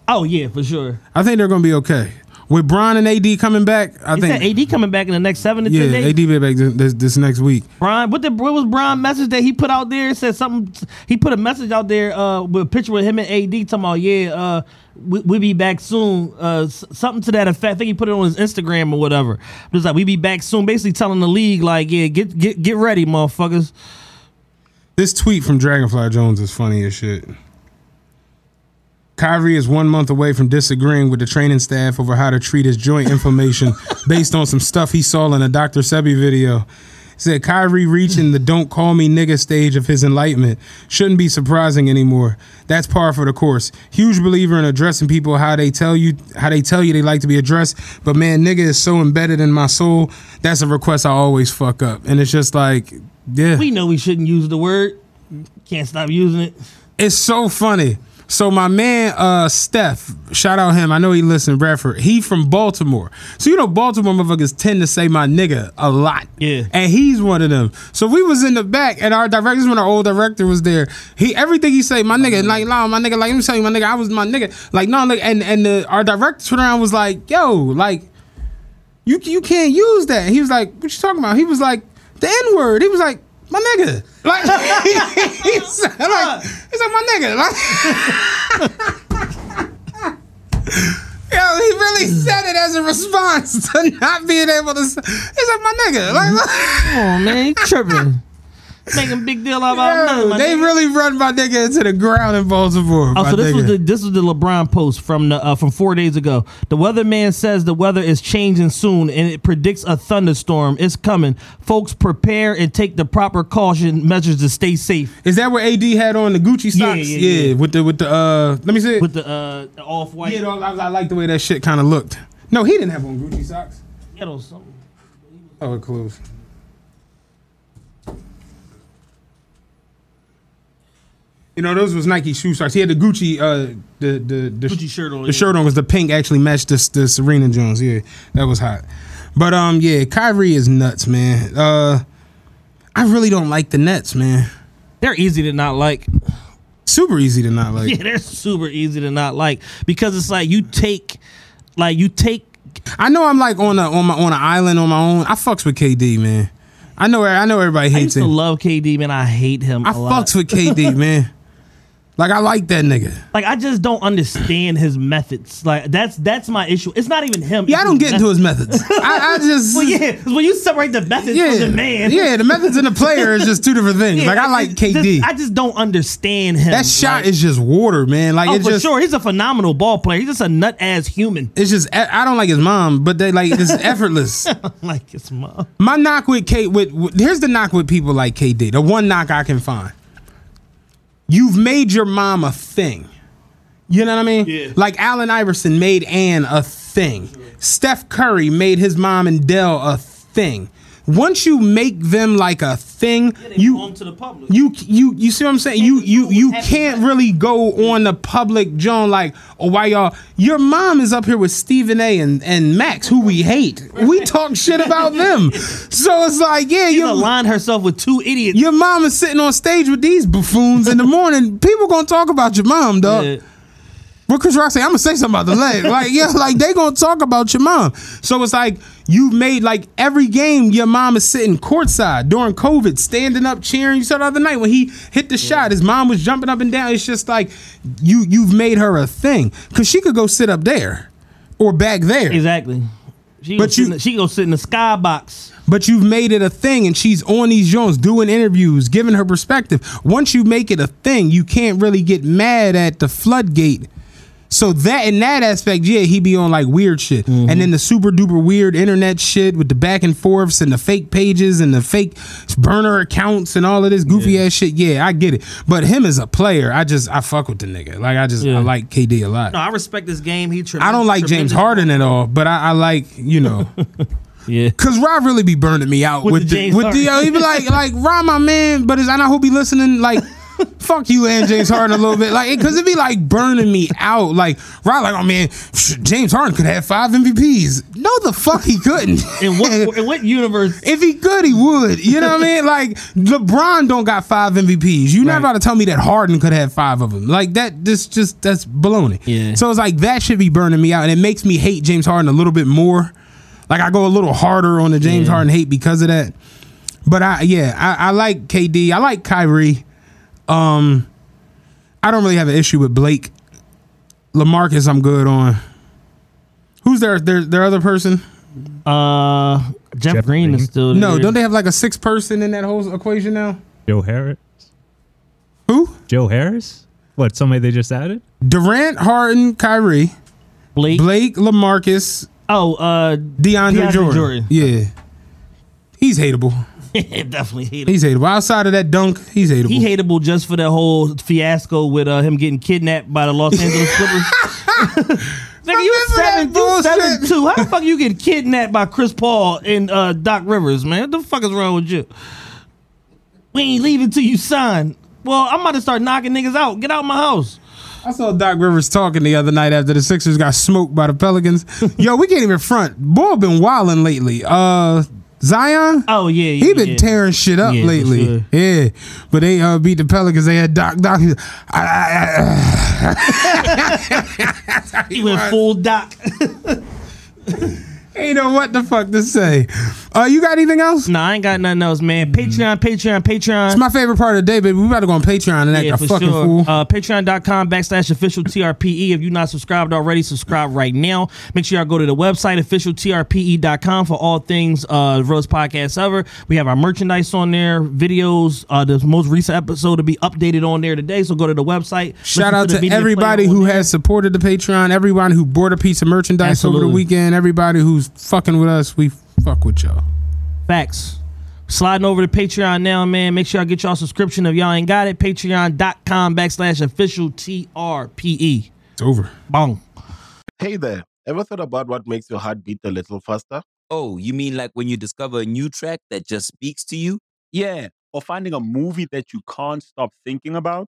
Oh, yeah, for sure. I think they're gonna be okay with Bron and AD coming back. I He think said AD coming back in the next seven to yeah, ten days. AD be back this, this, next week. Brian, what the what was Brian message that he put out there? It said something. He put a message out there uh, with a picture with him and AD talking about yeah, uh, we, we'll be back soon. Uh, something to that effect. I think he put it on his Instagram or whatever. Just like we be back soon. Basically telling the league like yeah, get get get ready, motherfuckers. This tweet from Dragonfly Jones is funny as shit. Kyrie is one month away from disagreeing with the training staff over how to treat his joint inflammation based on some stuff he saw in a Dr. Sebi video. He said Kyrie reaching the don't call me nigga stage of his enlightenment shouldn't be surprising anymore. That's par for the course. Huge believer in addressing people how they tell you how they tell you they like to be addressed. But man, nigga is so embedded in my soul. That's a request I always fuck up. And it's just like, yeah. We know we shouldn't use the word. Can't stop using it. It's so funny. So my man uh Steph, shout out him. I know he listened, Bradford. He from Baltimore. So you know Baltimore motherfuckers tend to say my nigga a lot. Yeah. And he's one of them. So we was in the back and our director, when our old director was there. He everything he say, my nigga, like nah, my nigga, like let me tell you, my nigga, I was my nigga. Like, no, nigga, and and the, our director turned around was like, yo, like, you you can't use that. He was like, what you talking about? He was like, the N-word. He was like, my nigga. Like he said, like, he's like my nigga. Like Yo, he really said it as a response to not being able to. Say, he's like my nigga. Like, Come on, man, you tripping. Making big deal about Yo, nothing. they nigga. really run my nigga into the ground in Baltimore. Oh, so this was the this was the LeBron post from the uh, from four days ago. The weatherman says the weather is changing soon, and it predicts a thunderstorm. It's coming. Folks, prepare and take the proper caution measures to stay safe. Is that what AD had on the Gucci Yeah, socks? yeah, yeah. with the with the uh. Let me see it. With the uh the off white. yeah, I, I like the way that shit kind of looked. No, he didn't have on Gucci socks. Yeah, those something. Oh, it You know, those was Nike shoe socks. He had the Gucci, uh, the the the Gucci shirt on, The yeah. shirt on was the pink. Actually matched the the Serena Jones. Yeah, that was hot. But um, yeah, Kyrie is nuts, man. Uh, I really don't like the Nets, man. They're easy to not like. Super easy to not like. Yeah, they're super easy to not like because it's like you take, like you take. I know I'm like on a on my on an island on my own. I fucks with KD, man. I know I know everybody I hates used to him. love KD, man. I hate him. I a lot. fucks with KD, man. Like I like that nigga. Like I just don't understand his methods. Like that's that's my issue. It's not even him. Yeah, I don't get into his methods. I, I just Well, yeah, when you separate the methods yeah, from the man, yeah. The methods and the player is just two different things. Yeah, like I it's like just- KD. I just don't understand him. that shot Like, is just water, man. Like oh, it for just sure, he's a phenomenal ball player. He's just a nut ass human. it's just I don't like his mom, but they like it's effortless. like his mom. My knock with Kate with, with here's the knock with people like KD. The one knock I can find. You've made your mom a thing. You know what I mean? Yeah. Like Allen Iverson made Ann a thing. Steph Curry made his mom and Dell a thing. Once you make them like a thing, you to the public. you you you see what I'm saying? You you you can't really go on the public John like oh why y'all your mom is up here with Stephen A and, and Max who we hate. We talk shit about them. So it's like yeah, you aligned herself with two idiots. your mom is sitting on stage with these buffoons in the morning. People gonna talk about your mom, dog. Yeah. What Chris Rock say? I'm gonna say something about the leg. Like, yeah, like they gonna talk about your mom. So it's like you've made like every game your mom is sitting courtside during COVID, standing up, cheering. You saw the other night when he hit the shot, his mom was jumping up and down. It's just like you you've made her a thing. Cause she could go sit up there or back there. Exactly. She But you, the, she go sit in the skybox. But you've made it a thing, and she's on these Jones doing interviews, giving her perspective. Once you make it a thing, you can't really get mad at the floodgate. So that in that aspect, yeah, he be on like weird shit, Mm-hmm. and then the super duper weird internet shit with the back and forths and the fake pages and the fake burner accounts and all of this goofy ass shit. Yeah, I get it. But him as a player, I just I fuck with the nigga. Like I just I like KD a lot. No, I respect this game. He I don't like James Harden at all, but I, I like you know. Yeah. Cause Rob really be burning me out With with, the the, James with the Harden. he be like like Rob my man, but is I know who be listening like fuck you and James Harden a little bit like cause it'd be like burning me out like right, like oh man James Harden could have five MVPs no the fuck he couldn't In what in what universe? if he could he would you know what I mean like LeBron don't got five MVPs you never Right. about to tell me that Harden could have five of them like that this just that's baloney Yeah. so it's like that should be burning me out and it makes me hate James Harden a little bit more like I go a little harder on the James Yeah. Harden hate because of that. But I yeah, I, I like KD. I like Kyrie. Um I don't really have an issue with Blake. Lamarcus I'm good on. Who's their their their other person? Uh, Jeff, Jeff Green, is Green? still No, don't they have like a sixth person in that whole equation now? Joe Harris. Who? Joe Harris? What? Somebody they just added? Durant, Harden, Kyrie, Blake? Blake, Lamarcus, Oh, uh, DeAndre, DeAndre Jordan. Jordan. Yeah. He's hateable. definitely hateable. He's hateable. Outside of that dunk, he's hateable. He hateable just for that whole fiasco with uh, him getting kidnapped by the Los Angeles Clippers. Nigga, you seven, you seven two. How the fuck you get kidnapped by Chris Paul and uh, Doc Rivers, man? What the fuck is wrong with you? We ain't leaving till you sign. Well, I'm about to start knocking niggas out. Get out my house. I saw Doc Rivers talking the other night after the Sixers got smoked by the Pelicans. Yo, we can't even front. Boy been wilding lately. Uh Zion? Oh yeah, He been yeah. tearing shit up Yeah, lately. sure. Yeah. But they uh, beat the Pelicans. They had Doc Doc. I, I, He went full Doc. Ain't know what the fuck to say. Uh, you got anything else? nah, I ain't got nothing else, man. Patreon, Patreon, Patreon. It's my favorite part of the day, baby. We about to go on Patreon and act Yeah, a fucking sure. fool. Uh, Patreon.com backslash official TRPE. If you're not subscribed already, subscribe right now. Make sure y'all go to the website, officialtrpe.com, for all things uh, Rose Podcast ever. We have our merchandise on there, videos. Uh, the most recent episode to be updated on there today. So go to the website. Shout out the to everybody who has supported the Patreon, everyone who bought a piece of merchandise over the weekend, everybody who's fucking with us. We fuck with y'all. Facts. Sliding over to Patreon now, man. Make sure y'all get y'all subscription if y'all ain't got it. Patreon.com backslash official TRPE. It's over. Bong. Hey there. Ever thought about what makes your heart beat a little faster? Oh, you mean like when you discover a new track that just speaks to you? Yeah. Or finding a movie that you can't stop thinking about.